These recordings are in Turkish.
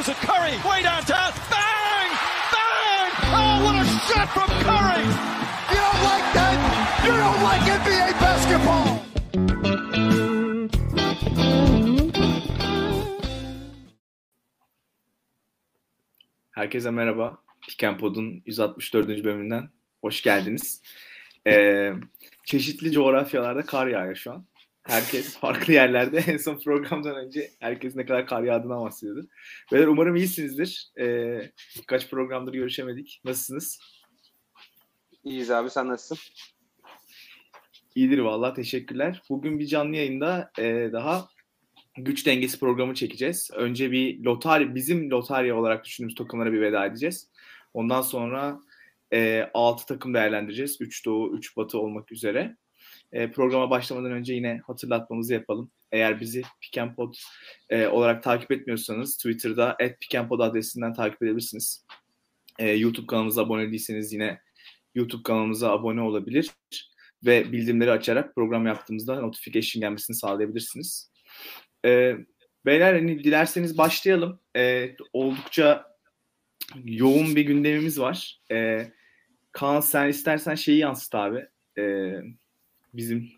Curry way downtown. Bang! Bang! Oh, what a shot from Curry! You don't like that? You don't like NBA basketball! Herkese merhaba. Pikenpod'un 164. bölümünden hoş geldiniz. Ee, çeşitli coğrafyalarda kar yağıyor şu an. Herkes farklı yerlerde en son programdan önce herkes ne kadar kar yağdığına bahsediyordu. Beyler umarım iyisinizdir. Ee, birkaç programdır görüşemedik. Nasılsınız? İyiyiz abi sen nasılsın? İyidir vallahi teşekkürler. Bugün bir canlı yayında e, daha güç dengesi programı çekeceğiz. Önce bir lotarya, bizim lotarya olarak düşündüğümüz takımlara bir veda edeceğiz. Ondan sonra e, 6 takım değerlendireceğiz. 3 doğu, 3 batı olmak üzere. E, programa başlamadan önce yine hatırlatmamızı yapalım. Eğer bizi Pikenpod e, olarak takip etmiyorsanız Twitter'da @pikenpod adresinden takip edebilirsiniz. E, YouTube kanalımıza abone değilseniz yine YouTube kanalımıza abone olabilir ve bildirimleri açarak program yaptığımızda notification gelmesini sağlayabilirsiniz. E, beyler hani dilerseniz başlayalım. E, oldukça yoğun bir gündemimiz var. E, Kaan sen istersen şeyi yansıt abi. E, bizim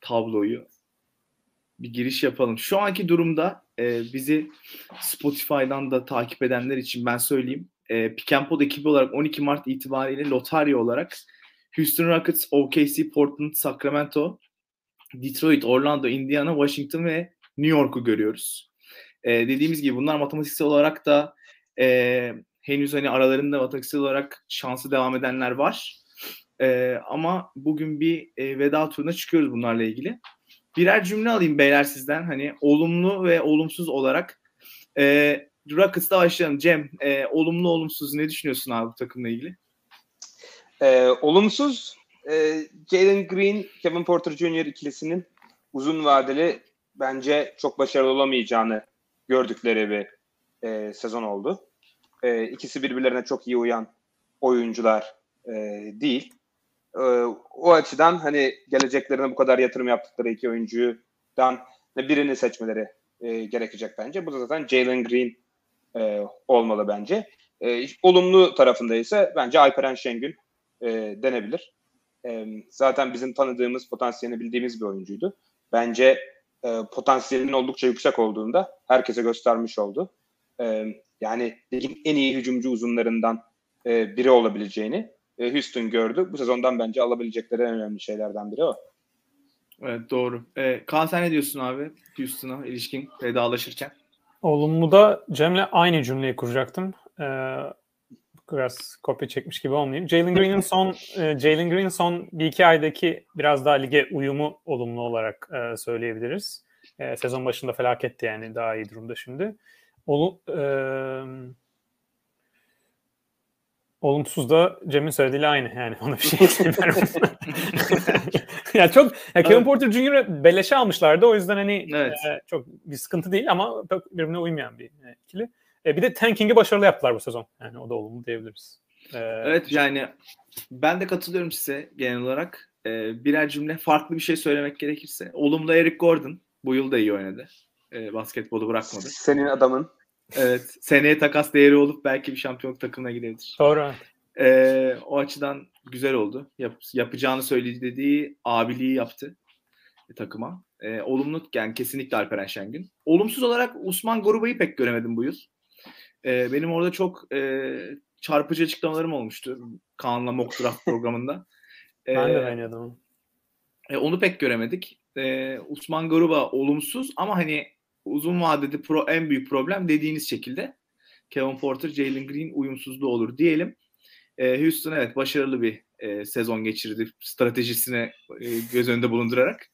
tabloyu bir giriş yapalım. Şu anki durumda e, bizi Spotify'dan da takip edenler için ben söyleyeyim. E, Pick ekibi olarak 12 Mart itibariyle lotarya olarak Houston Rockets, OKC, Portland, Sacramento, Detroit, Orlando, Indiana, Washington ve New York'u görüyoruz. E, dediğimiz gibi bunlar matematiksel olarak da e, henüz hani aralarında matematiksel olarak şansı devam edenler var. E, ama bugün bir e, veda turuna çıkıyoruz bunlarla ilgili. Birer cümle alayım beyler sizden. Hani olumlu ve olumsuz olarak. E, Rockets'ta başlayalım. Cem, e, olumlu olumsuz ne düşünüyorsun abi bu takımla ilgili? E, olumsuz e, Jalen Green, Kevin Porter Jr. ikilisinin uzun vadeli bence çok başarılı olamayacağını gördükleri bir e, sezon oldu. E, ikisi birbirlerine çok iyi uyan oyuncular e, değil. E, o açıdan hani geleceklerine bu kadar yatırım yaptıkları iki oyuncudan birini seçmeleri e, gerekecek bence. Bu da zaten Jalen Green e, olmalı bence. E, olumlu tarafında ise bence Alperen Şengün e, denebilir. Zaten bizim tanıdığımız, potansiyelini bildiğimiz bir oyuncuydu. Bence e, potansiyelinin oldukça yüksek olduğunda herkese göstermiş oldu. Yani ligin en iyi hücumcu uzunlarından biri olabileceğini e, Houston gördü. Bu sezondan bence alabilecekleri en önemli şeylerden biri o. Evet doğru. Ee, Kaan sen ne diyorsun abi Houston'a ilişkin vedalaşırken? Olumlu da Cem'le aynı cümleyi kuracaktım. Ee, biraz kopya çekmiş gibi olmayayım. Jalen Green'in son e, Jalen Green son bir iki aydaki biraz daha lige uyumu olumlu olarak e, söyleyebiliriz. E, sezon başında felaketti yani daha iyi durumda şimdi. Olu, e, olumsuz da Cem'in söylediğiyle aynı yani ona bir şey istemiyorum. ya çok ya Kevin Porter Jr. beleşe almışlardı o yüzden hani evet. e, çok bir sıkıntı değil ama birbirine uymayan bir e, ikili. E, bir de tanking'i başarılı yaptılar bu sezon. Yani o da olumlu diyebiliriz. E, evet yani ben de katılıyorum size genel olarak. E, birer cümle farklı bir şey söylemek gerekirse. Olumlu Eric Gordon bu yıl da iyi oynadı. E, basketbolu bırakmadı. Senin adamın. Evet. Seneye takas değeri olup belki bir şampiyonluk takımına gidebilir. Doğru. Ee, o açıdan güzel oldu. Yap, yapacağını söyledi dediği abiliği yaptı e, takıma. Ee, olumlu yani kesinlikle Alperen Şengün. Olumsuz olarak Usman Goruba'yı pek göremedim bu yıl. Ee, benim orada çok e, çarpıcı açıklamalarım olmuştu. Kaan'la Mock Draft programında. Ee, ben de oynadım. E, onu pek göremedik. Ee, Usman Garuba olumsuz ama hani uzun vadede pro, en büyük problem dediğiniz şekilde Kevin Porter, Jalen Green uyumsuzluğu olur diyelim. E, Houston evet başarılı bir e, sezon geçirdi stratejisine e, göz önünde bulundurarak.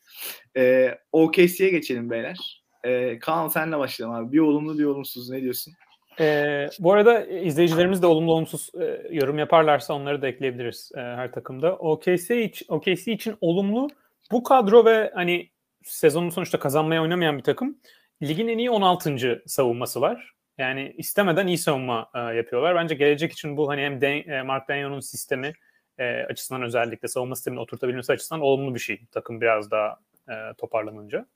E, OKC'ye geçelim beyler. E, Kaan senle başlayalım abi. Bir olumlu bir olumsuz ne diyorsun? E, bu arada izleyicilerimiz de olumlu olumsuz e, yorum yaparlarsa onları da ekleyebiliriz e, her takımda. OKC, için, OKC için olumlu bu kadro ve hani sezonun sonuçta kazanmaya oynamayan bir takım ligin en iyi 16. savunması var. Yani istemeden iyi savunma e, yapıyorlar. Bence gelecek için bu hani hem De, e, Mark Daniel'ın sistemi e, açısından özellikle savunma sistemini oturtabilmesi açısından olumlu bir şey. Takım biraz daha e, toparlanınca.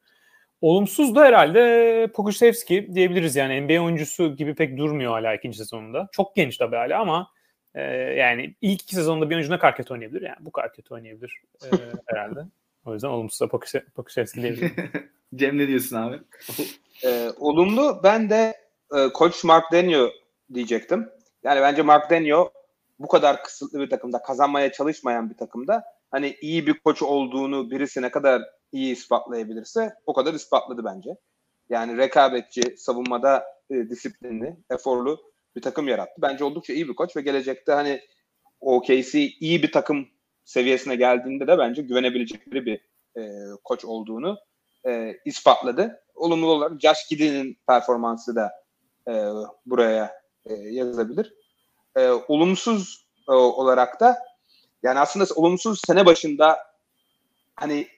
Olumsuz da herhalde Pokusevski diyebiliriz yani NBA oyuncusu gibi pek durmuyor hala ikinci sezonunda. Çok genç tabii hala ama e, yani ilk iki sezonda bir oyuncu ne kadar kötü oynayabilir yani bu kadar kötü oynayabilir e, herhalde. O yüzden olumsuz da Pokusevski diyebilirim. Cem ne diyorsun abi? e, olumlu ben de e, Koç Mark Denio diyecektim. Yani bence Mark Denio bu kadar kısıtlı bir takımda kazanmaya çalışmayan bir takımda hani iyi bir koç olduğunu birisi ne kadar iyi ispatlayabilirse o kadar ispatladı bence. Yani rekabetçi, savunmada e, disiplinli, eforlu bir takım yarattı. Bence oldukça iyi bir koç ve gelecekte hani OKC iyi bir takım seviyesine geldiğinde de bence güvenebilecekleri bir e, koç olduğunu e, ispatladı. Olumlu olarak Josh Giddey'nin performansı da e, buraya e, yazılabilir. E, olumsuz e, olarak da yani aslında olumsuz sene başında hani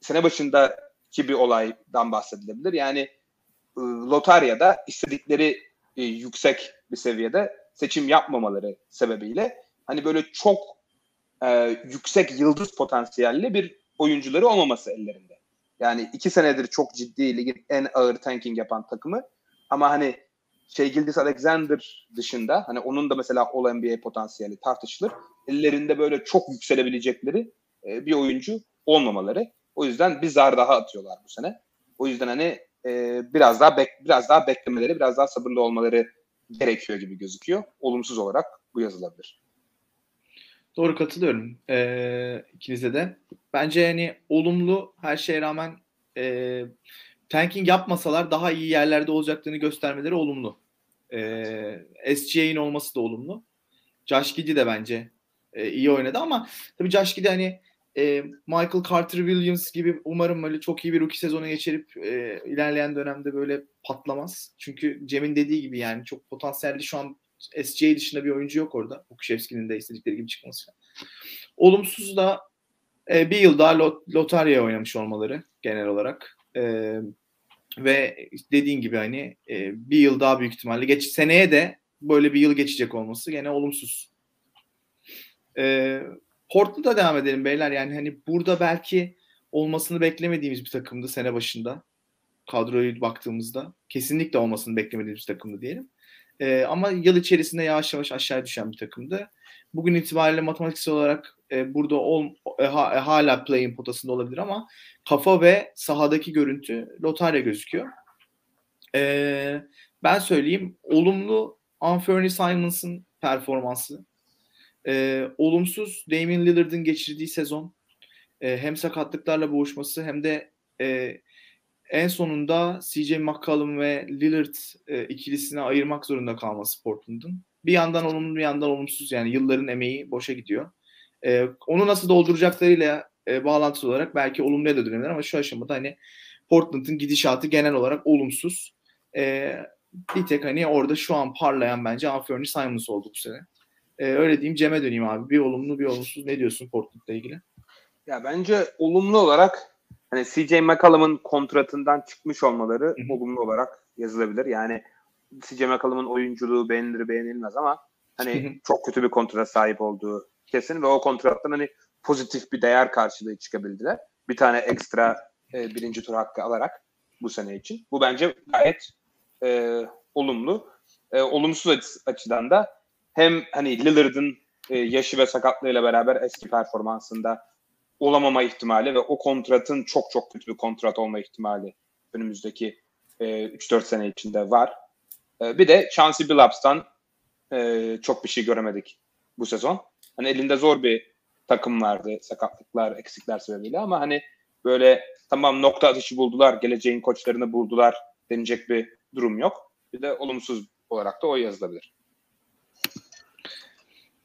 sene başındaki bir olaydan bahsedilebilir. Yani e, lotaryada istedikleri e, yüksek bir seviyede seçim yapmamaları sebebiyle hani böyle çok e, yüksek yıldız potansiyelli bir oyuncuları olmaması ellerinde. Yani iki senedir çok ciddi ligin en ağır tanking yapan takımı ama hani şey Gildas Alexander dışında hani onun da mesela All NBA potansiyeli tartışılır. Ellerinde böyle çok yükselebilecekleri e, bir oyuncu olmamaları. O yüzden bir zar daha atıyorlar bu sene. O yüzden hani e, biraz daha bek, biraz daha beklemeleri, biraz daha sabırlı olmaları gerekiyor gibi gözüküyor. Olumsuz olarak bu yazılabilir. Doğru katılıyorum ee, ikinize de. Bence yani olumlu her şeye rağmen e, tanking yapmasalar daha iyi yerlerde olacaklarını göstermeleri olumlu. Ee, SGA'in olması da olumlu. Josh Giddy de bence e, iyi oynadı ama tabii Josh Giddy hani e, Michael Carter Williams gibi umarım böyle çok iyi bir rookie sezonu geçirip e, ilerleyen dönemde böyle patlamaz. Çünkü Cem'in dediği gibi yani çok potansiyelli şu an SGA dışında bir oyuncu yok orada. Okuşevski'nin de istedikleri gibi çıkması. Olumsuz da e, bir yıl daha lot, lotarya oynamış olmaları genel olarak. E, ve dediğin gibi hani e, bir yıl daha büyük ihtimalle geç seneye de böyle bir yıl geçecek olması gene olumsuz. E, Portland'a devam edelim beyler. Yani hani burada belki olmasını beklemediğimiz bir takımdı sene başında. Kadroyu baktığımızda. Kesinlikle olmasını beklemediğimiz bir takımdı diyelim. E, ama yıl içerisinde yavaş yavaş aşağı düşen bir takımdı. Bugün itibariyle matematiksel olarak e, burada ol, e, e, hala play'in potasında olabilir ama kafa ve sahadaki görüntü lotarya gözüküyor. E, ben söyleyeyim olumlu Anthony Simons'ın performansı. E, olumsuz Damian Lillard'ın geçirdiği sezon. E, hem sakatlıklarla boğuşması hem de e, en sonunda CJ McCollum ve Lillard e, ikilisine ayırmak zorunda kalması Portland'ın. Bir yandan olumlu bir yandan olumsuz yani yılların emeği boşa gidiyor. E, onu nasıl dolduracaklarıyla e, bağlantılı olarak belki olumluya da dönebilir ama şu aşamada hani Portland'ın gidişatı genel olarak olumsuz. E, bir tek hani orada şu an parlayan bence Anthony Simons oldu bu sene. E, öyle diyeyim Cem'e döneyim abi. Bir olumlu bir olumsuz. Ne diyorsun Portland'la ilgili? Ya bence olumlu olarak hani CJ McCollum'un kontratından çıkmış olmaları Hı-hı. olumlu olarak yazılabilir. Yani CJ McCollum'un oyunculuğu beğenilir beğenilmez ama hani Hı-hı. çok kötü bir kontrata sahip olduğu kesin ve o kontrattan hani pozitif bir değer karşılığı çıkabildiler. Bir tane ekstra e, birinci tur hakkı alarak bu sene için. Bu bence gayet e, olumlu. E, olumsuz açıdan da hem hani Lillard'ın e, yaşı ve sakatlığıyla beraber eski performansında olamama ihtimali ve o kontratın çok çok kötü bir kontrat olma ihtimali önümüzdeki e, 3-4 sene içinde var. E, bir de Chauncey Billups'tan e, çok bir şey göremedik bu sezon. Hani elinde zor bir takım vardı sakatlıklar, eksikler sebebiyle ama hani böyle tamam nokta atışı buldular, geleceğin koçlarını buldular denecek bir durum yok. Bir de olumsuz olarak da o yazılabilir.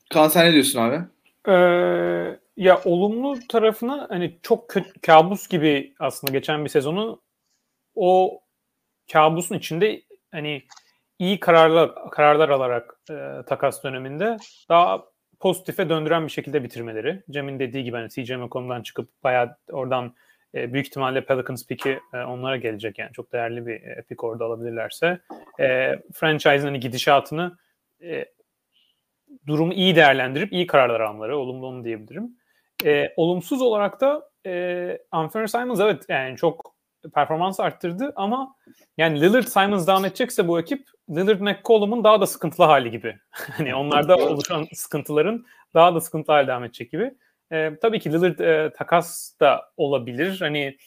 Kaan sen ne diyorsun abi? Ee, ya olumlu tarafına hani çok kötü, kabus gibi aslında geçen bir sezonu o kabusun içinde hani iyi kararlar kararlar alarak e, takas döneminde daha pozitife döndüren bir şekilde bitirmeleri. Cem'in dediği gibi hani CJ McCollum'dan çıkıp bayağı oradan e, büyük ihtimalle Pelicans pick'i e, onlara gelecek yani çok değerli bir e, pick orada alabilirlerse. E, franchise'ın hani gidişatını e, durumu iyi değerlendirip iyi kararlar almaları. Olumlu onu diyebilirim. E, olumsuz olarak da e, Anthony Simons evet yani çok performans arttırdı ama yani Lillard Simons devam edecekse bu ekip Lillard McCollum'un daha da sıkıntılı hali gibi. hani onlarda oluşan sıkıntıların daha da sıkıntılı hali devam edecek gibi. E, tabii ki Lillard e, takas da olabilir. Hani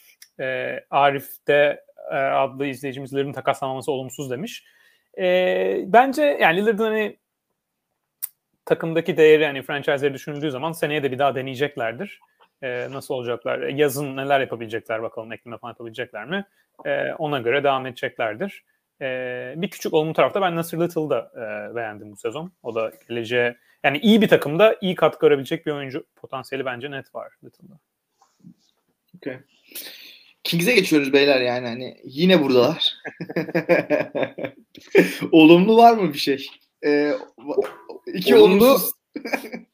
e, Arif de e, adlı izleyicimiz Lillard'ın takaslanmaması olumsuz demiş. E, bence yani Lillard'ın hani takımdaki değeri hani franchise'leri düşünüldüğü zaman seneye de bir daha deneyeceklerdir. E, nasıl olacaklar? Yazın neler yapabilecekler bakalım ekleme falan yapabilecekler mi? E, ona göre devam edeceklerdir. E, bir küçük olumlu tarafta ben Nasir Little'ı da e, beğendim bu sezon. O da geleceğe yani iyi bir takımda iyi katkı görebilecek bir oyuncu potansiyeli bence net var Little'da. Okay. Kings'e geçiyoruz beyler yani hani yine buradalar. Olumlu var mı bir şey? Ee, iki Olumlu-.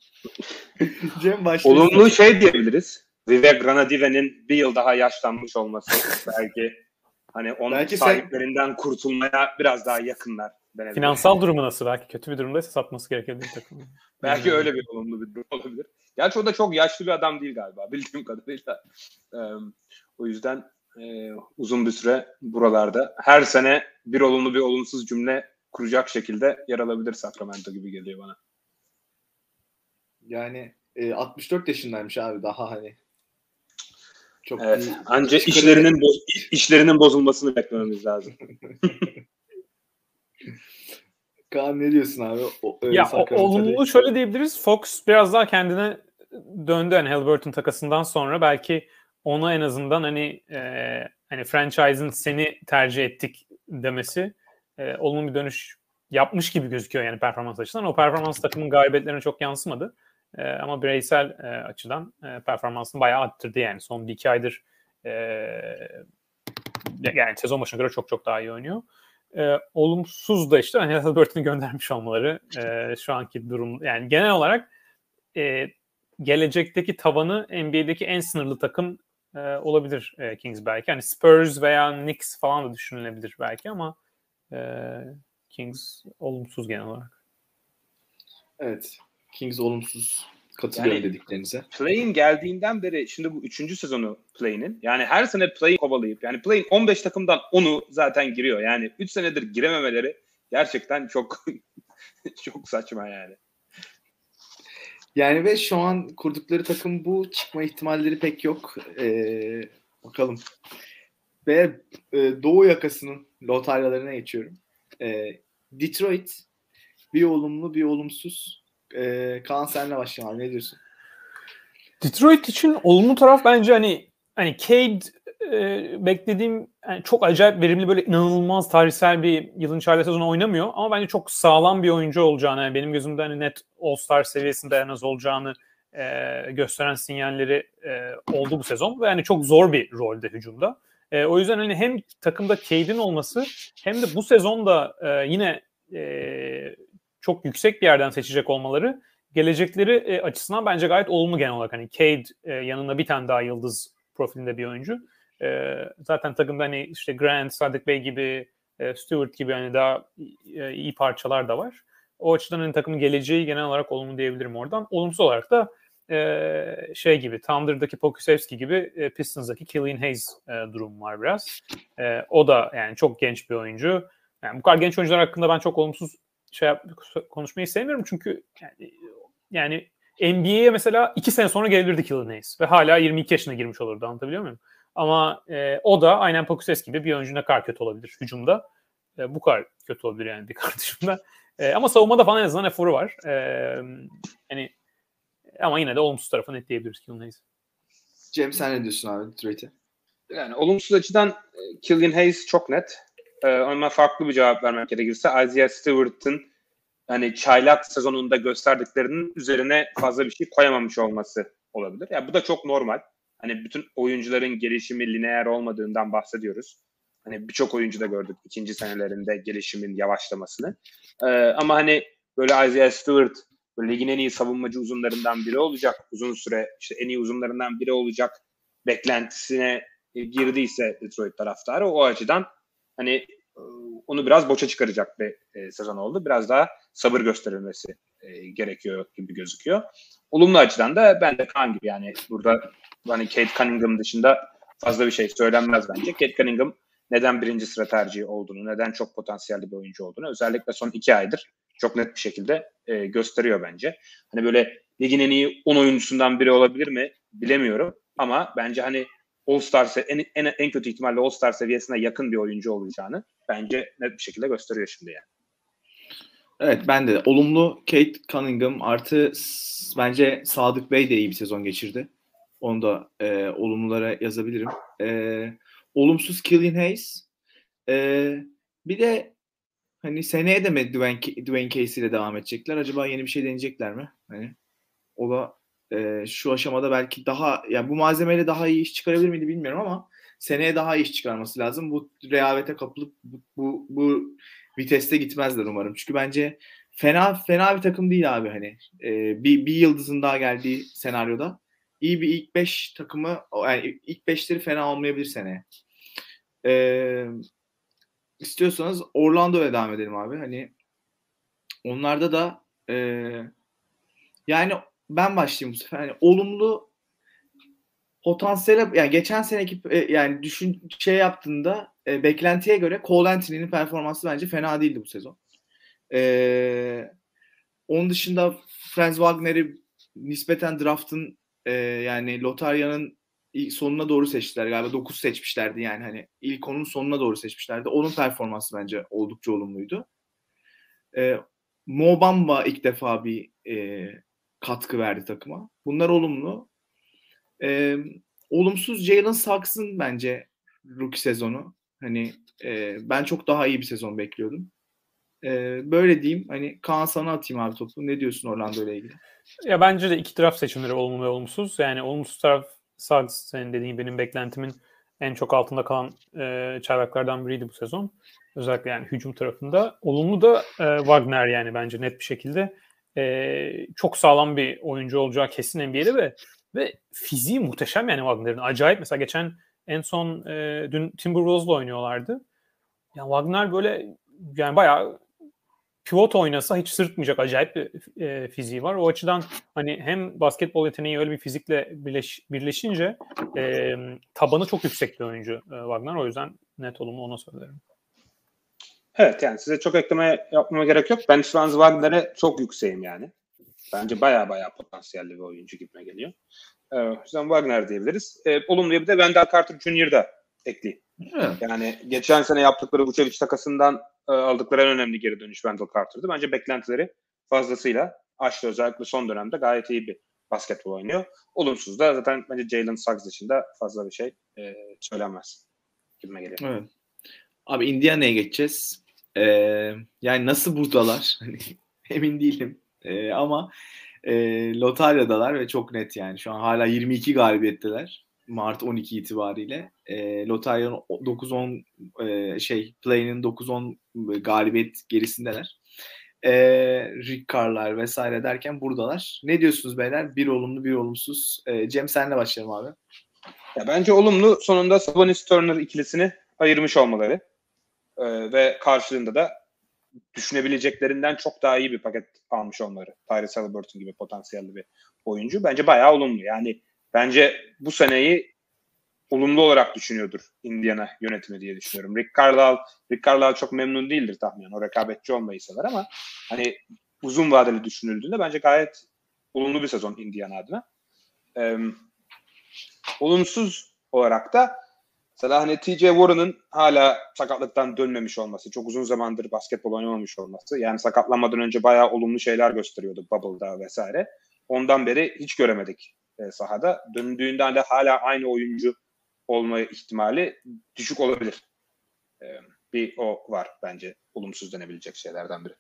Cem başlasın. Olumlu şey diyebiliriz. Vivek Ranadive'nin bir yıl daha yaşlanmış olması belki hani onun Belki sen- sahiplerinden kurtulmaya biraz daha yakınlar. denebilir. Finansal durumu nasıl? Belki kötü bir durumdaysa satması gerekebilir takımın. Belki öyle bir olumlu bir durum olabilir. Gerçi o da çok yaşlı bir adam değil galiba bildiğim kadarıyla. Ee, o yüzden e, uzun bir süre buralarda her sene bir olumlu bir olumsuz cümle kuracak şekilde yer alabilir Sacramento gibi geliyor bana. Yani e, 64 yaşındaymış abi daha hani. Çok Evet. iyi. Anca Çıkarı- işlerinin boz- işlerinin bozulmasını beklememiz lazım. Kaan ne diyorsun abi? O, öyle ya olumlu şöyle diyebiliriz. Fox biraz daha kendine döndü yani Halliburton takasından sonra belki ona en azından hani e, hani franchise'ın seni tercih ettik demesi e, olumlu bir dönüş yapmış gibi gözüküyor yani performans açısından. O performans takımın galibiyetlerine çok yansımadı. E, ama bireysel e, açıdan e, performansını bayağı arttırdı yani. Son bir iki aydır e, yani sezon başına göre çok çok daha iyi oynuyor. E, olumsuz da işte hani Halliburton'u göndermiş olmaları e, şu anki durum yani genel olarak e, gelecekteki tavanı NBA'deki en sınırlı takım e, olabilir e, Kings belki. Hani Spurs veya Knicks falan da düşünülebilir belki ama e, Kings olumsuz genel olarak. Evet. Kings olumsuz katılıyorum Yani- dediklerinize. Play'in geldiğinden beri şimdi bu üçüncü sezonu Play'in. Yani her sene Play'i kovalayıp yani Play'in 15 takımdan 10'u zaten giriyor. Yani 3 senedir girememeleri gerçekten çok çok saçma yani. Yani ve şu an kurdukları takım bu. Çıkma ihtimalleri pek yok. Ee, bakalım. Ve e, Doğu yakasının lotaryalarına geçiyorum. Ee, Detroit bir olumlu bir olumsuz. Ee, Kaan senle başlayalım. Ne diyorsun? Detroit için olumlu taraf bence hani hani Cade e, beklediğim yani çok acayip verimli böyle inanılmaz tarihsel bir yılın çaylak sezonu oynamıyor ama bence çok sağlam bir oyuncu olacağını yani benim gözümde hani net All-Star seviyesinde en az olacağını e, gösteren sinyalleri e, oldu bu sezon ve yani çok zor bir rolde hücumda. E, o yüzden hani hem takımda Cade'in olması hem de bu sezonda e, yine e, çok yüksek bir yerden seçecek olmaları gelecekleri e, açısından bence gayet olumlu genel olarak. Hani Cade e, yanında bir tane daha yıldız profilinde bir oyuncu. E, zaten takımda hani işte Grant, Sadık Bey gibi, e, Stewart gibi hani daha e, iyi parçalar da var. O açıdan hani takımın geleceği genel olarak olumlu diyebilirim oradan. Olumsuz olarak da e, şey gibi Thunder'daki Pokusevski gibi e, Pistons'daki Killian Hayes e, durum var biraz. E, o da yani çok genç bir oyuncu. Yani bu kadar genç oyuncular hakkında ben çok olumsuz şey yap, konuşmayı sevmiyorum çünkü yani, yani NBA'ye mesela iki sene sonra gelebilirdi Killian Hayes ve hala 22 yaşına girmiş olurdu anlatabiliyor muyum? Ama e, o da aynen Pokuses gibi bir oyuncu ne kadar kötü olabilir hücumda. E, bu kadar kötü olabilir yani bir kardeşimde. E, ama savunmada falan en azından eforu var. E, yani ama yine de olumsuz tarafı net diyebiliriz Killian Hayes. Cem sen ne diyorsun abi Detroit'e? Yani olumsuz açıdan e, Killian Hayes çok net. Ee, ama farklı bir cevap vermek gerekirse Isaiah Stewart'ın hani çaylak sezonunda gösterdiklerinin üzerine fazla bir şey koyamamış olması olabilir. Yani bu da çok normal. Hani bütün oyuncuların gelişimi lineer olmadığından bahsediyoruz. Hani birçok oyuncuda gördük ikinci senelerinde gelişimin yavaşlamasını. Ee, ama hani böyle Isaiah Stewart böyle ligin en iyi savunmacı uzunlarından biri olacak. Uzun süre işte en iyi uzunlarından biri olacak beklentisine girdiyse Detroit taraftarı o açıdan hani e, onu biraz boça çıkaracak bir e, sezon oldu. Biraz daha sabır gösterilmesi e, gerekiyor gibi gözüküyor. Olumlu açıdan da ben de Kaan gibi yani burada hani Kate Cunningham dışında fazla bir şey söylenmez bence. Kate Cunningham neden birinci sıra tercihi olduğunu, neden çok potansiyelli bir oyuncu olduğunu özellikle son iki aydır çok net bir şekilde e, gösteriyor bence. Hani böyle ligin en iyi 10 oyuncusundan biri olabilir mi bilemiyorum ama bence hani All-Star en, en, en kötü ihtimalle All-Star seviyesine yakın bir oyuncu olacağını bence net bir şekilde gösteriyor şimdi yani. Evet ben de olumlu Kate Cunningham artı bence Sadık Bey de iyi bir sezon geçirdi. Onu da e, olumlulara yazabilirim. E, olumsuz Killian Hayes. E, bir de hani seneye de mi Dwayne, Dwayne Casey ile devam edecekler? Acaba yeni bir şey deneyecekler mi? Hani o da e, şu aşamada belki daha yani bu malzemeyle daha iyi iş çıkarabilir miydi bilmiyorum ama seneye daha iyi iş çıkarması lazım. Bu rehavete kapılıp bu, bu, bu viteste gitmezler umarım. Çünkü bence fena fena bir takım değil abi hani. E, bir, bir yıldızın daha geldiği senaryoda iyi bir ilk 5 takımı yani ilk 5'leri fena olmayabilir seneye. E, istiyorsanız Orlando'ya devam edelim abi. Hani onlarda da e, yani ben başlayayım bu sefer. Yani olumlu potansiyel yani geçen seneki e, yani düşün şey yaptığında e, beklentiye göre Cole Anthony'nin performansı bence fena değildi bu sezon. E, onun dışında Franz Wagner'i nispeten draft'ın e, yani lotaryanın sonuna doğru seçtiler. Galiba 9 seçmişlerdi yani hani ilk onun sonuna doğru seçmişlerdi. Onun performansı bence oldukça olumluydu. E, Mobamba ilk defa bir e, katkı verdi takıma. Bunlar olumlu. E, olumsuz Jalen Saks'ın bence rookie sezonu. Hani e, ben çok daha iyi bir sezon bekliyordum. E, böyle diyeyim. Hani Kaan sana atayım abi topu. Ne diyorsun Orlando ile ilgili? Ya bence de iki taraf seçimleri olumlu ve olumsuz. Yani olumsuz taraf Suggs senin dediğin benim beklentimin en çok altında kalan e, çaylaklardan biriydi bu sezon. Özellikle yani hücum tarafında. Olumlu da e, Wagner yani bence net bir şekilde e, çok sağlam bir oyuncu olacağı kesin NBA'de ve ve fiziği muhteşem yani Wagner'in. Acayip mesela geçen en son e, dün Timberwolves'la oynuyorlardı. Yani Wagner böyle yani bayağı pivot oynasa hiç sırtmayacak acayip bir e, fiziği var. O açıdan hani hem basketbol yeteneği öyle bir fizikle birleş, birleşince e, tabanı çok yüksek bir oyuncu e, Wagner. O yüzden net olumlu ona söylerim. Evet yani size çok ekleme yapmama gerek yok. Ben Franz Wagner'e çok yükseğim yani. Bence baya baya potansiyelli bir oyuncu gibime geliyor. Ee, o yüzden Wagner diyebiliriz. Ee, olumlu bir de Wendell Carter Jr. da ekleyeyim. Evet. Yani geçen sene yaptıkları Vucevic takasından aldıkları en önemli geri dönüş Wendell Carter'dı. Bence beklentileri fazlasıyla aştı. Özellikle son dönemde gayet iyi bir basketbol oynuyor. Olumsuz da zaten bence Jalen Suggs dışında fazla bir şey e, söylenmez gibime geliyor. Evet. Abi Indiana'ya geçeceğiz. Ee, yani nasıl buradalar? Hani emin değilim. Ee, ama e, lotaryadalar ve çok net yani. Şu an hala 22 galibiyetteler. Mart 12 itibariyle. E, lotaryanın 9-10 e, şey play'inin 9-10 galibiyet gerisindeler. E, Rick Carr'lar vesaire derken buradalar. Ne diyorsunuz beyler? Bir olumlu bir olumsuz. E, Cem senle başlayalım abi. Ya bence olumlu sonunda Sabonis Turner ikilisini ayırmış olmaları. Ee, ve karşılığında da düşünebileceklerinden çok daha iyi bir paket almış onları. Tyrese Halliburton gibi potansiyelli bir oyuncu. Bence bayağı olumlu. Yani bence bu seneyi olumlu olarak düşünüyordur Indiana yönetimi diye düşünüyorum. Rick Carlisle, Rick Carlisle çok memnun değildir tahminen. O rekabetçi olmayı sever ama hani uzun vadeli düşünüldüğünde bence gayet olumlu bir sezon Indiana adına. Ee, olumsuz olarak da Mesela hani TJ Warren'ın hala sakatlıktan dönmemiş olması, çok uzun zamandır basketbol oynamamış olması. Yani sakatlanmadan önce bayağı olumlu şeyler gösteriyordu Bubble'da vesaire. Ondan beri hiç göremedik e, sahada. Döndüğünde de hala aynı oyuncu olma ihtimali düşük olabilir. E, bir o var bence olumsuz denebilecek şeylerden biri.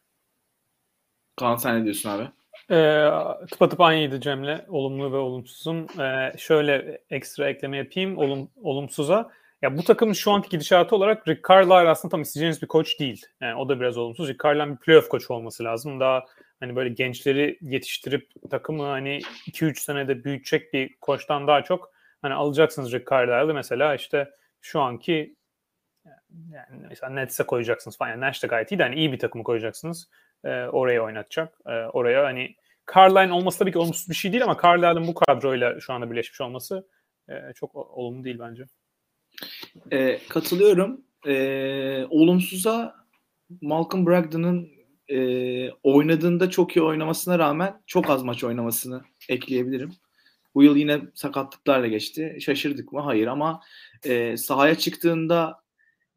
Kaan sen ne diyorsun abi? Ee, tıpatıp aynıydı Cem'le. Olumlu ve olumsuzum. Ee, şöyle ekstra ekleme yapayım olum, olumsuza. Ya bu takımın şu anki gidişatı olarak Rick Carlisle aslında tam isteyeceğiniz bir koç değil. Yani o da biraz olumsuz. Rick Carlisle'ın bir playoff koçu olması lazım. Daha hani böyle gençleri yetiştirip takımı hani 2-3 senede büyütecek bir koçtan daha çok hani alacaksınız Rick Carlisle'ı mesela işte şu anki yani mesela Nets'e koyacaksınız falan. Yani Nash de gayet iyi de hani iyi bir takımı koyacaksınız. E, oraya oynatacak. E, oraya hani Carlisle'ın olması tabii ki olumsuz bir şey değil ama Carlisle'ın bu kadroyla şu anda birleşmiş olması e, çok olumlu değil bence. E, katılıyorum. E, olumsuza Malcolm Brogdon'ın e, oynadığında çok iyi oynamasına rağmen çok az maç oynamasını ekleyebilirim. Bu yıl yine sakatlıklarla geçti. Şaşırdık mı? Hayır ama e, sahaya çıktığında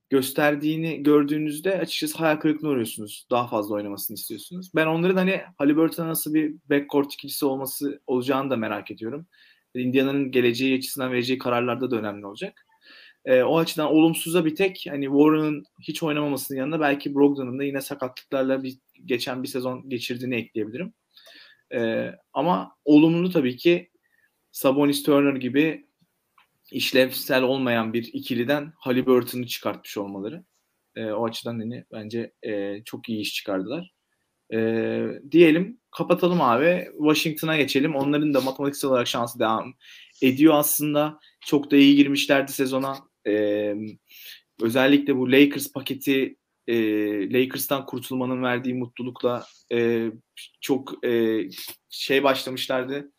gösterdiğini gördüğünüzde açıkçası hayal kırıklığına uğruyorsunuz. Daha fazla oynamasını istiyorsunuz. Ben onların hani Halliburton'a nasıl bir backcourt ikilisi olması olacağını da merak ediyorum. Indiana'nın geleceği açısından vereceği kararlarda da önemli olacak. E, o açıdan olumsuza bir tek hani Warren'ın hiç oynamamasının yanında belki Brogdon'un da yine sakatlıklarla bir geçen bir sezon geçirdiğini ekleyebilirim. E, ama olumlu tabii ki Sabonis Turner gibi işlevsel olmayan bir ikiliden Halliburton'u çıkartmış olmaları. E, o açıdan hani bence e, çok iyi iş çıkardılar. E, diyelim kapatalım abi. Washington'a geçelim. Onların da matematiksel olarak şansı devam ediyor aslında. Çok da iyi girmişlerdi sezona. E, özellikle bu Lakers paketi e, Lakers'tan kurtulmanın verdiği mutlulukla e, çok e, şey başlamışlardı.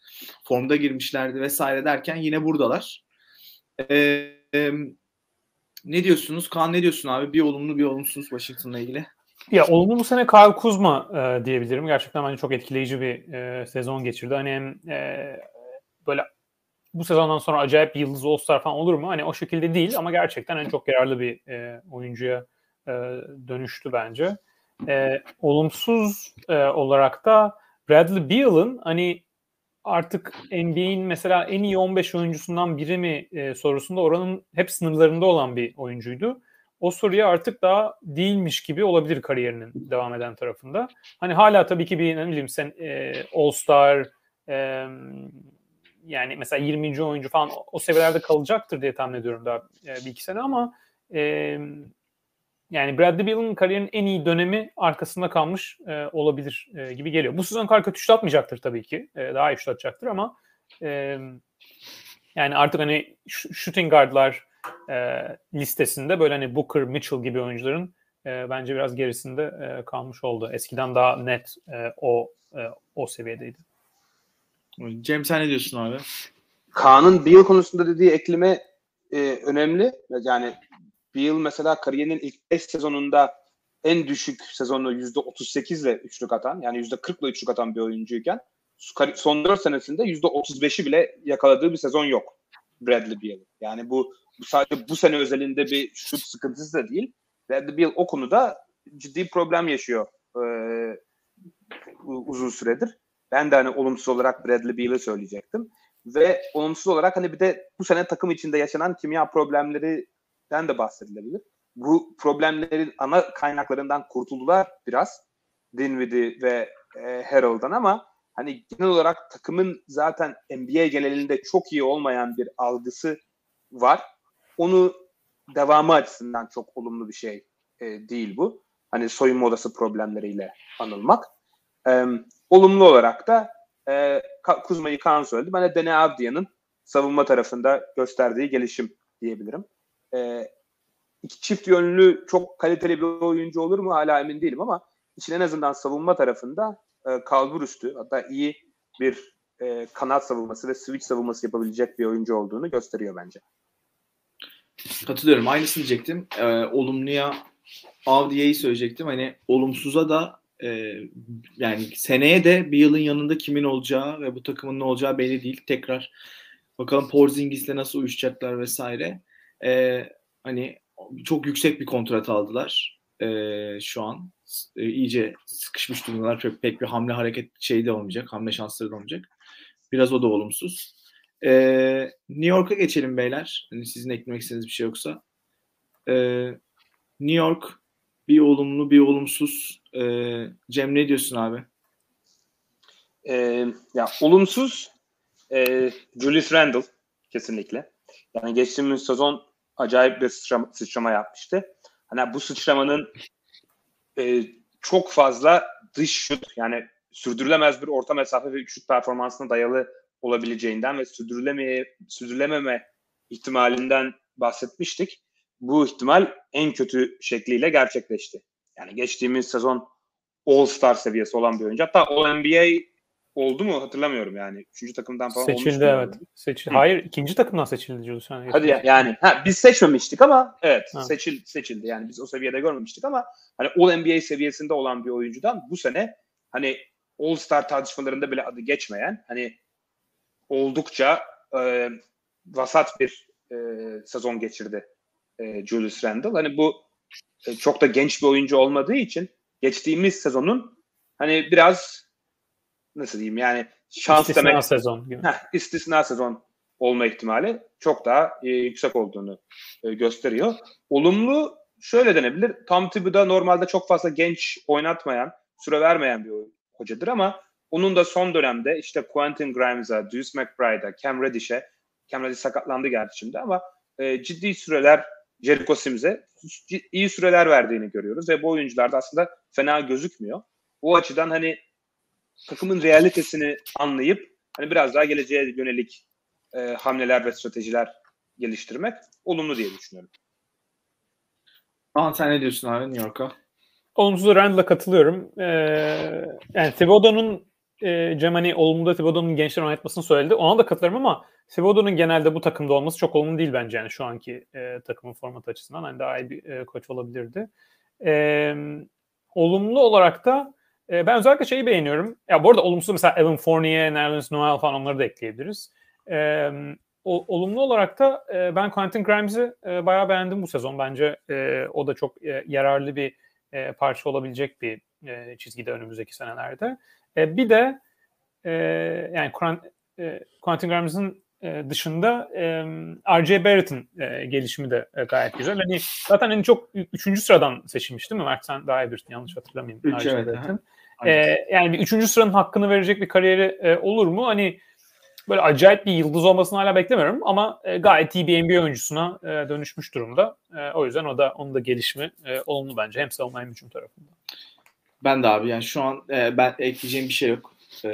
Formda girmişlerdi vesaire derken yine buradalar. E, e, ne diyorsunuz? Kaan ne diyorsun abi? Bir olumlu bir olumsuz Washington'la ilgili. Ya olumlu bu sene Kyle Kuzma e, diyebilirim. Gerçekten bence çok etkileyici bir e, sezon geçirdi. Hani e, böyle bu sezondan sonra acayip bir yıldız All-Star falan olur mu? Hani o şekilde değil ama gerçekten en çok yararlı bir e, oyuncuya e, dönüştü bence. E, olumsuz e, olarak da Bradley Beal'ın hani artık NBA'in mesela en iyi 15 oyuncusundan biri mi e, sorusunda oranın hep sınırlarında olan bir oyuncuydu. O soruya artık daha değilmiş gibi olabilir kariyerinin devam eden tarafında. Hani hala tabii ki bir ne bileyim sen e, All Star e, yani mesela 20. oyuncu falan o seviyelerde kalacaktır diye tahmin ediyorum daha e, bir iki sene ama e, yani Bradley Beal'ın kariyerinin en iyi dönemi arkasında kalmış e, olabilir e, gibi geliyor. Bu sezon kadar kötü atmayacaktır tabii ki. E, daha iyi şut atacaktır ama e, yani artık hani shooting guardlar e, listesinde böyle hani Booker, Mitchell gibi oyuncuların e, bence biraz gerisinde e, kalmış oldu. Eskiden daha net e, o e, o seviyedeydi. Cem sen ne diyorsun abi? Kaan'ın Beal konusunda dediği ekleme e, önemli. Yani Beal mesela kariyerinin ilk 5 sezonunda en düşük sezonu %38 ile üçlük atan yani %40 ile üçlük atan bir oyuncuyken son 4 senesinde %35'i bile yakaladığı bir sezon yok Bradley Beal. Yani bu, bu sadece bu sene özelinde bir şut sıkıntısı da değil. Bradley Beal o konuda ciddi problem yaşıyor e, uzun süredir. Ben de hani olumsuz olarak Bradley Beal'ı söyleyecektim. Ve olumsuz olarak hani bir de bu sene takım içinde yaşanan kimya problemleri den de bahsedilebilir. Bu problemlerin ana kaynaklarından kurtuldular biraz. Dinwiddie ve e, Harold'dan ama hani genel olarak takımın zaten NBA genelinde çok iyi olmayan bir algısı var. Onu devamı açısından çok olumlu bir şey e, değil bu. Hani soyunma odası problemleriyle anılmak. E, olumlu olarak da e, Kuzma'yı Kaan söyledi. Ben de Dene Avdia'nın savunma tarafında gösterdiği gelişim diyebilirim e, iki çift yönlü çok kaliteli bir oyuncu olur mu hala emin değilim ama için en azından savunma tarafında e, kalbur üstü hatta iyi bir e, kanat savunması ve switch savunması yapabilecek bir oyuncu olduğunu gösteriyor bence. Katılıyorum. Aynısını diyecektim. E, olumluya Avdiye'yi söyleyecektim. Hani olumsuza da e, yani seneye de bir yılın yanında kimin olacağı ve bu takımın ne olacağı belli değil. Tekrar bakalım Porzingis'le nasıl uyuşacaklar vesaire e, hani çok yüksek bir kontrat aldılar e, şu an. E, iyice sıkışmış durumdalar. Pek, pek bir hamle hareket şey de olmayacak. Hamle şansları da olmayacak. Biraz o da olumsuz. E, New York'a geçelim beyler. Hani sizin eklemek istediğiniz bir şey yoksa. E, New York bir olumlu bir olumsuz. E, Cem ne diyorsun abi? E, ya olumsuz e, Julius Randle kesinlikle. Yani geçtiğimiz sezon acayip bir sıçrama, sıçrama yapmıştı. Hani bu sıçramanın e, çok fazla dış şut yani sürdürülemez bir orta mesafe ve şut performansına dayalı olabileceğinden ve sürdürülemeye, sürdürülememe ihtimalinden bahsetmiştik. Bu ihtimal en kötü şekliyle gerçekleşti. Yani geçtiğimiz sezon All-Star seviyesi olan bir oyuncu. Hatta All-NBA oldu mu hatırlamıyorum yani. Üçüncü takımdan falan seçildi evet. Seçildi. Hayır ikinci takımdan seçildi Julius Randle. Hadi ya, yani ha, biz seçmemiştik ama evet Ha. seçil, seçildi. Yani biz o seviyede görmemiştik ama hani All NBA seviyesinde olan bir oyuncudan bu sene hani All Star tartışmalarında bile adı geçmeyen hani oldukça e, vasat bir e, sezon geçirdi e, Julius Randle. Hani bu e, çok da genç bir oyuncu olmadığı için geçtiğimiz sezonun hani biraz nasıl diyeyim yani şans İstisna demek sezon gibi. Heh, istisna sezon olma ihtimali çok daha e, yüksek olduğunu e, gösteriyor. Olumlu şöyle denebilir. Tom Thibodeau normalde çok fazla genç oynatmayan, süre vermeyen bir hocadır ama onun da son dönemde işte Quentin Grimes'a, Deuce McBride'a, Cam Reddish'e, Cam Reddish sakatlandı gerçi şimdi ama e, ciddi süreler Jericho Sims'e iyi süreler verdiğini görüyoruz ve bu oyuncular da aslında fena gözükmüyor. O açıdan hani takımın realitesini anlayıp hani biraz daha geleceğe yönelik e, hamleler ve stratejiler geliştirmek olumlu diye düşünüyorum. Kaan sen ne diyorsun abi New York'a? Olumsuz Randall'a katılıyorum. Ee, yani Thibodeau'nun e, Cem hani olumlu Thibodeau'nun gençler oynatmasını söyledi. Ona da katılıyorum ama Thibodeau'nun genelde bu takımda olması çok olumlu değil bence yani şu anki e, takımın format açısından. Hani daha iyi bir e, koç olabilirdi. E, olumlu olarak da e, ben özellikle şeyi beğeniyorum. Ya bu arada olumsuz mesela Evan Fournier, Nerlens Noel falan onları da ekleyebiliriz. E, olumlu olarak da e, ben Quentin Grimes'i e, bayağı beğendim bu sezon. Bence e, o da çok e, yararlı bir e, parça olabilecek bir e, çizgide önümüzdeki senelerde. E, bir de e, yani e, Quentin Grimes'in e, dışında e, R.J. Barrett'ın gelişimi de gayet güzel. Hani zaten hani çok üçüncü sıradan seçilmiş değil mi? Mert sen daha iyi bilirsin yanlış hatırlamayayım. Üç, R.J. evet, Barrett'ın. aha. E, yani bir üçüncü sıranın hakkını verecek bir kariyeri e, olur mu? Hani böyle acayip bir yıldız olmasını hala beklemiyorum ama e, gayet iyi bir NBA oyuncusuna e, dönüşmüş durumda. E, o yüzden o da onun da gelişimi e, olumlu bence hem savunma hem hücum tarafında. Ben de abi yani şu an e, ben ekleyeceğim bir şey yok. E,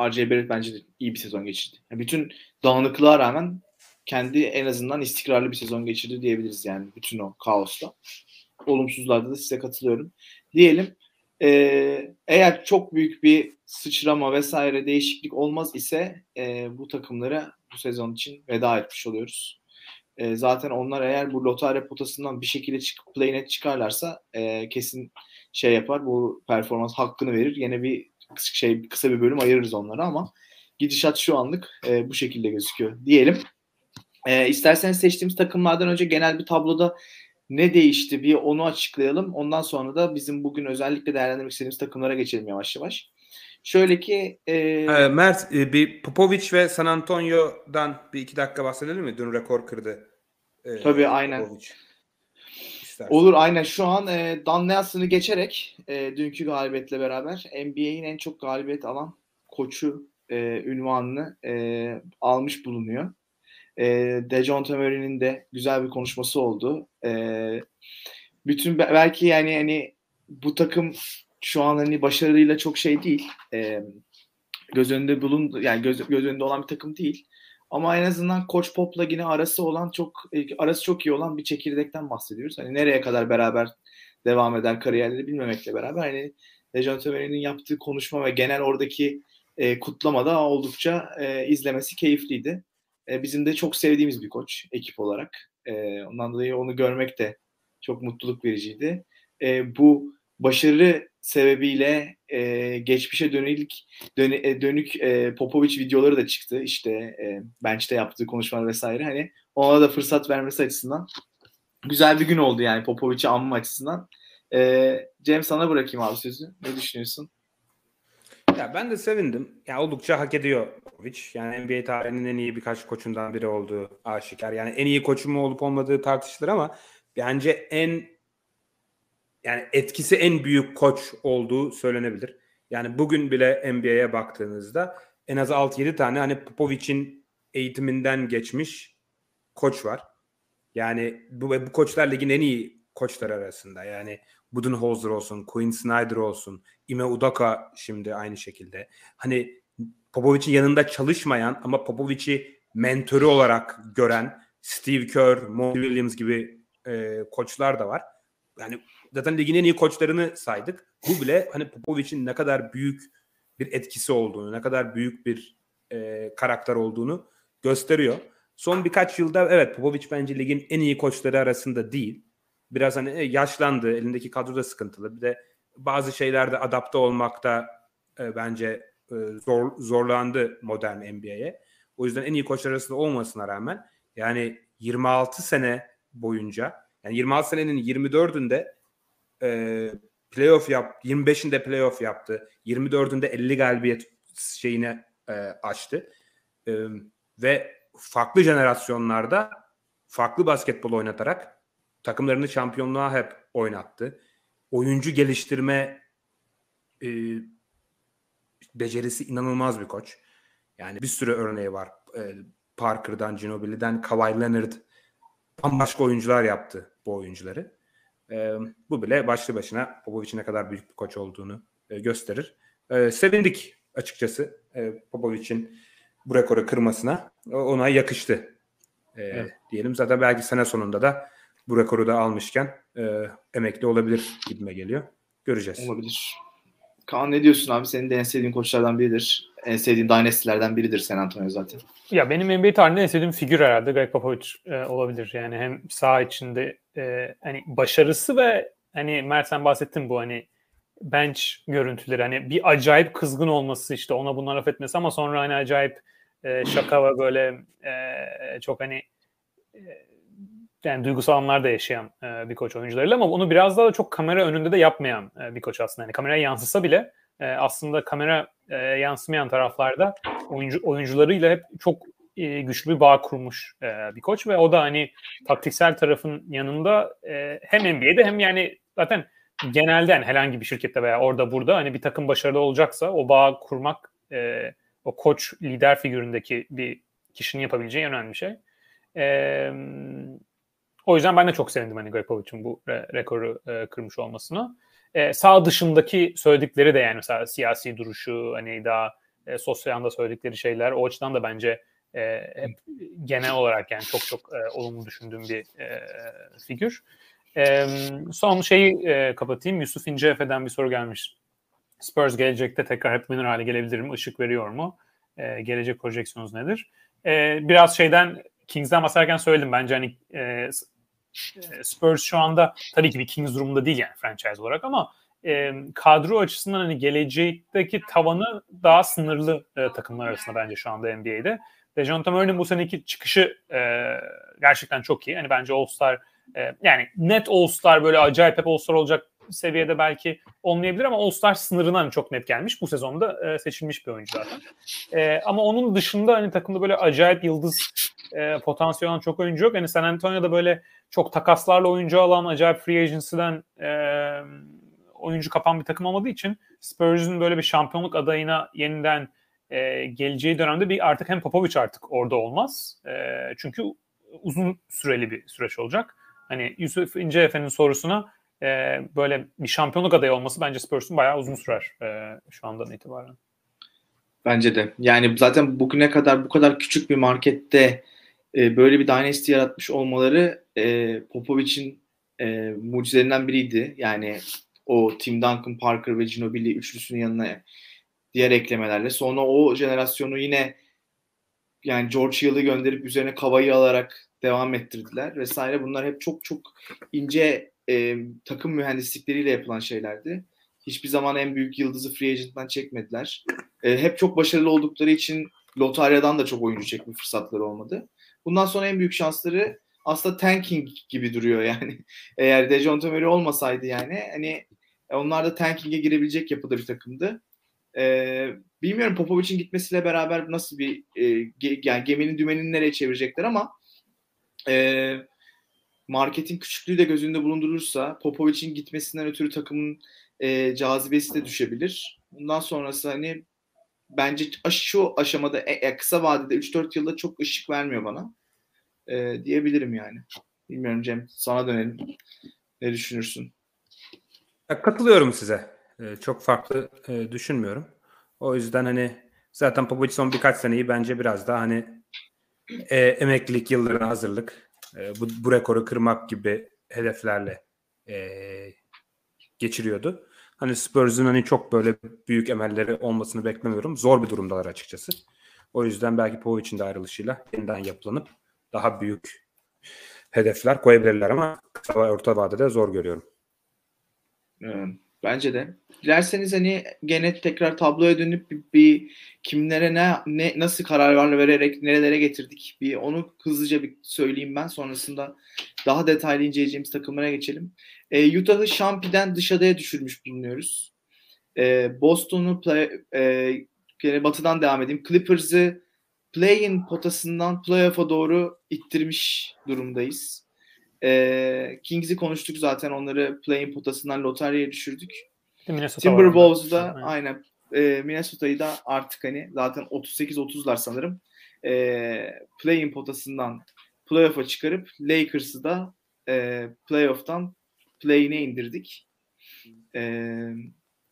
R.J. Barrett bence de iyi bir sezon geçirdi. Yani bütün dağınıklığa rağmen kendi en azından istikrarlı bir sezon geçirdi diyebiliriz yani bütün o kaosta. Olumsuzlarda da size katılıyorum. Diyelim e, eğer çok büyük bir sıçrama vesaire değişiklik olmaz ise e, bu takımlara bu sezon için veda etmiş oluyoruz. E, zaten onlar eğer bu lotarya potasından bir şekilde çıkıp play net çıkarlarsa e, kesin şey yapar bu performans hakkını verir. Yine bir kısa- şey kısa bir bölüm ayırırız onlara ama gidişat şu anlık e, bu şekilde gözüküyor diyelim. E, isterseniz seçtiğimiz takımlardan önce genel bir tabloda ne değişti bir onu açıklayalım. Ondan sonra da bizim bugün özellikle değerlendirmek istediğimiz takımlara geçelim yavaş yavaş. Şöyle ki e, Ee, Mert e, bir Popovic ve San Antonio'dan bir iki dakika bahsedelim mi? Dün rekor kırdı. Ee, Tabii, aynen. Popovic. İstersen. Olur aynen şu an e, Dan Nelson'ı geçerek e, dünkü galibiyetle beraber NBA'in en çok galibiyet alan koçu e, ünvanını e, almış bulunuyor. E, Dejounte Murray'nin de güzel bir konuşması oldu. E, bütün belki yani hani bu takım şu an hani başarıyla çok şey değil. E, göz önünde bulun yani göz, göz önünde olan bir takım değil. Ama en azından Koç Pop'la yine arası olan çok e, arası çok iyi olan bir çekirdekten bahsediyoruz. Hani nereye kadar beraber devam eder kariyerleri bilmemekle beraber hani Murray'nin yaptığı konuşma ve genel oradaki e, kutlama da oldukça e, izlemesi keyifliydi. E, bizim de çok sevdiğimiz bir koç ekip olarak. E, ondan dolayı onu görmek de çok mutluluk vericiydi. E, bu başarı sebebiyle e, geçmişe dönük dön, e, dönük e, Popovic videoları da çıktı. İşte e, bench'te yaptığı konuşmalar vesaire. Hani ona da fırsat vermesi açısından güzel bir gün oldu yani Popovic'i anma açısından. E, Cem sana bırakayım abi sözü. Ne düşünüyorsun? Ya ben de sevindim. Ya oldukça hak ediyor Popovic. Yani NBA tarihinin en iyi birkaç koçundan biri olduğu aşikar. Yani en iyi koçu mu olup olmadığı tartışılır ama bence en yani etkisi en büyük koç olduğu söylenebilir. Yani bugün bile NBA'ye baktığınızda en az 6-7 tane hani Popovic'in eğitiminden geçmiş koç var. Yani bu, bu koçlar ligin en iyi koçlar arasında. Yani Budenholzer olsun, Quinn Snyder olsun, Ime Udaka şimdi aynı şekilde. Hani Popovic'in yanında çalışmayan ama Popovic'i mentörü olarak gören Steve Kerr, Monty Williams gibi e, koçlar da var. Yani zaten ligin en iyi koçlarını saydık. Bu bile hani Popovic'in ne kadar büyük bir etkisi olduğunu, ne kadar büyük bir e, karakter olduğunu gösteriyor. Son birkaç yılda evet Popovic bence ligin en iyi koçları arasında değil. Biraz hani e, yaşlandı, elindeki kadro da sıkıntılı. Bir de bazı şeylerde adapte olmakta e, bence e, zor zorlandı modern NBA'ye. O yüzden en iyi koçlar arasında olmasına rağmen yani 26 sene boyunca yani 26 senenin 24'ünde e, playoff yap 25'inde playoff yaptı. 24'ünde 50 galibiyet şeyine e, açtı. E, ve farklı jenerasyonlarda farklı basketbol oynatarak takımlarını şampiyonluğa hep oynattı. Oyuncu geliştirme e, becerisi inanılmaz bir koç. Yani bir sürü örneği var. E, Parker'dan, Ginobili'den, Kawhi Leonard bambaşka oyuncular yaptı bu oyuncuları. E, bu bile başlı başına Popovic'in ne kadar büyük bir koç olduğunu e, gösterir. E, sevindik açıkçası e, Popovic'in bu rekoru kırmasına. Ona yakıştı e, evet. diyelim. Zaten belki sene sonunda da bu rekoru da almışken e, emekli olabilir gibime geliyor. Göreceğiz. Olabilir. Kaan ne diyorsun abi? Senin de en sevdiğin koçlardan biridir. En sevdiğin dynasty'lerden biridir San Antonio zaten. Ya benim NBA tarihinde en sevdiğim figür herhalde Greg Popovich e, olabilir. Yani hem saha içinde e, hani başarısı ve hani Mert sen bahsettin bu hani bench görüntüleri hani bir acayip kızgın olması işte ona bunlar laf etmesi ama sonra hani acayip e, şaka ve böyle e, çok hani e, yani duygusal anlar da yaşayan e, bir koç oyuncularıyla ama onu biraz daha da çok kamera önünde de yapmayan e, bir koç aslında. Yani kameraya yansısa bile e, aslında kamera e, yansımayan taraflarda oyuncu oyuncularıyla hep çok e, güçlü bir bağ kurmuş e, bir koç ve o da hani taktiksel tarafın yanında e, hem NBA'de hem yani zaten genelde yani herhangi bir şirkette veya orada burada hani bir takım başarılı olacaksa o bağ kurmak e, o koç lider figüründeki bir kişinin yapabileceği önemli bir şey. E, o yüzden ben de çok sevindim hani Grepovic'in bu re- rekoru e, kırmış olmasına. E, sağ dışındaki söyledikleri de yani mesela siyasi duruşu hani daha e, sosyal anda söyledikleri şeyler o açıdan da bence e, hep genel olarak yani çok çok e, olumlu düşündüğüm bir e, figür. E, son şeyi e, kapatayım. Yusuf İnceefe'den bir soru gelmiş. Spurs gelecekte tekrar hep winner hale gelebilir mi? Işık veriyor mu? E, gelecek projeksiyonunuz nedir? E, biraz şeyden Kings'den bahsederken söyledim. Bence hani e, Spurs şu anda tabii ki bir Kings durumunda değil yani franchise olarak ama e, kadro açısından hani gelecekteki tavanı daha sınırlı e, takımlar arasında bence şu anda NBA'de. Dejounte Murray'nin bu seneki çıkışı e, gerçekten çok iyi. Hani bence All-Star e, yani net All-Star böyle acayip hep All-Star olacak seviyede belki olmayabilir ama All-Star sınırına hani çok net gelmiş. Bu sezonda e, seçilmiş bir oyuncu zaten. E, ama onun dışında hani takımda böyle acayip yıldız e, potansiyel olan çok oyuncu yok. Hani San Antonio'da böyle çok takaslarla oyuncu alan acayip free agency'den e, oyuncu kapan bir takım olmadığı için Spurs'un böyle bir şampiyonluk adayına yeniden e, geleceği dönemde bir artık hem Popovic artık orada olmaz. E, çünkü uzun süreli bir süreç olacak. Hani Yusuf İnce Efe'nin sorusuna e, böyle bir şampiyonluk adayı olması bence Spurs'un bayağı uzun sürer e, şu andan itibaren. Bence de. Yani zaten bugüne kadar bu kadar küçük bir markette e, böyle bir dynasty yaratmış olmaları e, Popovic'in e, mucizelerinden biriydi. Yani o Tim Duncan, Parker ve Ginobili üçlüsünün yanına diğer eklemelerle. Sonra o jenerasyonu yine yani George Hill'ı gönderip üzerine Kavayı alarak devam ettirdiler vesaire. Bunlar hep çok çok ince e, takım mühendislikleriyle yapılan şeylerdi. Hiçbir zaman en büyük yıldızı free agent'tan çekmediler. E, hep çok başarılı oldukları için lotaryadan da çok oyuncu çekme fırsatları olmadı. Bundan sonra en büyük şansları aslında tanking gibi duruyor yani. Eğer Dejounte Murray olmasaydı yani hani e, onlar da tanking'e girebilecek yapıda bir takımdı. Ee, bilmiyorum Popovic'in gitmesiyle beraber nasıl bir e, ge, yani geminin dümenini nereye çevirecekler ama e, marketin küçüklüğü de göz önünde bulundurulursa Popovic'in gitmesinden ötürü takımın e, cazibesi de düşebilir. Bundan sonrası hani bence şu aşamada e, e kısa vadede 3-4 yılda çok ışık vermiyor bana. E, diyebilirim yani. Bilmiyorum Cem sana dönelim. Ne düşünürsün? Katılıyorum size. Ee, çok farklı e, düşünmüyorum. O yüzden hani zaten Popovic son birkaç seneyi bence biraz daha hani e, emeklilik yıllarına hazırlık, e, bu, bu rekoru kırmak gibi hedeflerle e, geçiriyordu. hani Spurs'un hani çok böyle büyük emelleri olmasını beklemiyorum. Zor bir durumdalar açıkçası. O yüzden belki Povic'in de ayrılışıyla yeniden yapılanıp daha büyük hedefler koyabilirler ama kısa orta vadede zor görüyorum. Evet. Bence de. Dilerseniz hani gene tekrar tabloya dönüp bir, bir kimlere ne, ne nasıl kararlar vererek nerelere getirdik bir onu hızlıca bir söyleyeyim ben. Sonrasında daha detaylı inceleyeceğimiz takımlara geçelim. E, Utah'ı Şampi'den dış adaya düşürmüş bulunuyoruz. E, Boston'u play, e, gene batıdan devam edeyim. Clippers'ı play-in potasından playoff'a doğru ittirmiş durumdayız. E, Kings'i konuştuk zaten onları play-in potasından lotaryaya düşürdük. Timberwolves'da aynen e, Minnesota'yı da artık hani zaten 38-30'lar sanırım e, play-in potasından playoff'a çıkarıp Lakers'ı da e, playoff'tan play-in'e indirdik. E,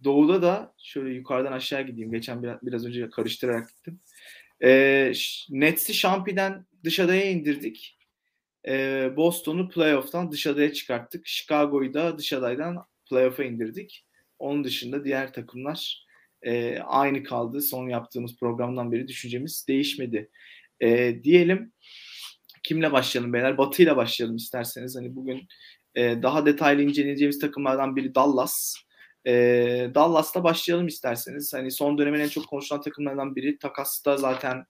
Doğu'da da şöyle yukarıdan aşağı gideyim. Geçen biraz, biraz önce karıştırarak gittim. E, Nets'i Şampi'den dış adaya indirdik e, Boston'u playoff'tan dış adaya çıkarttık. Chicago'yu da dış adaydan playoff'a indirdik. Onun dışında diğer takımlar e, aynı kaldı. Son yaptığımız programdan beri düşüncemiz değişmedi. E, diyelim kimle başlayalım beyler? Batı ile başlayalım isterseniz. Hani bugün e, daha detaylı inceleyeceğimiz takımlardan biri Dallas. E, Dallas'ta başlayalım isterseniz. Hani son dönemin en çok konuşulan takımlardan biri. Takas'ta zaten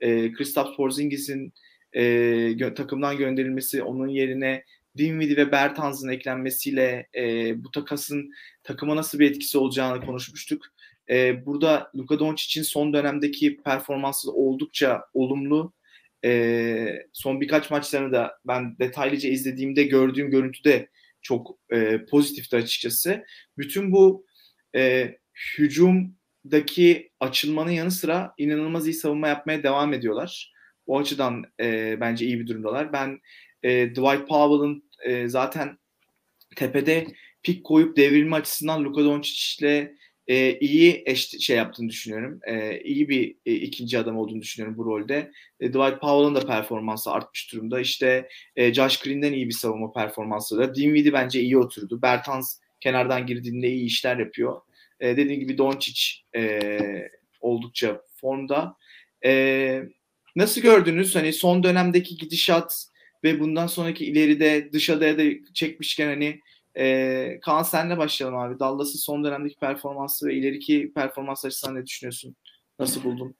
e, Kristaps Porzingis'in e, gö- takımdan gönderilmesi, onun yerine Dinwiddie ve Bertans'ın eklenmesiyle e, bu takasın takıma nasıl bir etkisi olacağını konuşmuştuk. E, burada Luka Doncic'in son dönemdeki performansı oldukça olumlu. E, son birkaç maçlarını da ben detaylıca izlediğimde gördüğüm görüntü de çok e, pozitifti açıkçası. Bütün bu e, hücumdaki açılmanın yanı sıra inanılmaz iyi savunma yapmaya devam ediyorlar. O açıdan e, bence iyi bir durumdalar. Ben e, Dwight Powell'ın e, zaten tepede pik koyup devrilme açısından Luka Doncic'le e, iyi eş, şey yaptığını düşünüyorum. E, iyi bir e, ikinci adam olduğunu düşünüyorum bu rolde. E, Dwight Powell'ın da performansı artmış durumda. İşte e, Josh Green'den iyi bir savunma performansı da. Dinwiddie bence iyi oturdu. Bertans kenardan girdiğinde iyi işler yapıyor. E, dediğim gibi Doncic e, oldukça formda. E, Nasıl gördünüz hani son dönemdeki gidişat ve bundan sonraki ileride dış adaya da çekmişken hani e, Kaan senle başlayalım abi. Dallas'ın son dönemdeki performansı ve ileriki performans açısından ne düşünüyorsun? Nasıl buldun?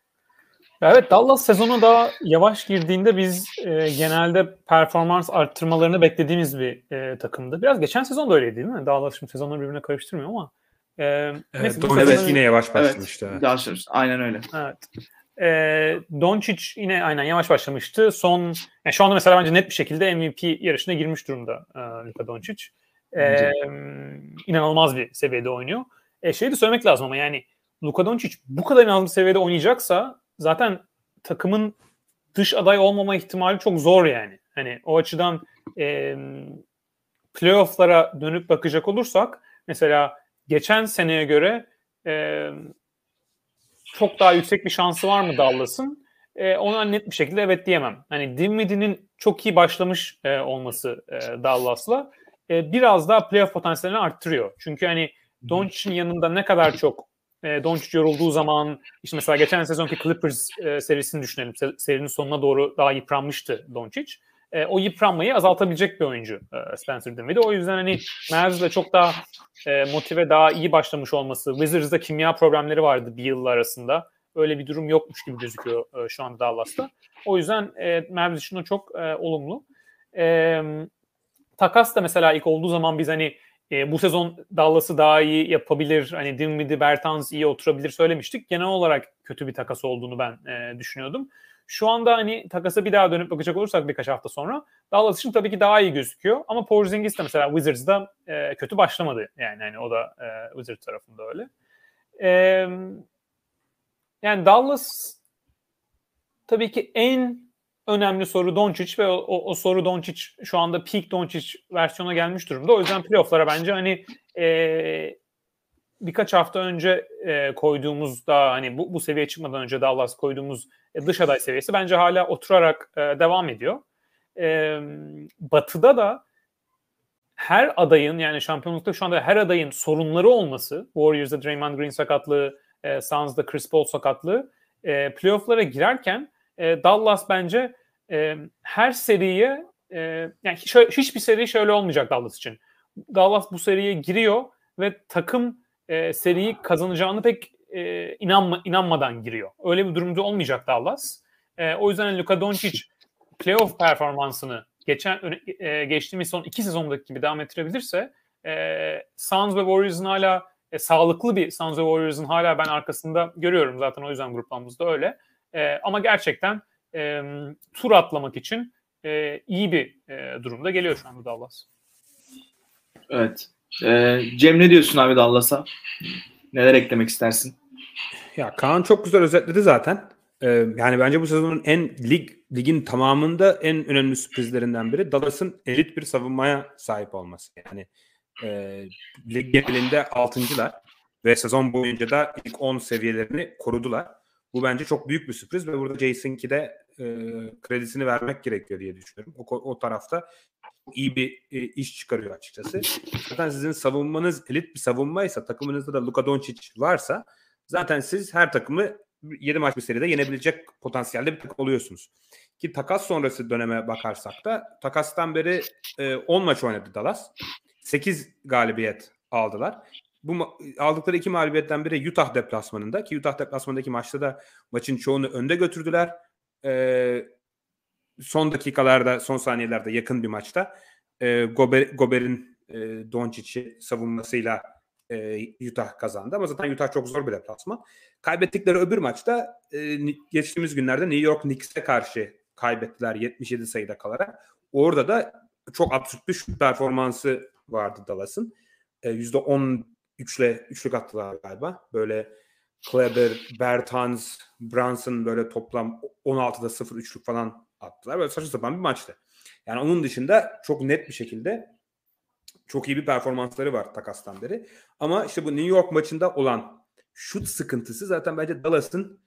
Evet Dallas sezonu daha yavaş girdiğinde biz e, genelde performans arttırmalarını beklediğimiz bir e, takımdı. Biraz geçen sezon da öyleydi değil mi? Dallas şimdi sezonları birbirine karıştırmıyor ama. E, evet, evet yine yavaş başlamıştı. Evet, evet. Aynen öyle. Evet. E, Doncic yine aynen yavaş başlamıştı. Son yani şu anda mesela bence net bir şekilde MVP yarışına girmiş durumda e, Luka Doncic. E, inanılmaz bir seviyede oynuyor. E, şeyi de söylemek lazım ama yani Luka Doncic bu kadar inanılmaz bir seviyede oynayacaksa zaten takımın dış aday olmama ihtimali çok zor yani. Hani o açıdan e, playoff'lara dönüp bakacak olursak mesela geçen seneye göre e, çok daha yüksek bir şansı var mı Dallas'ın? E, ona net bir şekilde evet diyemem. Hani Dinwiddie'nin çok iyi başlamış e, olması e, Dallas'la e, biraz daha playoff potansiyelini arttırıyor. Çünkü hani Doncic'in yanında ne kadar çok e, Doncic yorulduğu zaman işte mesela geçen sezonki Clippers e, serisini düşünelim. serinin sonuna doğru daha yıpranmıştı Doncic. E, o yıpranmayı azaltabilecek bir oyuncu e, Spencer Dinwiddie. O yüzden hani Mavs'le çok daha e, motive, daha iyi başlamış olması. Wizards'da kimya problemleri vardı bir yıl arasında. Öyle bir durum yokmuş gibi gözüküyor e, şu an Dallas'ta. O yüzden e, Mavs için o çok e, olumlu. E, takas da mesela ilk olduğu zaman biz hani e, bu sezon Dallas'ı daha iyi yapabilir, hani Dinwiddie, Bertans iyi oturabilir söylemiştik. Genel olarak kötü bir takas olduğunu ben e, düşünüyordum. Şu anda hani takasa bir daha dönüp bakacak olursak birkaç hafta sonra Dallas için tabii ki daha iyi gözüküyor. Ama Porzingis de mesela Wizards'da e, kötü başlamadı. Yani hani o da e, Wizards tarafında öyle. E, yani Dallas tabii ki en önemli soru Doncic ve o, o, o soru Doncic şu anda peak Doncic versiyona gelmiş durumda. O yüzden playoff'lara bence hani e, birkaç hafta önce e, koyduğumuz da hani bu, bu seviyeye çıkmadan önce Dallas koyduğumuz e, dış aday seviyesi bence hala oturarak e, devam ediyor. E, batı'da da her adayın yani şampiyonlukta şu anda her adayın sorunları olması, Warriors'da Draymond Green sakatlığı, e, Suns'da Chris Paul sakatlığı, e, playoff'lara girerken e, Dallas bence e, her seriye e, yani şöyle, hiçbir seri şöyle olmayacak Dallas için. Dallas bu seriye giriyor ve takım e, seriyi kazanacağını pek e, inanma, inanmadan giriyor. Öyle bir durumda olmayacak Dallas. E, o yüzden Luka Doncic playoff performansını geçen e, geçtiğimiz son iki sezondaki gibi devam ettirebilirse e, Suns ve Warriors'ın hala e, sağlıklı bir Suns ve Warriors'ın hala ben arkasında görüyorum zaten o yüzden gruplarımızda öyle. E, ama gerçekten e, tur atlamak için e, iyi bir e, durumda geliyor şu anda Dallas. Evet. Ee, Cem ne diyorsun abi Dallas'a? Neler eklemek istersin? Ya Kaan çok güzel özetledi zaten. Ee, yani bence bu sezonun en lig ligin tamamında en önemli sürprizlerinden biri Dallas'ın elit bir savunmaya sahip olması. Yani e, lig genelinde altıncılar ve sezon boyunca da ilk 10 seviyelerini korudular. Bu bence çok büyük bir sürpriz ve burada Jason Kidd'e e, kredisini vermek gerekiyor diye düşünüyorum. O, o tarafta iyi bir e, iş çıkarıyor açıkçası. Zaten sizin savunmanız elit bir savunmaysa takımınızda da Luka Doncic varsa zaten siz her takımı 7 maç bir seride yenebilecek potansiyelde bir takım oluyorsunuz. Ki takas sonrası döneme bakarsak da takastan beri e, 10 maç oynadı Dallas. 8 galibiyet aldılar. Bu aldıkları iki mağlubiyetten biri Utah deplasmanında ki Utah deplasmanındaki maçta da maçın çoğunu önde götürdüler. Ee, son dakikalarda, son saniyelerde yakın bir maçta e, Gober, Gober'in e, Doncic'i savunmasıyla e, Utah kazandı. Ama zaten Utah çok zor bir deplasman. Kaybettikleri öbür maçta e, geçtiğimiz günlerde New York Knicks'e karşı kaybettiler 77 sayıda kalarak. Orada da çok absürt bir şut performansı vardı Dallas'ın. E, %13'le üçlük attılar galiba. Böyle Kleber, Bertans, Brunson böyle toplam 16'da 0 üçlük falan attılar. Böyle saçma sapan bir maçtı. Yani onun dışında çok net bir şekilde çok iyi bir performansları var takastan beri. Ama işte bu New York maçında olan şut sıkıntısı zaten bence Dallas'ın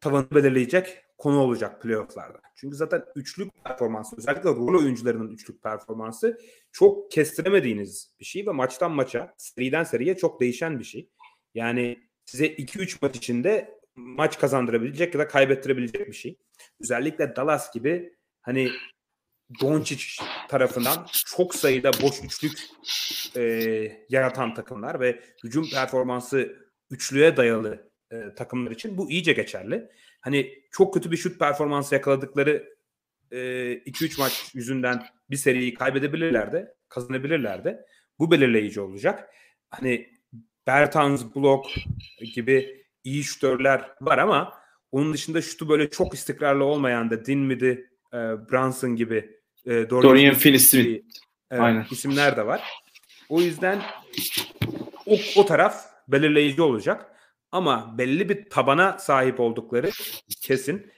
tavanı belirleyecek konu olacak playofflarda. Çünkü zaten üçlük performansı özellikle rol oyuncularının üçlük performansı çok kestiremediğiniz bir şey ve maçtan maça, seriden seriye çok değişen bir şey. Yani size 2-3 maç içinde maç kazandırabilecek ya da kaybettirebilecek bir şey. Özellikle Dallas gibi hani Doncic tarafından çok sayıda boş üçlük e, yaratan takımlar ve hücum performansı üçlüye dayalı e, takımlar için bu iyice geçerli. Hani çok kötü bir şut performansı yakaladıkları 2-3 e, maç yüzünden bir seriyi kaybedebilirler de kazanabilirler de. Bu belirleyici olacak. Hani Bertans, Blok gibi iyi şutörler var ama onun dışında şutu böyle çok istikrarlı olmayan da Dinwiddie, e, Brunson gibi e, Dorian, Dorian Finney-Smith Aynen. isimler de var. O yüzden o, o taraf belirleyici olacak. Ama belli bir tabana sahip oldukları kesin.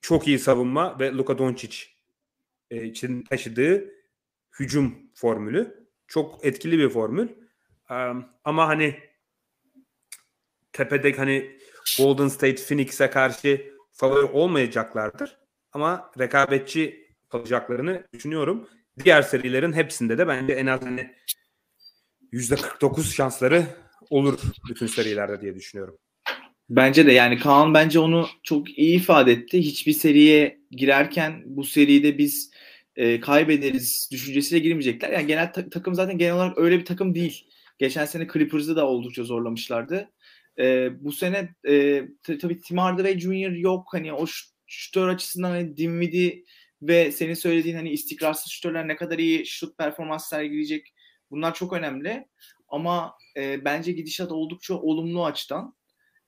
Çok iyi savunma ve Luka Doncic e, için taşıdığı hücum formülü. Çok etkili bir formül. Um, ama hani tepede hani Golden State Phoenix'e karşı favori olmayacaklardır. Ama rekabetçi kalacaklarını düşünüyorum. Diğer serilerin hepsinde de bence en az hani %49 şansları olur bütün serilerde diye düşünüyorum. Bence de yani Kaan bence onu çok iyi ifade etti. Hiçbir seriye girerken bu seride biz e, kaybederiz düşüncesiyle girmeyecekler. Yani genel ta- takım zaten genel olarak öyle bir takım değil. Geçen sene Clippers'ı da oldukça zorlamışlardı. E, bu sene e, tabii Tim Hardaway Jr. yok. Hani o şutör açısından hani Dinwiddie ve senin söylediğin hani istikrarsız şutörler ne kadar iyi şut performans sergileyecek bunlar çok önemli. Ama e, bence gidişat oldukça olumlu açıdan.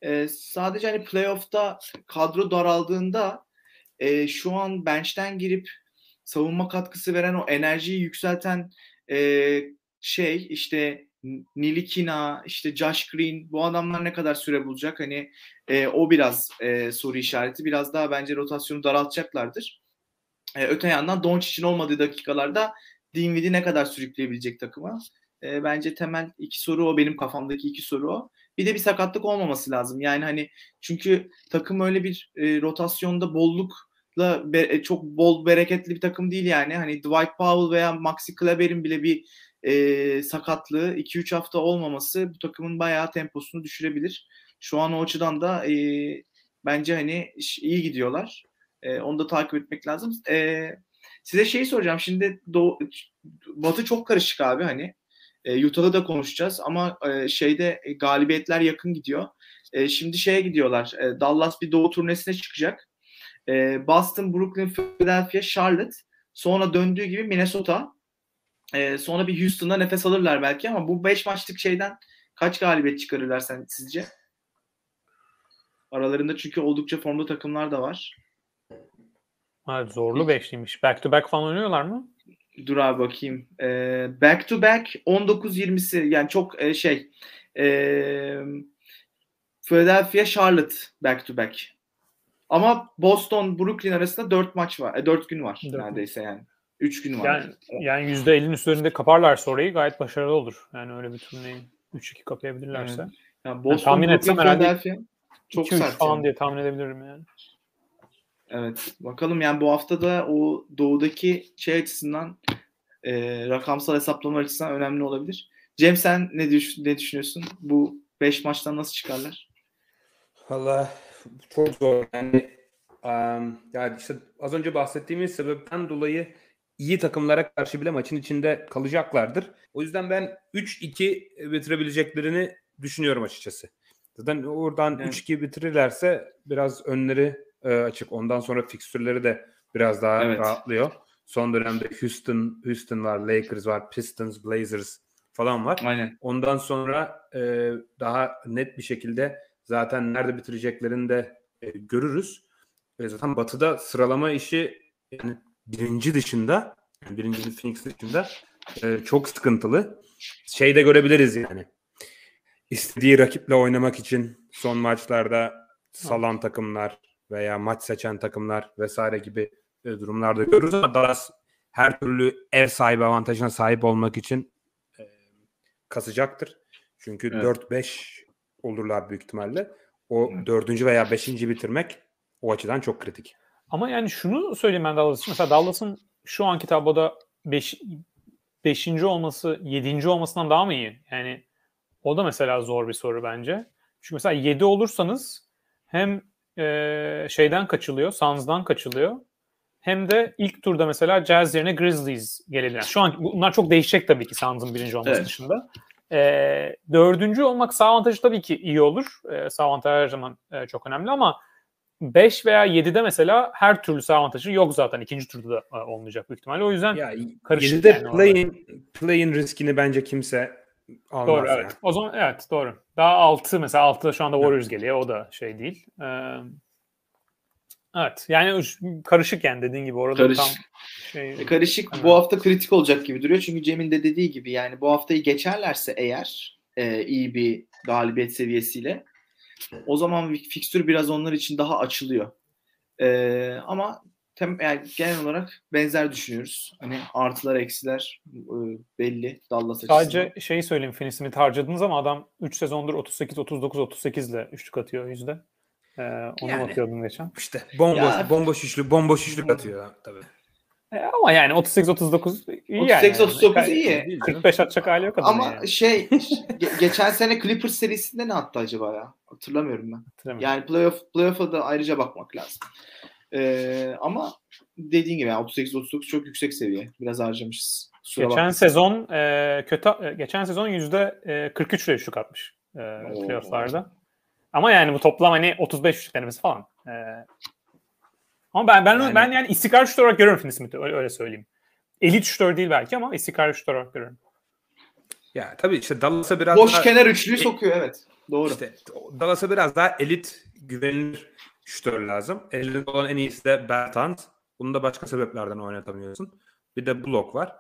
E, sadece hani playoff'ta kadro daraldığında e, şu an bench'ten girip savunma katkısı veren o enerjiyi yükselten e, şey işte Nilikina, işte Josh Green bu adamlar ne kadar süre bulacak? Hani e, o biraz e, soru işareti. Biraz daha bence rotasyonu daraltacaklardır. E, öte yandan Doncic'in olmadığı dakikalarda Dinwiddie ne kadar sürükleyebilecek takıma? E, bence temel iki soru o benim kafamdaki iki soru o. Bir de bir sakatlık olmaması lazım. Yani hani çünkü takım öyle bir e, rotasyonda bollukla be, e, çok bol bereketli bir takım değil yani. Hani Dwight Powell veya Maxi Kleber'in bile bir e, sakatlığı 2-3 hafta olmaması bu takımın bayağı temposunu düşürebilir. Şu an o açıdan da e, bence hani iyi gidiyorlar. E, onu da takip etmek lazım. E, size şeyi soracağım. Şimdi Doğu, Batı çok karışık abi hani. E, Utah'da da konuşacağız ama e, şeyde e, galibiyetler yakın gidiyor. E, şimdi şeye gidiyorlar. E, Dallas bir doğu turnesine çıkacak. E, Boston, Brooklyn, Philadelphia, Charlotte. Sonra döndüğü gibi Minnesota. E, sonra bir Houston'da nefes alırlar belki ama bu 5 maçlık şeyden kaç galibiyet çıkarırlar sen sizce? Aralarında çünkü oldukça formda takımlar da var. Evet, zorlu beşliymiş. Back to back falan oynuyorlar mı? Dur abi bakayım. Ee, back to back 19-20'si yani çok e, şey e, Philadelphia Charlotte back to back. Ama Boston Brooklyn arasında 4 maç var. E, 4 gün var 4 neredeyse yani. 3 gün var. Yani, yani %50'nin üzerinde kaparlarsa orayı gayet başarılı olur. Yani öyle bir turneyi 3-2 kapayabilirlerse. Evet. Yani Boston, yani tahmin Brooklyn, Philadelphia çok sert falan yani. diye tahmin edebilirim yani. Evet. Bakalım yani bu hafta da o doğudaki şey açısından e, rakamsal hesaplama açısından önemli olabilir. Cem sen ne, düş ne düşünüyorsun? Bu 5 maçtan nasıl çıkarlar? Valla çok zor. Yani um, yani işte az önce bahsettiğimiz sebepten dolayı iyi takımlara karşı bile maçın içinde kalacaklardır. O yüzden ben 3-2 bitirebileceklerini düşünüyorum açıkçası. Zaten oradan evet. 3-2 bitirirlerse biraz önleri e, açık. Ondan sonra fikstürleri de biraz daha evet. rahatlıyor. Son dönemde Houston, Houston var, Lakers var, Pistons, Blazers falan var. Aynen. Ondan sonra e, daha net bir şekilde zaten nerede bitireceklerini de e, görürüz. E, zaten Batı'da sıralama işi yani birinci dışında, yani birinci Phoenix dışında e, çok sıkıntılı. Şey de görebiliriz yani. İstediği rakiple oynamak için son maçlarda salan takımlar veya maç seçen takımlar vesaire gibi e, durumlarda görürüz ama Dallas her türlü ev sahibi avantajına sahip olmak için e, kasacaktır. Çünkü evet. 4-5 olurlar büyük ihtimalle. O dördüncü veya beşinci bitirmek o açıdan çok kritik. Ama yani şunu söyleyeyim ben Dallas için. Mesela Dallas'ın şu anki tabloda 5. Beş, olması 7. olmasından daha mı iyi? Yani o da mesela zor bir soru bence. Çünkü mesela 7 olursanız hem e, şeyden kaçılıyor, Suns'dan kaçılıyor. Hem de ilk turda mesela Jazz yerine Grizzlies gelebilir. Şu an bunlar çok değişecek tabii ki Suns'ın birinci olması evet. dışında. E, dördüncü olmak sağ avantajı tabii ki iyi olur. E, sağ avantaj her zaman e, çok önemli ama 5 veya 7'de mesela her türlü sağ avantajı yok zaten. ikinci turda da e, olmayacak büyük ihtimalle. O yüzden ya, karışık 7'de yani play-in, play-in riskini bence kimse almaz. Doğru yani. evet. O zaman evet doğru. Daha 6 mesela 6'da şu anda Warriors geliyor. O da şey değil. Ee, evet. Yani karışık yani dediğin gibi orada karışık. tam şey. E, karışık. Evet. Bu hafta kritik olacak gibi duruyor. Çünkü Cem'in de dediği gibi yani bu haftayı geçerlerse eğer e, iyi bir galibiyet seviyesiyle o zaman fikstür biraz onlar için daha açılıyor. E, ama tem, yani genel olarak benzer düşünüyoruz. Hani artılar eksiler e, belli Dallas açısından. Sadece şeyi söyleyeyim Finney Smith harcadınız ama adam 3 sezondur 38 39 38 ile üçlük atıyor yüzde. Ee, onu yani, bakıyordum geçen. İşte bomboş ya, bomboş üçlük bomboş üçlük atıyor tabii. E, ama yani 38 39 iyi 38 yani. 39 iyi. 45 atacak hali yok Ama yani. şey geçen sene Clippers serisinde ne attı acaba ya? Hatırlamıyorum ben. Yani playoff playoff'a da ayrıca bakmak lazım. Ee, ama dediğin gibi yani 38-39 çok yüksek seviye. Biraz harcamışız. Kusura geçen bakma. sezon e, kötü e, geçen sezon yüzde e, 43 ile üçlük atmış e, playoff'larda. Ama yani bu toplam hani 35 üçlük denemesi falan. E, ama ben ben yani, ben yani istikrar şut olarak görüyorum Finney Smith'i öyle, öyle söyleyeyim. Elit şutör değil belki ama istikrar şut olarak görüyorum. Ya tabii işte Dallas'a biraz Boş daha... kenar üçlüyü sokuyor evet. Doğru. İşte Dallas'a biraz daha elit güvenilir şütör lazım. Elinde olan en iyisi de Bertans. Bunu da başka sebeplerden oynatamıyorsun. Bir de Blok var.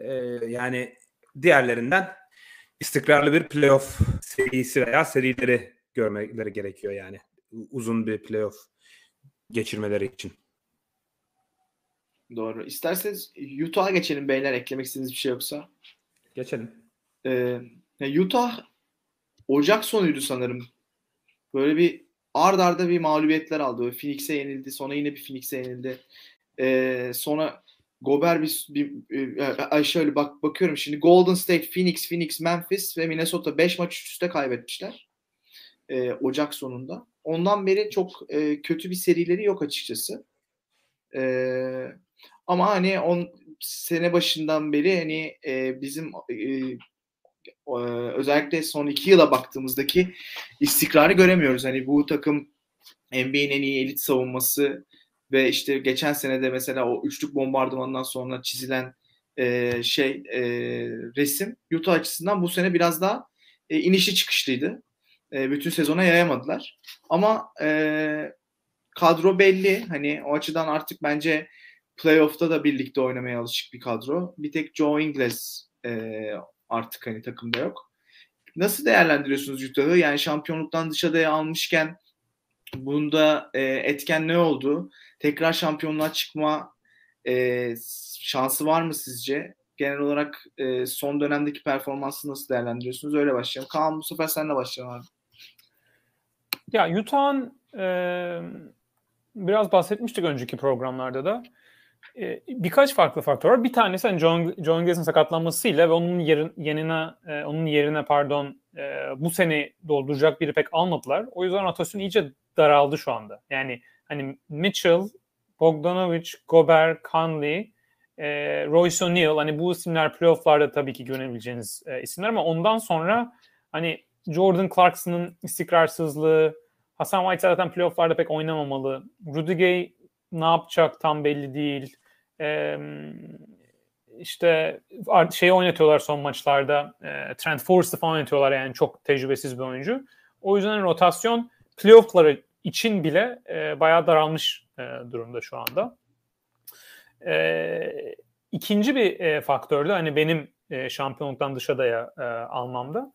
Ee, yani diğerlerinden istikrarlı bir playoff serisi veya serileri görmeleri gerekiyor yani. Uzun bir playoff geçirmeleri için. Doğru. İsterseniz Utah'a geçelim beyler eklemek istediğiniz bir şey yoksa. Geçelim. Ee, Utah Ocak sonuydu sanırım. Böyle bir ard arda bir mağlubiyetler aldı. Phoenix'e yenildi. Sonra yine bir Phoenix'e yenildi. Ee, sonra Gober bir, bir, bir şöyle bak bakıyorum şimdi Golden State, Phoenix, Phoenix, Memphis ve Minnesota 5 maç üst üste kaybetmişler. E, Ocak sonunda. Ondan beri çok e, kötü bir serileri yok açıkçası. E, ama hani on sene başından beri hani e, bizim e, özellikle son iki yıla baktığımızdaki istikrarı göremiyoruz. Hani bu takım NBA'nin en iyi elit savunması ve işte geçen sene de mesela o üçlük bombardımandan sonra çizilen e, şey e, resim Utah açısından bu sene biraz daha e, inişli çıkışlıydı. E, bütün sezona yayamadılar. Ama e, kadro belli. Hani o açıdan artık bence playoff'ta da birlikte oynamaya alışık bir kadro. Bir tek Joe Ingles e, artık hani takımda yok. Nasıl değerlendiriyorsunuz Utah'ı? Yani şampiyonluktan dışarıya almışken bunda e, etken ne oldu? Tekrar şampiyonluğa çıkma e, şansı var mı sizce? Genel olarak e, son dönemdeki performansı nasıl değerlendiriyorsunuz? Öyle başlayalım. Kaan bu sefer senle başlayalım abi. Ya Utah'ın e, biraz bahsetmiştik önceki programlarda da. E, birkaç farklı faktör var. Bir tanesi hani John, John Gaz'ın sakatlanmasıyla ve onun yerin, yerine e, onun yerine pardon e, bu sene dolduracak biri pek almadılar. O yüzden rotasyon iyice daraldı şu anda. Yani hani Mitchell, Bogdanovic, Gobert, Conley, e, Royce O'Neal hani bu isimler playofflarda tabii ki görebileceğiniz e, isimler ama ondan sonra hani Jordan Clarkson'ın istikrarsızlığı, Hasan White zaten playofflarda pek oynamamalı. Rudy Gay ne yapacak tam belli değil. Ee, işte şey oynatıyorlar son maçlarda. E, Trent Forrest'ı falan oynatıyorlar yani çok tecrübesiz bir oyuncu. O yüzden rotasyon playoff'ları için bile e, bayağı daralmış e, durumda şu anda. E, ikinci bir e, faktör hani benim e, şampiyonluktan dışarıya e, almamda.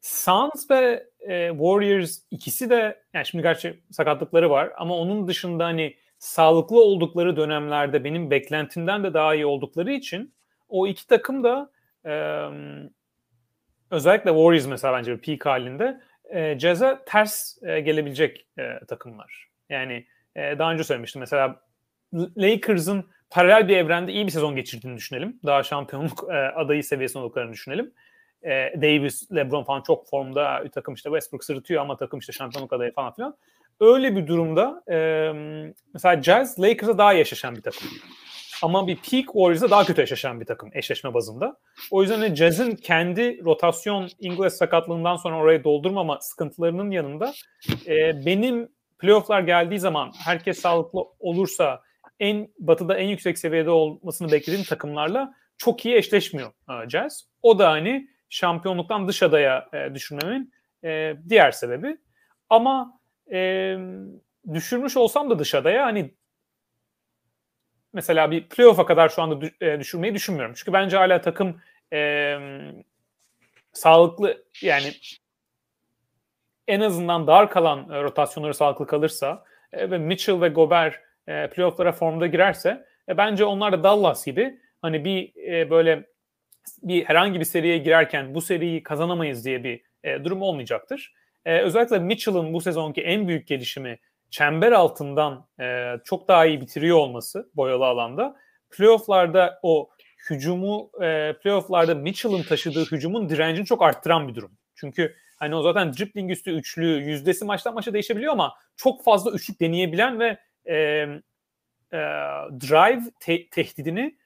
Suns ve e, Warriors ikisi de yani şimdi gerçi sakatlıkları var ama onun dışında hani sağlıklı oldukları dönemlerde benim beklentimden de daha iyi oldukları için o iki takım da e, özellikle Warriors mesela bence bir peak halinde e, Jazz'e ters e, gelebilecek e, takımlar. Yani e, daha önce söylemiştim mesela Lakers'ın paralel bir evrende iyi bir sezon geçirdiğini düşünelim. Daha şampiyonluk e, adayı seviyesinde olduklarını düşünelim. E, Davis, LeBron falan çok formda. Takım işte Westbrook sırıtıyor ama takım işte şampiyonluk adayı falan filan. Öyle bir durumda e, mesela Jazz Lakers'a daha yaşaşan bir takım. Ama bir Peak Warriors'a daha kötü yaşaşan bir takım eşleşme bazında. O yüzden de Jazz'ın kendi rotasyon Ingles sakatlığından sonra orayı doldurmama sıkıntılarının yanında e, benim playofflar geldiği zaman herkes sağlıklı olursa en batıda en yüksek seviyede olmasını beklediğim takımlarla çok iyi eşleşmiyor e, Jazz. O da hani şampiyonluktan dış adaya e, düşürmemin e, diğer sebebi. Ama e, düşürmüş olsam da dış adaya hani mesela bir playoff'a kadar şu anda e, düşürmeyi düşünmüyorum. Çünkü bence hala takım e, sağlıklı yani en azından dar kalan e, rotasyonları sağlıklı kalırsa e, ve Mitchell ve Gobert e, playoff'lara formda girerse e, bence onlar da Dallas gibi hani bir e, böyle bir herhangi bir seriye girerken bu seriyi kazanamayız diye bir e, durum olmayacaktır. E, özellikle Mitchell'ın bu sezonki en büyük gelişimi çember altından e, çok daha iyi bitiriyor olması boyalı alanda. Playoff'larda o hücumu e, playoff'larda Mitchell'ın taşıdığı hücumun direncini çok arttıran bir durum. Çünkü hani o zaten dribbling üstü üçlü yüzdesi maçtan maça değişebiliyor ama çok fazla üçlük deneyebilen ve e, e, drive te- tehdidini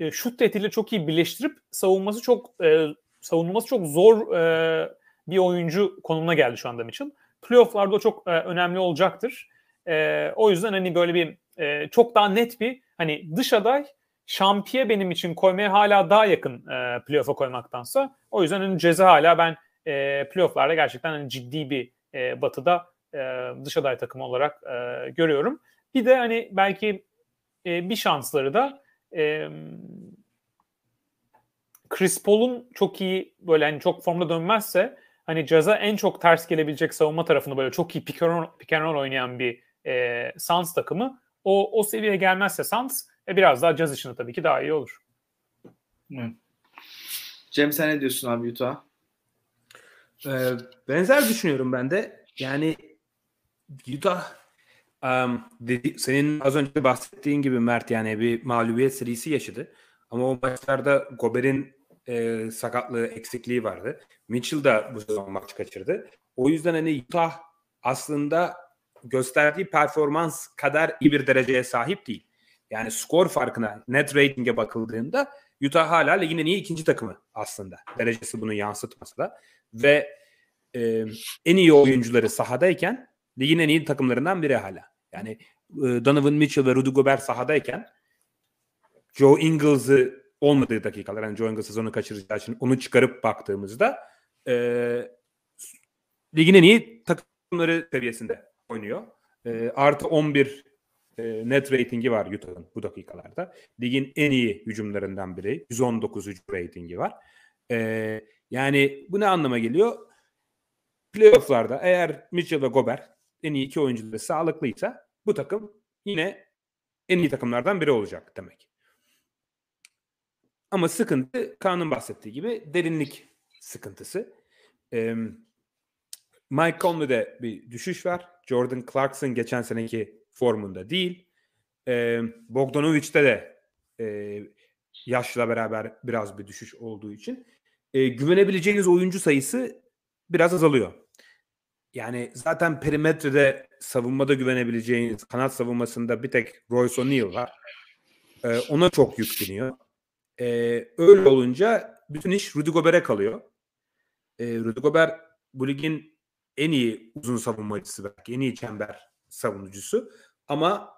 e, şut tehdidiyle çok iyi birleştirip savunması çok e, savunulması çok zor e, bir oyuncu konumuna geldi şu anda Mitchell. Playoff'larda o çok e, önemli olacaktır. E, o yüzden hani böyle bir e, çok daha net bir hani dış aday şampiye benim için koymaya hala daha yakın e, playoff'a koymaktansa. O yüzden hani ceza hala ben e, playoff'larda gerçekten hani ciddi bir e, batıda e, dış aday takımı olarak e, görüyorum. Bir de hani belki e, bir şansları da e, Chris Paul'un çok iyi böyle hani çok formda dönmezse hani Jazz'a en çok ters gelebilecek savunma tarafını böyle çok iyi pick and roll, pick and roll oynayan bir e, Suns takımı o, o seviyeye gelmezse Suns e, biraz daha Jazz için de tabii ki daha iyi olur. Hı. Cem sen ne diyorsun abi Utah? Ee, benzer düşünüyorum ben de. Yani Utah Um, dedi, senin az önce bahsettiğin gibi Mert yani bir mağlubiyet serisi yaşadı. Ama o maçlarda Gober'in e, sakatlığı, eksikliği vardı. Mitchell da bu sezon maç kaçırdı. O yüzden hani Utah aslında gösterdiği performans kadar iyi bir dereceye sahip değil. Yani skor farkına, net rating'e bakıldığında Utah hala ligin en iyi ikinci takımı aslında. Derecesi bunu yansıtmasa da. Ve e, en iyi oyuncuları sahadayken ligin en iyi takımlarından biri hala. Yani e, Donovan Mitchell ve Rudy Gobert sahadayken Joe Ingles'ı olmadığı dakikalar, yani Joe Ingles sezonu kaçıracağı için onu çıkarıp baktığımızda e, ligin en iyi takımları seviyesinde oynuyor. E, artı 11 e, net ratingi var Utah'ın bu dakikalarda. Ligin en iyi hücumlarından biri. 119 hücum ratingi var. E, yani bu ne anlama geliyor? Playoff'larda eğer Mitchell ve Gobert en iyi iki oyuncuları sağlıklıysa bu takım yine en iyi takımlardan biri olacak demek. Ama sıkıntı Kaan'ın bahsettiği gibi derinlik sıkıntısı. Ee, Mike Conley'de bir düşüş var. Jordan Clarkson geçen seneki formunda değil. Ee, Bogdanovic'te de e, yaşla beraber biraz bir düşüş olduğu için e, güvenebileceğiniz oyuncu sayısı biraz azalıyor. Yani zaten perimetrede savunmada güvenebileceğiniz kanat savunmasında bir tek Royce O'Neal var. Ee, ona çok yükleniyor. Ee, öyle olunca bütün iş Rudy Gobert'e kalıyor. Ee, Rudy Gobert bu ligin en iyi uzun savunmacısı belki en iyi çember savunucusu. Ama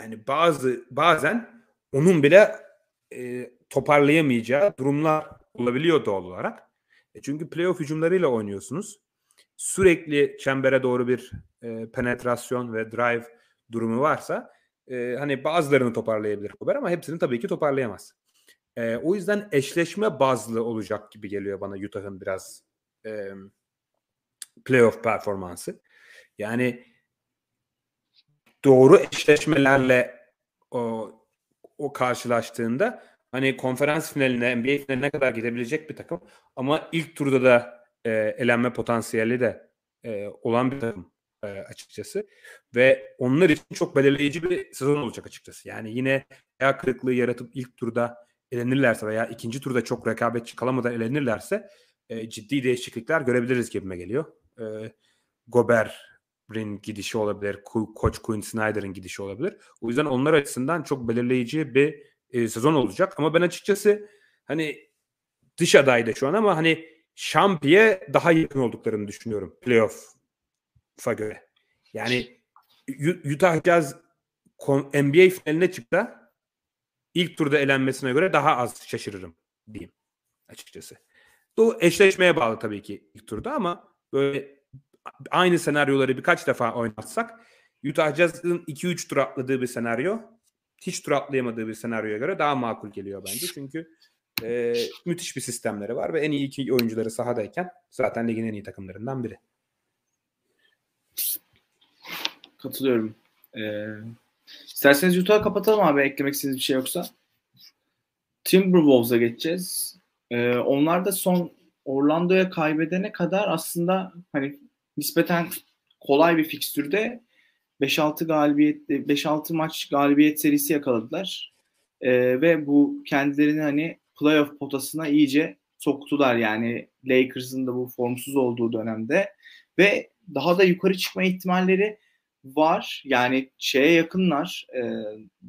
yani bazı bazen onun bile e, toparlayamayacağı durumlar olabiliyor doğal olarak. E çünkü playoff hücumlarıyla oynuyorsunuz sürekli çembere doğru bir e, penetrasyon ve drive durumu varsa e, hani bazılarını toparlayabilir Kober ama hepsini tabii ki toparlayamaz. E, o yüzden eşleşme bazlı olacak gibi geliyor bana Utah'ın biraz e, playoff performansı. Yani doğru eşleşmelerle o, o karşılaştığında hani konferans finaline, NBA finaline kadar gidebilecek bir takım ama ilk turda da e, elenme potansiyeli de e, olan bir takım e, açıkçası. Ve onlar için çok belirleyici bir sezon olacak açıkçası. Yani yine ayak kırıklığı yaratıp ilk turda elenirlerse veya ikinci turda çok rekabetçi kalamadan elenirlerse e, ciddi değişiklikler görebiliriz gibime geliyor. E, Gobert'in gidişi olabilir, Ko- Koç Quinn Snyder'ın gidişi olabilir. O yüzden onlar açısından çok belirleyici bir e, sezon olacak. Ama ben açıkçası hani dış adayda şu an ama hani Şampi'ye daha yakın olduklarını düşünüyorum playoff'a göre. Yani Utah Jazz NBA finaline çıktı ilk turda elenmesine göre daha az şaşırırım diyeyim açıkçası. Bu eşleşmeye bağlı tabii ki ilk turda ama böyle aynı senaryoları birkaç defa oynatsak Utah Jazz'ın 2-3 tur atladığı bir senaryo hiç tur atlayamadığı bir senaryoya göre daha makul geliyor bence. Çünkü e, müthiş bir sistemleri var ve en iyi iki oyuncuları sahadayken zaten ligin en iyi takımlarından biri. Katılıyorum. Ee, isterseniz Utah'ı kapatalım abi eklemek istediğiniz bir şey yoksa. Timberwolves'a geçeceğiz. Ee, onlar da son Orlando'ya kaybedene kadar aslında hani nispeten kolay bir fikstürde 5-6 galibiyet 5-6 maç galibiyet serisi yakaladılar. Ee, ve bu kendilerini hani playoff potasına iyice soktular yani Lakers'ın da bu formsuz olduğu dönemde ve daha da yukarı çıkma ihtimalleri var. Yani şeye yakınlar. E,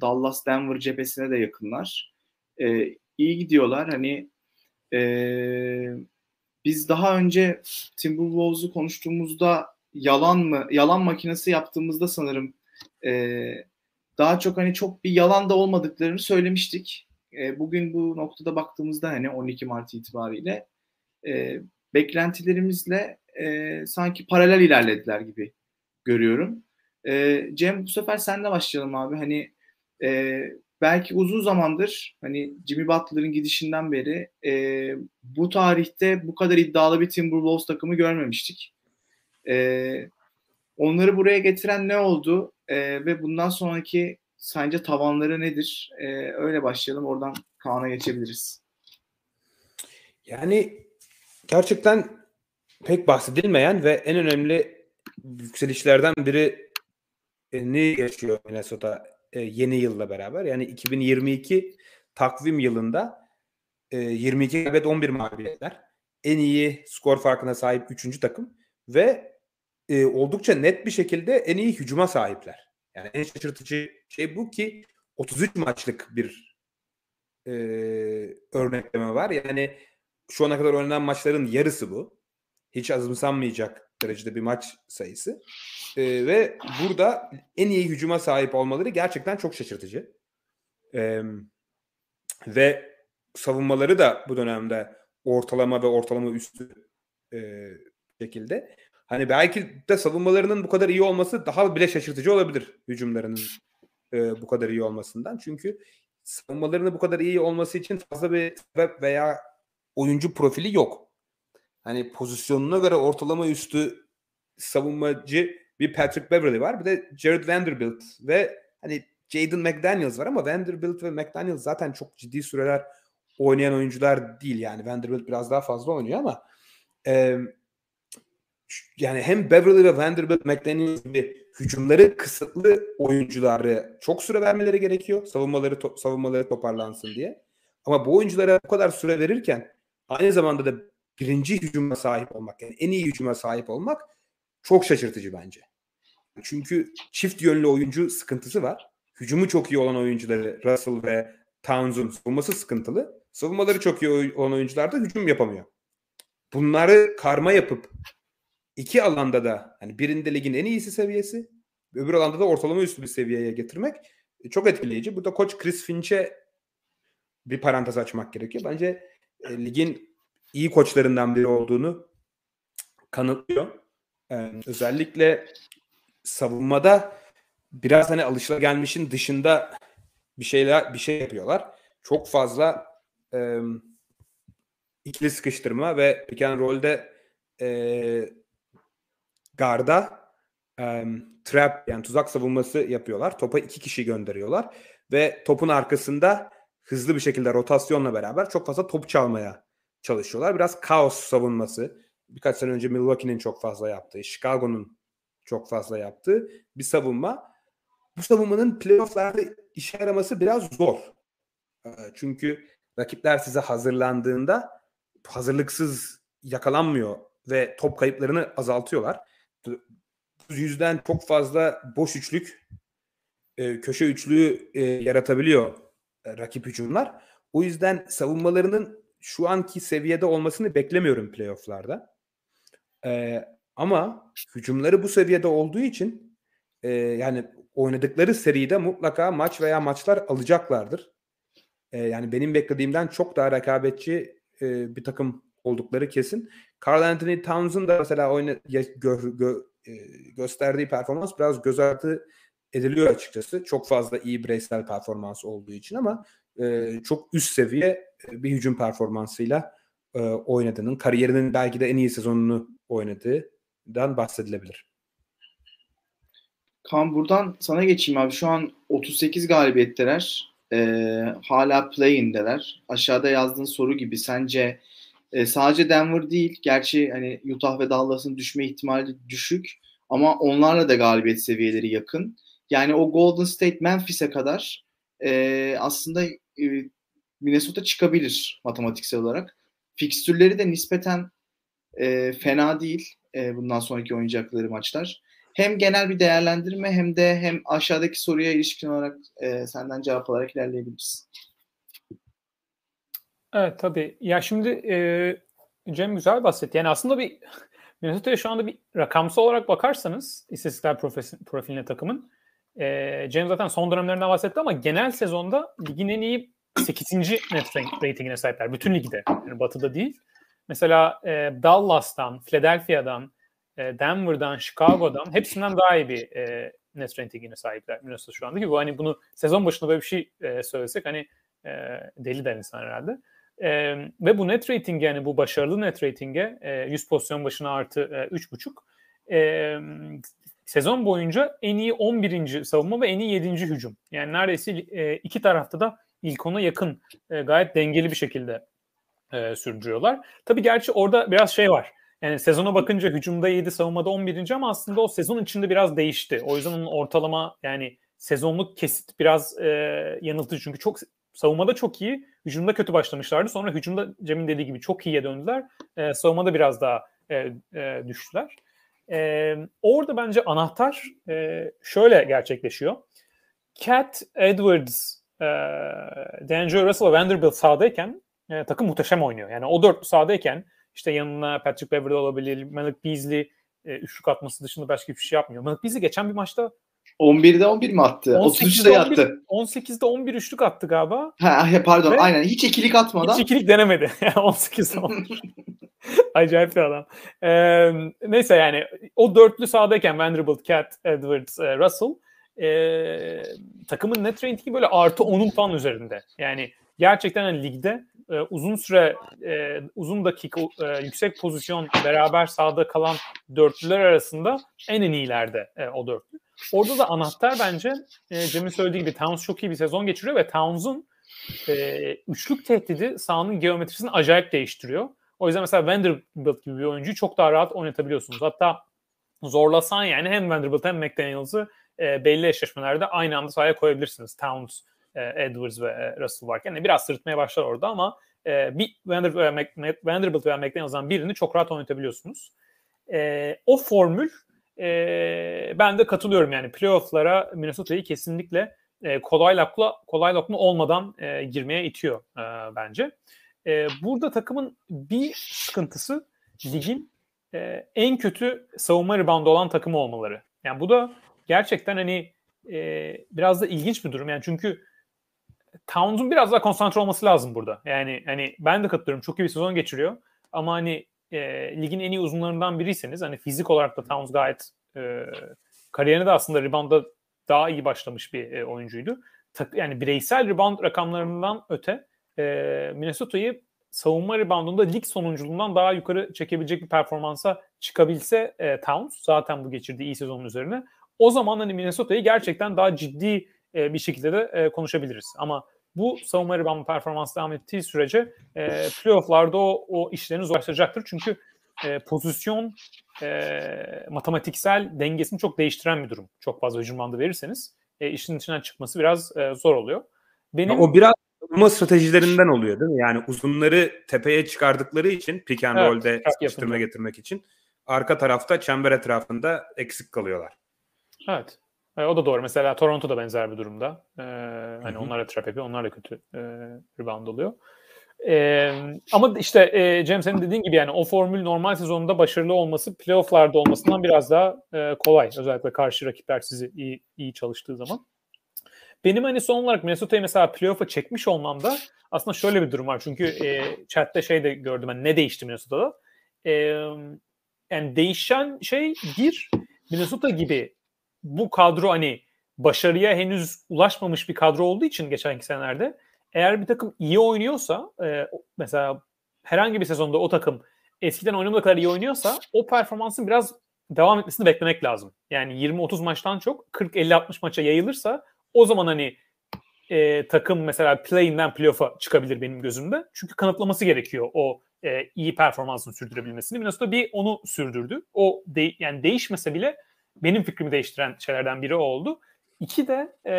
Dallas Denver cephesine de yakınlar. E, iyi gidiyorlar. Hani e, biz daha önce Timberwolves'u konuştuğumuzda yalan mı yalan makinesi yaptığımızda sanırım e, daha çok hani çok bir yalan da olmadıklarını söylemiştik e, bugün bu noktada baktığımızda hani 12 Mart itibariyle e, beklentilerimizle e, sanki paralel ilerlediler gibi görüyorum. E, Cem bu sefer senle başlayalım abi. Hani e, belki uzun zamandır hani Jimmy Butler'ın gidişinden beri e, bu tarihte bu kadar iddialı bir Timberwolves takımı görmemiştik. E, onları buraya getiren ne oldu? E, ve bundan sonraki sence tavanları nedir? Ee, öyle başlayalım. Oradan Kaan'a geçebiliriz. Yani gerçekten pek bahsedilmeyen ve en önemli yükselişlerden biri ni yaşıyor Minnesota e, yeni yılla beraber. Yani 2022 takvim yılında e, 22 galibiyet 11 mağlubiyetler. En iyi skor farkına sahip 3. takım ve e, oldukça net bir şekilde en iyi hücuma sahipler. Yani en şaşırtıcı şey bu ki 33 maçlık bir e, örnekleme var. Yani şu ana kadar oynanan maçların yarısı bu. Hiç azımsanmayacak derecede bir maç sayısı. E, ve burada en iyi hücuma sahip olmaları gerçekten çok şaşırtıcı. E, ve savunmaları da bu dönemde ortalama ve ortalama üstü e, şekilde. Hani belki de savunmalarının bu kadar iyi olması daha bile şaşırtıcı olabilir hücumlarının e, bu kadar iyi olmasından. Çünkü savunmalarının bu kadar iyi olması için fazla bir sebep veya oyuncu profili yok. Hani pozisyonuna göre ortalama üstü savunmacı bir Patrick Beverly var. Bir de Jared Vanderbilt ve hani Jaden McDaniels var ama Vanderbilt ve McDaniels zaten çok ciddi süreler oynayan oyuncular değil yani. Vanderbilt biraz daha fazla oynuyor ama e, yani hem Beverly ve Vanderbilt McDaniels gibi hücumları kısıtlı oyuncuları çok süre vermeleri gerekiyor. Savunmaları to- savunmaları toparlansın diye. Ama bu oyunculara bu kadar süre verirken aynı zamanda da birinci hücuma sahip olmak yani en iyi hücuma sahip olmak çok şaşırtıcı bence. Çünkü çift yönlü oyuncu sıkıntısı var. Hücumu çok iyi olan oyuncuları Russell ve Towns'un savunması sıkıntılı. Savunmaları çok iyi olan oyuncular da hücum yapamıyor. Bunları karma yapıp iki alanda da hani birinde ligin en iyisi seviyesi öbür alanda da ortalama üstü bir seviyeye getirmek e, çok etkileyici. Burada koç Chris Finch'e bir parantez açmak gerekiyor. Bence e, ligin iyi koçlarından biri olduğunu kanıtlıyor. Ee, özellikle savunmada biraz hani alışılagelmişin dışında bir şeyler bir şey yapıyorlar. Çok fazla e, ikili sıkıştırma ve pick and roll'de e, garda e, trap yani tuzak savunması yapıyorlar. Topa iki kişi gönderiyorlar ve topun arkasında hızlı bir şekilde rotasyonla beraber çok fazla top çalmaya çalışıyorlar. Biraz kaos savunması. Birkaç sene önce Milwaukee'nin çok fazla yaptığı, Chicago'nun çok fazla yaptığı bir savunma. Bu savunmanın playofflarda işe yaraması biraz zor. Çünkü rakipler size hazırlandığında hazırlıksız yakalanmıyor ve top kayıplarını azaltıyorlar. Yüzden çok fazla boş üçlük, köşe üçlüğü yaratabiliyor rakip hücumlar. O yüzden savunmalarının şu anki seviyede olmasını beklemiyorum playofflarda. Ama hücumları bu seviyede olduğu için e, yani oynadıkları seride mutlaka maç veya maçlar alacaklardır. E, yani benim beklediğimden çok daha rekabetçi e, bir takım oldukları kesin. Carl Anthony Towns'un da mesela oyna, gö, gö, e, gösterdiği performans biraz göz ardı ediliyor açıkçası. Çok fazla iyi bireysel performans olduğu için ama e, çok üst seviye bir hücum performansıyla e, oynadığının, kariyerinin belki de en iyi sezonunu oynadığından bahsedilebilir. Kan buradan sana geçeyim abi. Şu an 38 galibiyetteler. E, hala play-in'deler. Aşağıda yazdığın soru gibi sence e, sadece Denver değil. Gerçi hani Utah ve Dallas'ın düşme ihtimali düşük. Ama onlarla da galibiyet seviyeleri yakın. Yani o Golden State Memphis'e kadar e, aslında e, Minnesota çıkabilir matematiksel olarak. Fikstürleri de nispeten e, fena değil e, bundan sonraki oynayacakları maçlar. Hem genel bir değerlendirme hem de hem aşağıdaki soruya ilişkin olarak e, senden cevap alarak ilerleyebiliriz. Evet tabii. Ya şimdi e, Cem güzel bahsetti. Yani aslında bir Minnesota'ya şu anda bir rakamsal olarak bakarsanız istatistikler profiline takımın e, Cem zaten son dönemlerinden bahsetti ama genel sezonda ligin en iyi 8. net ratingine sahipler. Bütün ligde. Yani batıda değil. Mesela e, Dallas'tan, Philadelphia'dan, e, Denver'dan, Chicago'dan hepsinden daha iyi bir e, net ratingine sahipler Minnesota şu anda. Ki bu hani bunu sezon başında böyle bir şey e, söylesek hani e, deli der insan herhalde. E, ve bu net rating yani bu başarılı net ratinge e, 100 pozisyon başına artı e, 3.5 e, sezon boyunca en iyi 11. savunma ve en iyi 7. hücum. Yani neredeyse e, iki tarafta da ilk ona yakın e, gayet dengeli bir şekilde e, sürdürüyorlar. Tabii gerçi orada biraz şey var. Yani sezona bakınca hücumda 7, savunmada 11. ama aslında o sezon içinde biraz değişti. O yüzden onun ortalama yani sezonluk kesit biraz e, yanıltıcı. Çünkü çok savunmada çok iyi, hücumda kötü başlamışlardı. Sonra hücumda Cem'in dediği gibi çok iyiye döndüler. E, savunmada biraz daha e, e, düştüler. E, orada bence anahtar e, şöyle gerçekleşiyor. Cat Edwards, e, D'Angelo Russell ve Vanderbilt sahadayken e, takım muhteşem oynuyor. Yani o dörtlü sahadayken işte yanına Patrick Beverly olabilir, Malik Beasley e, üçlük atması dışında başka bir şey yapmıyor. Malik Beasley geçen bir maçta 11'de 11 mi attı? 33'te yattı. 18'de 11 üçlük attı galiba. Ha, pardon Ve aynen hiç ikilik atmadan. Hiç ikilik denemedi. 18'de 11. Acayip bir adam. Ee, neyse yani o dörtlü sahadayken Vanderbilt, Cat, Edwards, Russell e, takımın net ratingi böyle artı 10'un falan üzerinde. Yani gerçekten hani ligde e, uzun süre e, uzun dakika e, yüksek pozisyon beraber sahada kalan dörtlüler arasında en en iyilerde e, o dörtlü. Orada da anahtar bence e, Cem'in söylediği gibi Towns çok iyi bir sezon geçiriyor ve Towns'un e, üçlük tehdidi sahanın geometrisini acayip değiştiriyor. O yüzden mesela Vanderbilt gibi bir oyuncuyu çok daha rahat oynatabiliyorsunuz. Hatta zorlasan yani hem Vanderbilt hem McDaniels'ı e, belli eşleşmelerde aynı anda sahaya koyabilirsiniz. Towns, e, Edwards ve e, Russell varken. Yani biraz sırıtmaya başlar orada ama e, bir Vanderbilt, Vanderbilt veya McDaniels'dan birini çok rahat oynatabiliyorsunuz. E, o formül e, ben de katılıyorum yani playoff'lara Minnesota'yı kesinlikle e, kolay lokla kolay lokma olmadan e, girmeye itiyor e, bence. E, burada takımın bir sıkıntısı ligin e, en kötü savunma reboundu olan takımı olmaları. Yani bu da gerçekten hani e, biraz da ilginç bir durum. Yani çünkü Towns'un biraz daha konsantre olması lazım burada. Yani hani ben de katılıyorum. Çok iyi bir sezon geçiriyor. Ama hani e, ligin en iyi uzunlarından biriyseniz hani fizik olarak da Towns gayet e, kariyerine de aslında reboundda daha iyi başlamış bir e, oyuncuydu. Tak, yani bireysel rebound rakamlarından öte e, Minnesota'yı savunma reboundunda lig sonunculuğundan daha yukarı çekebilecek bir performansa çıkabilse e, Towns zaten bu geçirdiği iyi sezonun üzerine o zaman hani Minnesota'yı gerçekten daha ciddi e, bir şekilde de e, konuşabiliriz. Ama bu savunma rebound performans devam ettiği sürece e, playofflarda o, o işlerini zorlaştıracaktır. Çünkü e, pozisyon e, matematiksel dengesini çok değiştiren bir durum. Çok fazla hücum bandı verirseniz e, işin içinden çıkması biraz e, zor oluyor. Benim o biraz savunma stratejilerinden oluyor değil mi? Yani uzunları tepeye çıkardıkları için pick and evet, roll'de sıkıştırma getirmek için arka tarafta çember etrafında eksik kalıyorlar. Evet. E, o da doğru. Mesela Toronto da benzer bir durumda. E, hani onlar da trap yapıyor. Onlar da kötü e, rebound oluyor. E, ama işte e, Cem senin dediğin gibi yani o formül normal sezonunda başarılı olması playofflarda olmasından biraz daha e, kolay. Özellikle karşı rakipler sizi iyi, iyi çalıştığı zaman. Benim hani son olarak Minnesota'yı mesela playoff'a çekmiş olmamda aslında şöyle bir durum var. Çünkü e, chatte şey de gördüm. Yani ne değişti Minnesota'da? E, yani değişen şey bir Minnesota gibi bu kadro hani başarıya henüz ulaşmamış bir kadro olduğu için geçenki senelerde eğer bir takım iyi oynuyorsa e, mesela herhangi bir sezonda o takım eskiden oynamadığı kadar iyi oynuyorsa o performansın biraz devam etmesini beklemek lazım. Yani 20-30 maçtan çok 40-50-60 maça yayılırsa o zaman hani e, takım mesela play'inden playoff'a çıkabilir benim gözümde. Çünkü kanıtlaması gerekiyor o e, iyi performansını sürdürebilmesini. Minnesota bir onu sürdürdü. O de, yani değişmese bile benim fikrimi değiştiren şeylerden biri oldu. İki de e,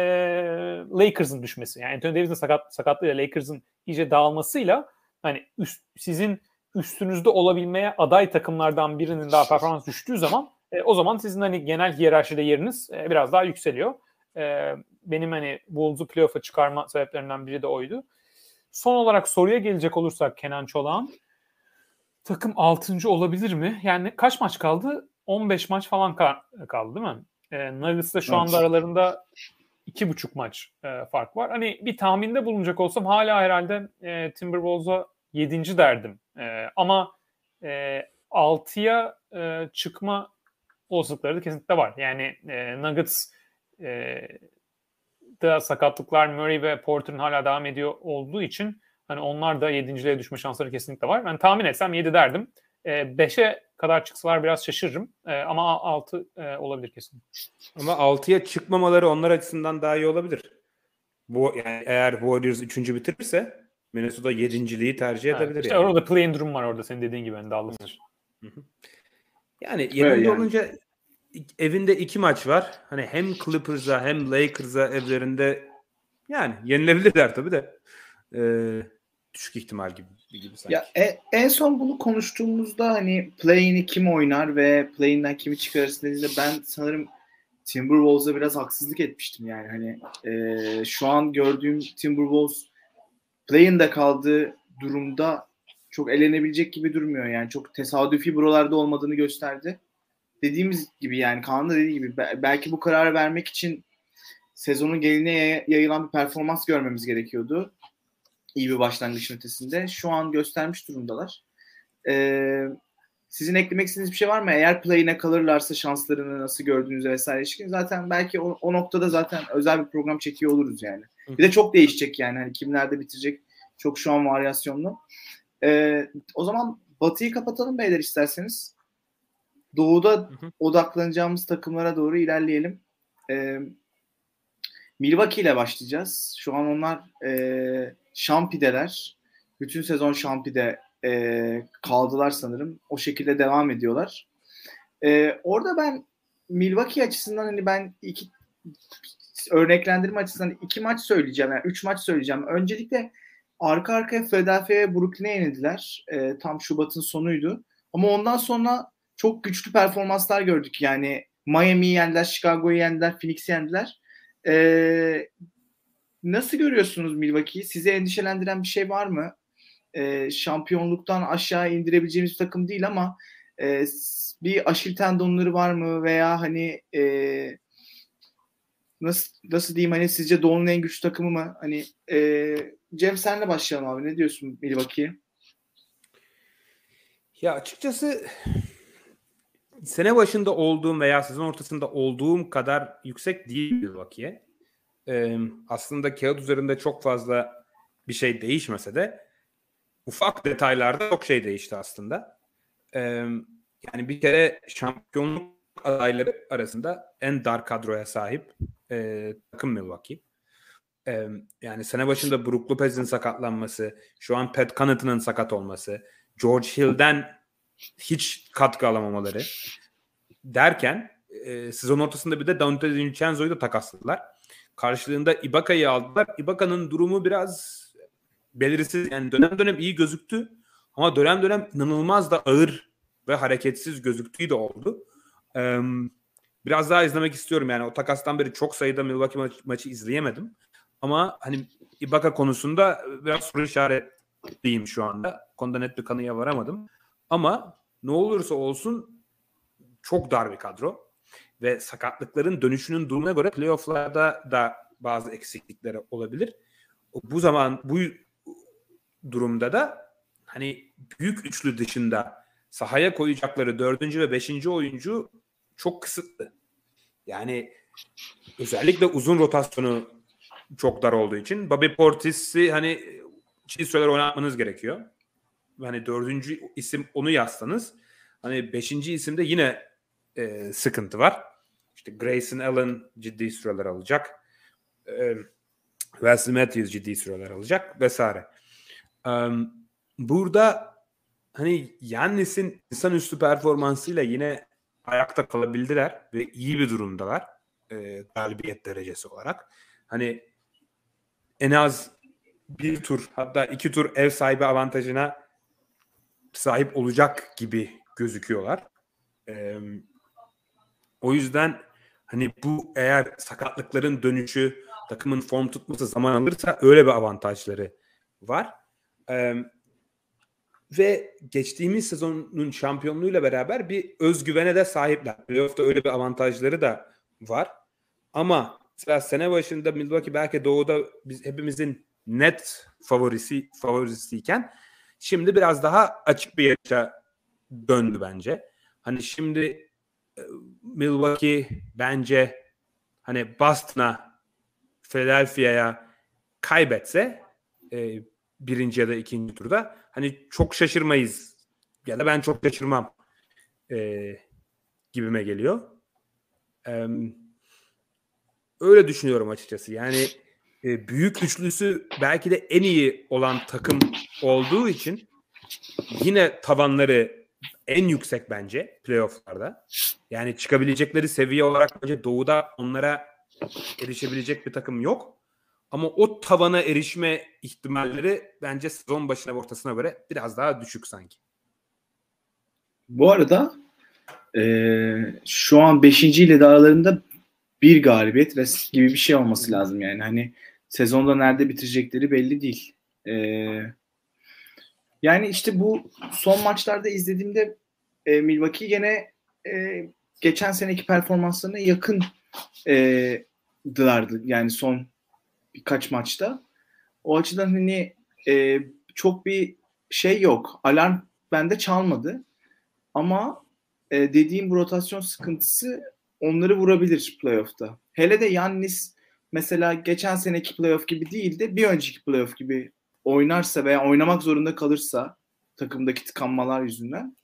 Lakers'ın düşmesi. Yani Anthony Davis'in sakat, sakatlığıyla Lakers'ın iyice dağılmasıyla hani üst, sizin üstünüzde olabilmeye aday takımlardan birinin daha performans düştüğü zaman e, o zaman sizin hani genel hiyerarşide yeriniz e, biraz daha yükseliyor. E, benim hani Bulls'u playoff'a çıkarma sebeplerinden biri de oydu. Son olarak soruya gelecek olursak Kenan Çolak'ın takım 6. olabilir mi? Yani kaç maç kaldı? 15 maç falan kaldı değil mi? E, Nuggets'ta şu evet. anda aralarında iki buçuk maç e, fark var. Hani bir tahminde bulunacak olsam hala herhalde e, Timberwolves'a 7. derdim. E, ama e, 6'ya e, çıkma olasılıkları da kesinlikle var. Yani e, Nuggets e, da sakatlıklar Murray ve Porter'ın hala devam ediyor olduğu için hani onlar da 7.liğe düşme şansları kesinlikle var. Ben tahmin etsem 7 derdim. 5'e e, kadar çıksalar biraz şaşırırım. E, ama 6 e, olabilir kesin. Ama 6'ya çıkmamaları onlar açısından daha iyi olabilir. Bu yani eğer Warriors 3. bitirirse Minnesota 7.liği tercih edebilir. Evet, işte yani. orada play-in durum var orada senin dediğin gibi. Yani Dallas. Yani yerinde yani. olunca evinde iki maç var. Hani hem Clippers'a hem Lakers'a evlerinde yani yenilebilirler tabii de. Ee, düşük ihtimal gibi gibi sanki. Ya e- en son bunu konuştuğumuzda hani play'ini kim oynar ve play'inden kimi çıkarırsın dediğinde ben sanırım Timberwolves'a biraz haksızlık etmiştim yani hani e, şu an gördüğüm Timberwolves play'inde kaldığı durumda çok elenebilecek gibi durmuyor yani çok tesadüfi buralarda olmadığını gösterdi. Dediğimiz gibi yani Kaan'ın da dediği gibi be- belki bu kararı vermek için sezonun geline yay- yayılan bir performans görmemiz gerekiyordu. İyi bir başlangıçın ötesinde. Şu an göstermiş durumdalar. Ee, sizin eklemek istediğiniz bir şey var mı? Eğer play'ine kalırlarsa şanslarını nasıl gördüğünüzü vesaire ilişkin zaten belki o, o noktada zaten özel bir program çekiyor oluruz yani. Bir de çok değişecek yani. Hani kimlerde bitirecek çok şu an varyasyonlu. Ee, o zaman Batı'yı kapatalım beyler isterseniz. Doğu'da hı. odaklanacağımız takımlara doğru ilerleyelim. Ee, Milwaukee ile başlayacağız. Şu an onlar e, Şampi'deler. Bütün sezon Şampi'de e, kaldılar sanırım. O şekilde devam ediyorlar. E, orada ben Milwaukee açısından hani ben iki örneklendirme açısından iki maç söyleyeceğim. Yani üç maç söyleyeceğim. Öncelikle arka arkaya Philadelphia ve Brooklyn'e yenildiler. E, tam Şubat'ın sonuydu. Ama ondan sonra çok güçlü performanslar gördük. Yani Miami'yi yendiler, Chicago'yu yendiler, Phoenix'i yendiler. E, nasıl görüyorsunuz Milwaukee'yi? Sizi endişelendiren bir şey var mı? E, şampiyonluktan aşağı indirebileceğimiz takım değil ama e, bir aşil tendonları var mı veya hani e, nasıl nasıl diyeyim hani sizce Doğu'nun en güçlü takımı mı? Hani e, Cem senle başlayalım abi. Ne diyorsun Milwaukee'ye? Ya açıkçası sene başında olduğum veya sezon ortasında olduğum kadar yüksek değil Milwaukee'ye. Ee, aslında kağıt üzerinde çok fazla bir şey değişmese de ufak detaylarda çok şey değişti aslında. Ee, yani bir kere şampiyonluk adayları arasında en dar kadroya sahip e, takım Milwaukee. Ee, yani sene başında Brook Lopez'in sakatlanması, şu an Pat Connaughton'ın sakat olması, George Hill'den hiç katkı alamamaları derken e, sezon ortasında bir de Dante DiVincenzo'yu da takasladılar. Karşılığında Ibaka'yı aldılar. Ibaka'nın durumu biraz belirsiz. Yani dönem dönem iyi gözüktü. Ama dönem dönem inanılmaz da ağır ve hareketsiz gözüktüğü de oldu. Ee, biraz daha izlemek istiyorum. Yani o takastan beri çok sayıda Milwaukee maç, maçı izleyemedim. Ama hani Ibaka konusunda biraz soru işaretliyim şu anda. Konuda net bir kanıya varamadım. Ama ne olursa olsun çok dar bir kadro ve sakatlıkların dönüşünün durumuna göre playofflarda da bazı eksiklikleri olabilir. Bu zaman bu durumda da hani büyük üçlü dışında sahaya koyacakları dördüncü ve beşinci oyuncu çok kısıtlı. Yani özellikle uzun rotasyonu çok dar olduğu için Bobby Portis'i hani çiğ süreler oynatmanız gerekiyor. Hani dördüncü isim onu yazsanız hani beşinci isimde yine e, sıkıntı var. İşte Grayson Allen ciddi süreler alacak. E, Wesley Matthews ciddi süreler alacak vesaire. Um, burada hani Yannis'in insanüstü performansıyla yine ayakta kalabildiler ve iyi bir durumdalar e, galibiyet derecesi olarak. Hani en az bir tur hatta iki tur ev sahibi avantajına sahip olacak gibi gözüküyorlar. Ee, o yüzden hani bu eğer sakatlıkların dönüşü takımın form tutması zaman alırsa öyle bir avantajları var. Ee, ve geçtiğimiz sezonun şampiyonluğuyla beraber bir özgüvene de sahipler. Playoff'ta öyle bir avantajları da var. Ama mesela sene başında Milwaukee belki doğuda biz hepimizin net favorisi favorisiyken şimdi biraz daha açık bir yarışa döndü bence. Hani şimdi Milwaukee bence hani Boston'a Philadelphia'ya kaybetse e, birinci ya da ikinci turda hani çok şaşırmayız ya da ben çok şaşırmam e, gibime geliyor. E, öyle düşünüyorum açıkçası. Yani e, büyük üçlüsü belki de en iyi olan takım olduğu için yine tavanları en yüksek bence playofflarda. Yani çıkabilecekleri seviye olarak bence doğuda onlara erişebilecek bir takım yok. Ama o tavana erişme ihtimalleri bence sezon başına ve ortasına göre biraz daha düşük sanki. Bu arada e, şu an 5. ile aralarında bir galibiyet gibi bir şey olması lazım yani. Hani sezonda nerede bitirecekleri belli değil. E, yani işte bu son maçlarda izlediğimde e, Milwaukee gene e, geçen seneki performanslarına yakın e, dılardı. Yani son birkaç maçta. O açıdan hani e, çok bir şey yok. Alarm bende çalmadı. Ama e, dediğim bu rotasyon sıkıntısı onları vurabilir playoff'ta. Hele de Yannis mesela geçen seneki playoff gibi değil de bir önceki playoff gibi oynarsa veya oynamak zorunda kalırsa takımdaki tıkanmalar yüzünden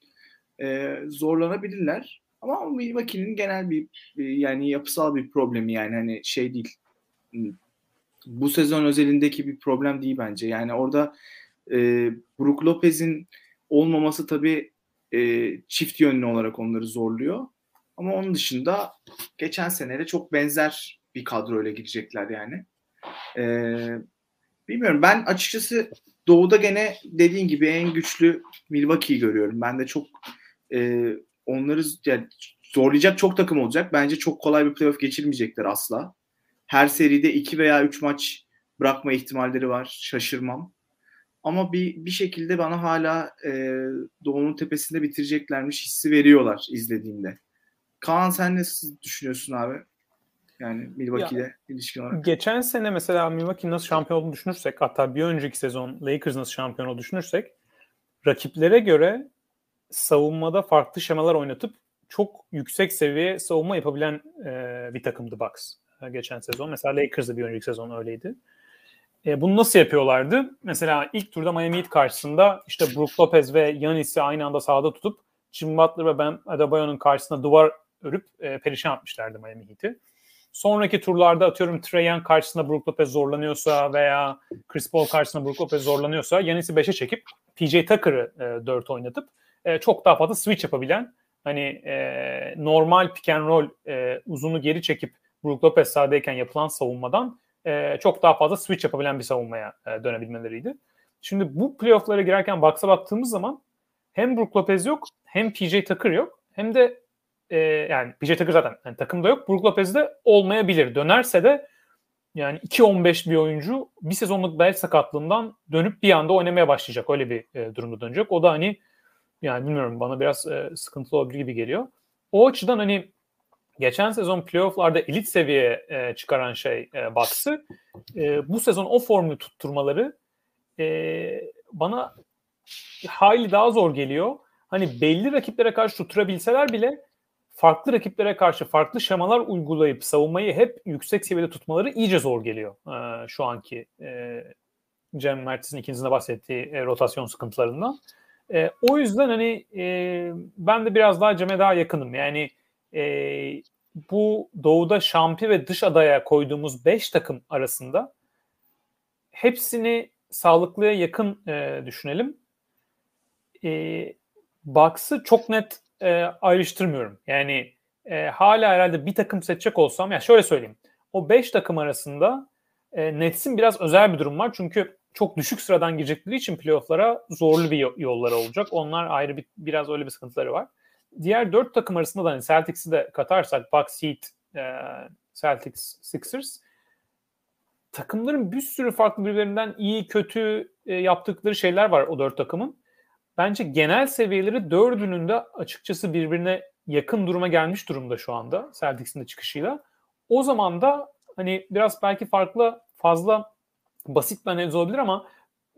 e, zorlanabilirler. Ama Milwaukee'nin genel bir, yani yapısal bir problemi yani hani şey değil. Bu sezon özelindeki bir problem değil bence. Yani orada e, Brook Lopez'in olmaması tabii e, çift yönlü olarak onları zorluyor. Ama onun dışında geçen senede çok benzer bir kadroyla girecekler yani. Ee, bilmiyorum ben açıkçası Doğu'da gene dediğin gibi en güçlü Milwaukee'yi görüyorum. Ben de çok e, onları yani zorlayacak çok takım olacak. Bence çok kolay bir playoff geçirmeyecekler asla. Her seride iki veya üç maç bırakma ihtimalleri var. Şaşırmam. Ama bir bir şekilde bana hala e, Doğu'nun tepesinde bitireceklermiş hissi veriyorlar izlediğimde. Kaan sen ne düşünüyorsun abi? Yani Milwaukee ile ilişkin olarak. Geçen sene mesela Milwaukee nasıl şampiyon olduğunu düşünürsek hatta bir önceki sezon Lakers nasıl şampiyon olduğunu düşünürsek rakiplere göre savunmada farklı şemalar oynatıp çok yüksek seviye savunma yapabilen e, bir takımdı Bucks e, geçen sezon. Mesela Lakers'da bir önceki sezon öyleydi. E, bunu nasıl yapıyorlardı? Mesela ilk turda Miami Heat karşısında işte Brook Lopez ve Yanis'i aynı anda sahada tutup Jim Butler ve Ben Adebayo'nun karşısında duvar örüp e, perişan atmışlardı Miami Heat'i. Sonraki turlarda atıyorum Trae Young karşısında Brook Lopez zorlanıyorsa veya Chris Paul karşısında Brook Lopez zorlanıyorsa Yanis'i 5'e çekip PJ Tucker'ı e, 4 oynatıp e, çok daha fazla switch yapabilen hani e, normal pick and roll e, uzunu geri çekip Brook Lopez sahadayken yapılan savunmadan e, çok daha fazla switch yapabilen bir savunmaya e, dönebilmeleriydi. Şimdi bu playoff'lara girerken Bucks'a baktığımız zaman hem Brook Lopez yok hem PJ Tucker yok hem de e, yani PJ Tucker zaten yani takımda yok. Brook Lopez de olmayabilir. Dönerse de yani 2-15 bir oyuncu bir sezonluk bel sakatlığından dönüp bir anda oynamaya başlayacak. Öyle bir e, durumda dönecek. O da hani yani bilmiyorum bana biraz e, sıkıntılı olabilir gibi geliyor. O açıdan hani geçen sezon playofflarda elit seviyeye e, çıkaran şey e, Bucks'ı e, bu sezon o formülü tutturmaları e, bana hayli daha zor geliyor. Hani belli rakiplere karşı tutturabilseler bile farklı rakiplere karşı farklı şemalar uygulayıp savunmayı hep yüksek seviyede tutmaları iyice zor geliyor e, şu anki e, Cem Mert'in ikincisinde bahsettiği e, rotasyon sıkıntılarından. E, o yüzden hani e, ben de biraz daha Cem'e daha yakınım. Yani e, bu doğuda şampi ve dış adaya koyduğumuz 5 takım arasında hepsini sağlıklıya yakın e, düşünelim. E, Bucks'ı çok net e, ayrıştırmıyorum. Yani e, hala herhalde bir takım seçecek olsam ya şöyle söyleyeyim. O 5 takım arasında e, Nets'in biraz özel bir durum var. Çünkü çok düşük sıradan girecekleri için playoff'lara zorlu bir yolları olacak. Onlar ayrı bir biraz öyle bir sıkıntıları var. Diğer dört takım arasında da hani Celtics'i de katarsak Bucks, Heat, e, Celtics, Sixers takımların bir sürü farklı birbirinden iyi kötü e, yaptıkları şeyler var o dört takımın. Bence genel seviyeleri dördünün de açıkçası birbirine yakın duruma gelmiş durumda şu anda Celtics'in de çıkışıyla. O zaman da hani biraz belki farklı fazla basit bir analiz olabilir ama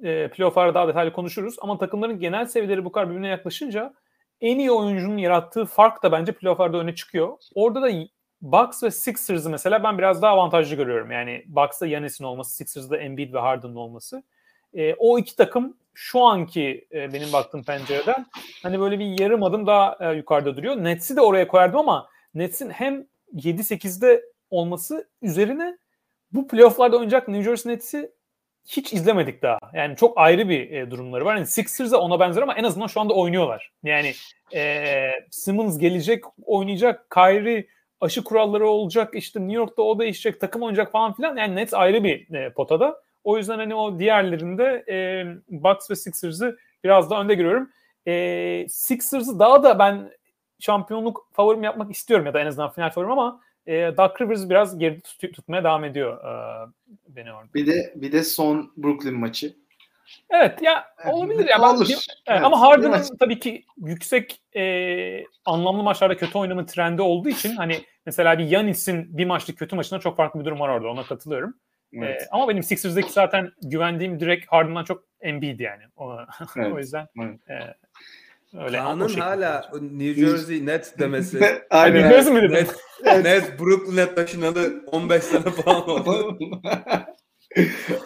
e, playoff'larda daha detaylı konuşuruz. Ama takımların genel seviyeleri bu kadar birbirine yaklaşınca en iyi oyuncunun yarattığı fark da bence playoff'larda öne çıkıyor. Orada da Bucks ve Sixers'ı mesela ben biraz daha avantajlı görüyorum. Yani Bucks'ta Yanis'in olması, Sixers'da Embiid ve Harden'ın olması. E, o iki takım şu anki e, benim baktığım pencereden hani böyle bir yarım adım daha e, yukarıda duruyor. Nets'i de oraya koyardım ama Nets'in hem 7-8'de olması üzerine bu playoff'larda oynayacak New Jersey Nets'i hiç izlemedik daha. Yani çok ayrı bir e, durumları var. Yani Sixers'a ona benzer ama en azından şu anda oynuyorlar. Yani e, Simmons gelecek, oynayacak, Kyrie aşı kuralları olacak, işte New York'ta o değişecek, takım oynayacak falan filan. Yani Nets ayrı bir e, potada. O yüzden hani o diğerlerinde e, Bucks ve Sixers'ı biraz daha önde görüyorum. E, Sixers'ı daha da ben şampiyonluk favorim yapmak istiyorum ya da en azından final favorim ama e, Doug Rivers biraz geride tut- tutmaya devam ediyor e, beni orada. Bir de bir de son Brooklyn maçı. Evet ya olabilir ya. Ben, Olur. Evet, Evet, ama Harden'ın tabii ki yüksek e, anlamlı maçlarda kötü oynama trendi olduğu için hani mesela bir Yanis'in bir maçlık kötü maçında çok farklı bir durum var orada. Ona katılıyorum. Evet. E, ama benim Sixers'daki zaten güvendiğim direkt Harden'dan çok Embiid yani. O, Evet. o yüzden Evet. e, öyle. Kaan'ın hala New Jersey Nets demesi. Aynen. New Jersey mi dedim? Net, net Brooklyn'e taşınalı 15 sene falan oldu.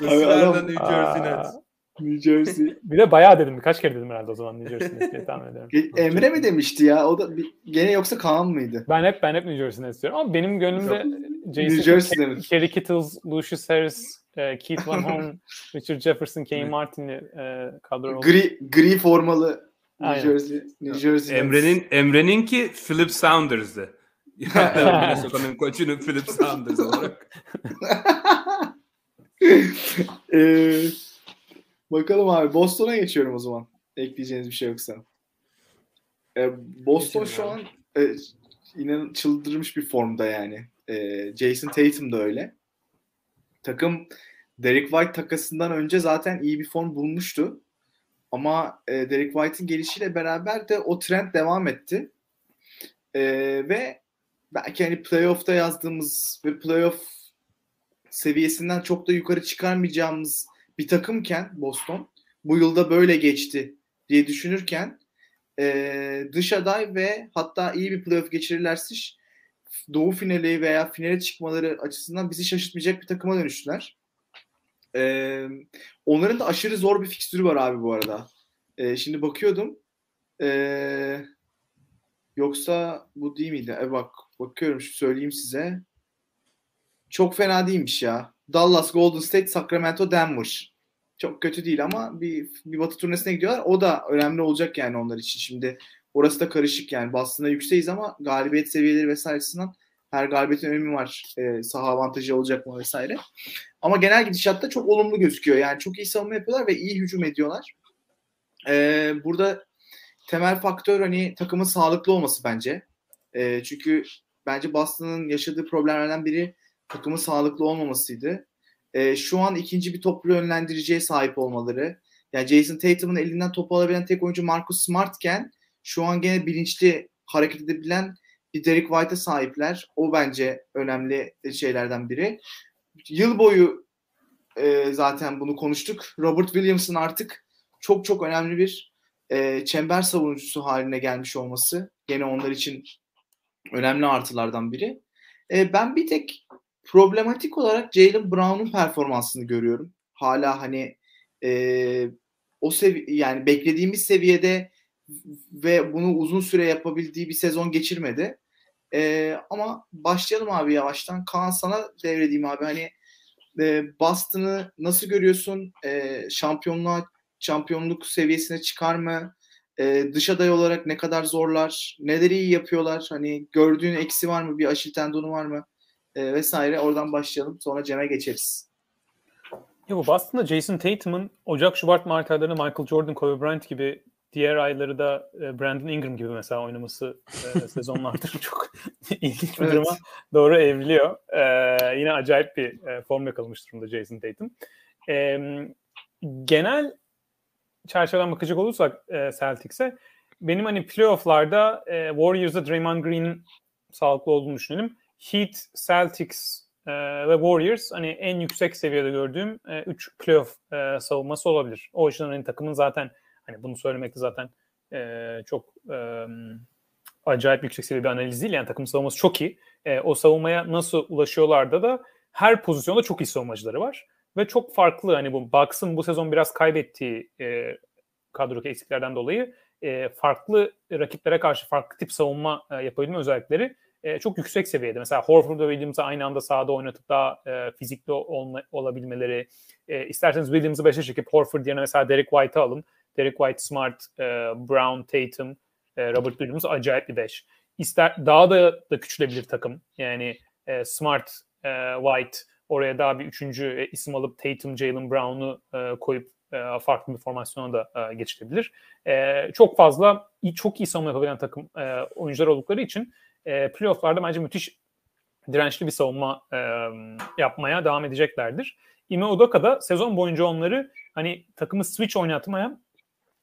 Abi adam- New Jersey Aa, Nets. New Jersey. Bir de bayağı dedim. Birkaç kere dedim herhalde o zaman New Jersey Nets diye tahmin ediyorum. Emre mi demişti ya? O da bir, gene yoksa Kaan mıydı? Ben hep ben hep New Jersey Nets diyorum ama benim gönlümde New Jason mi? Kerry Kittles, Lucius Harris, e, Keith Van Horn, Richard Jefferson, Kane Martin'li e, kadro oldu. Gri, gri formalı New Aynen. Jersey. New Jersey. Emre'nin Emre'ninki Philip Saunders'dı. Yani Minnesota'nın koçunu Philip Saunders olarak. Ee, bakalım abi. Boston'a geçiyorum o zaman. Ekleyeceğiniz bir şey yoksa. Ee, Boston Geçelim şu abi. an e, inan çıldırmış bir formda yani. Ee, Jason Tatum da öyle. Takım Derek White takasından önce zaten iyi bir form bulmuştu. Ama e, Derek White'ın gelişiyle beraber de o trend devam etti. Ee, ve belki hani playoff'ta yazdığımız ve playoff seviyesinden çok da yukarı çıkarmayacağımız bir takımken Boston bu yılda böyle geçti diye düşünürken e, dış aday ve hatta iyi bir playoff geçirirlerse doğu finali veya finale çıkmaları açısından bizi şaşırtmayacak bir takıma dönüştüler. E, onların da aşırı zor bir fikstürü var abi bu arada. E, şimdi bakıyordum. E, yoksa bu değil miydi? E bak bakıyorum şu söyleyeyim size. Çok fena değilmiş ya. Dallas, Golden State, Sacramento, Denver. Çok kötü değil ama bir, bir batı turnesine gidiyorlar. O da önemli olacak yani onlar için. Şimdi orası da karışık yani. Boston'da yükseğiz ama galibiyet seviyeleri vesairesinden her galibiyetin önemi var. Ee, saha avantajı olacak mı vesaire. Ama genel gidişatta çok olumlu gözüküyor. Yani çok iyi savunma yapıyorlar ve iyi hücum ediyorlar. Ee, burada temel faktör hani takımın sağlıklı olması bence. Ee, çünkü bence Boston'ın yaşadığı problemlerden biri takımın sağlıklı olmamasıydı. Ee, şu an ikinci bir toplu yönlendiriciye sahip olmaları. Yani Jason Tatum'un elinden topu alabilen tek oyuncu Marcus Smart'ken şu an gene bilinçli hareket edebilen bir Derek White'a sahipler. O bence önemli şeylerden biri. Yıl boyu e, zaten bunu konuştuk. Robert Williams'ın artık çok çok önemli bir e, çember savunucusu haline gelmiş olması gene onlar için önemli artılardan biri. E, ben bir tek problematik olarak Jalen Brown'un performansını görüyorum. Hala hani e, o sevi yani beklediğimiz seviyede ve bunu uzun süre yapabildiği bir sezon geçirmedi. E, ama başlayalım abi yavaştan. Kaan sana devredeyim abi. Hani e, Boston'ı nasıl görüyorsun? E, şampiyonluğa şampiyonluk seviyesine çıkar mı? E, dış aday olarak ne kadar zorlar? Neleri iyi yapıyorlar? Hani gördüğün eksi var mı? Bir aşil tendonu var mı? E, vesaire. Oradan başlayalım. Sonra Cem'e geçeriz. Ya bu Boston'da Jason Tatum'un Ocak, Şubat, Mart aylarında Michael Jordan, Kobe Bryant gibi diğer ayları da e, Brandon Ingram gibi mesela oynaması e, sezonlardır çok ilginç bir Evet. duruma doğru evriliyor. E, yine acayip bir e, form yakalamış durumda Jason Tatum. E, genel çerçeveden bakacak olursak e, Celtics'e benim hani playoff'larda e, Warriors'da Draymond Green'in sağlıklı olduğunu düşünelim. Heat, Celtics e, ve Warriors hani en yüksek seviyede gördüğüm 3 playoff e, savunması olabilir. O yüzden hani takımın zaten hani bunu söylemekte zaten e, çok e, acayip yüksek seviye bir analiz değil. Yani takım savunması çok iyi. E, o savunmaya nasıl ulaşıyorlarda da her pozisyonda çok iyi savunmacıları var. Ve çok farklı hani bu Bucks'ın bu sezon biraz kaybettiği e, kadrodaki eksiklerden dolayı e, farklı rakiplere karşı farklı tip savunma e, yapabilme özellikleri e, çok yüksek seviyede. Mesela Horford ve Williams'ı aynı anda sahada oynatıp daha e, fizikli olma, olabilmeleri. E, isterseniz Williams'ı 5'e çekip Horford yerine mesela Derek White'ı alın. Derek White, Smart, e, Brown, Tatum, e, Robert Williams acayip bir 5. İster daha da da küçülebilir takım. Yani e, Smart, e, White oraya daha bir üçüncü e, isim alıp Tatum, Jalen Brown'u e, koyup e, farklı bir formasyona da e, geçilebilir. E, çok fazla çok iyi savunma yapabilen takım e, oyuncular oldukları için e, playofflarda bence müthiş dirençli bir savunma e, yapmaya devam edeceklerdir. Ime Udoka da sezon boyunca onları hani takımı switch oynatmaya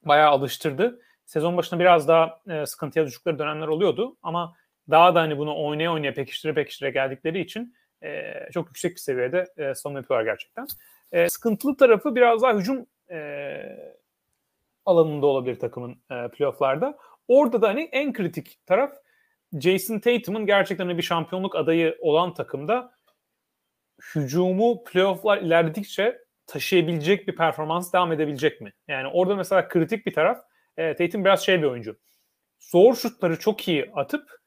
bayağı alıştırdı. Sezon başında biraz daha e, sıkıntıya düştükleri dönemler oluyordu ama daha da hani bunu oynaya oynaya pekiştire pekiştire geldikleri için e, çok yüksek bir seviyede e, savunma yapıyorlar gerçekten. E, sıkıntılı tarafı biraz daha hücum e, alanında olabilir takımın e, playofflarda. Orada da hani en kritik taraf Jason Tatum'un gerçekten bir şampiyonluk adayı olan takımda hücumu playofflar ilerledikçe taşıyabilecek bir performans devam edebilecek mi? Yani orada mesela kritik bir taraf e, Tatum biraz şey bir oyuncu. Zor şutları çok iyi atıp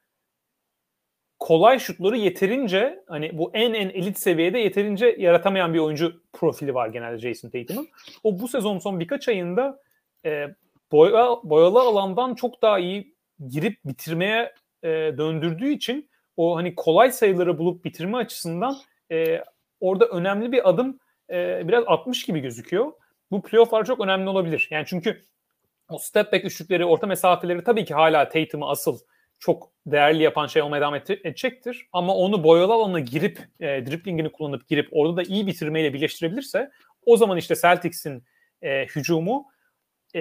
kolay şutları yeterince hani bu en en elit seviyede yeterince yaratamayan bir oyuncu profili var genelde Jason Tatum'un. O bu sezon son birkaç ayında e, boya, boyalı alandan çok daha iyi girip bitirmeye e, döndürdüğü için o hani kolay sayıları bulup bitirme açısından e, orada önemli bir adım e, biraz atmış gibi gözüküyor. Bu playofflar çok önemli olabilir. Yani çünkü o step back üçlükleri, orta mesafeleri tabii ki hala Tatum'u asıl çok değerli yapan şey olmaya devam edecektir. Ama onu boyalı alana girip, e, driplingini kullanıp girip orada da iyi bitirmeyle birleştirebilirse o zaman işte Celtics'in e, hücumu e,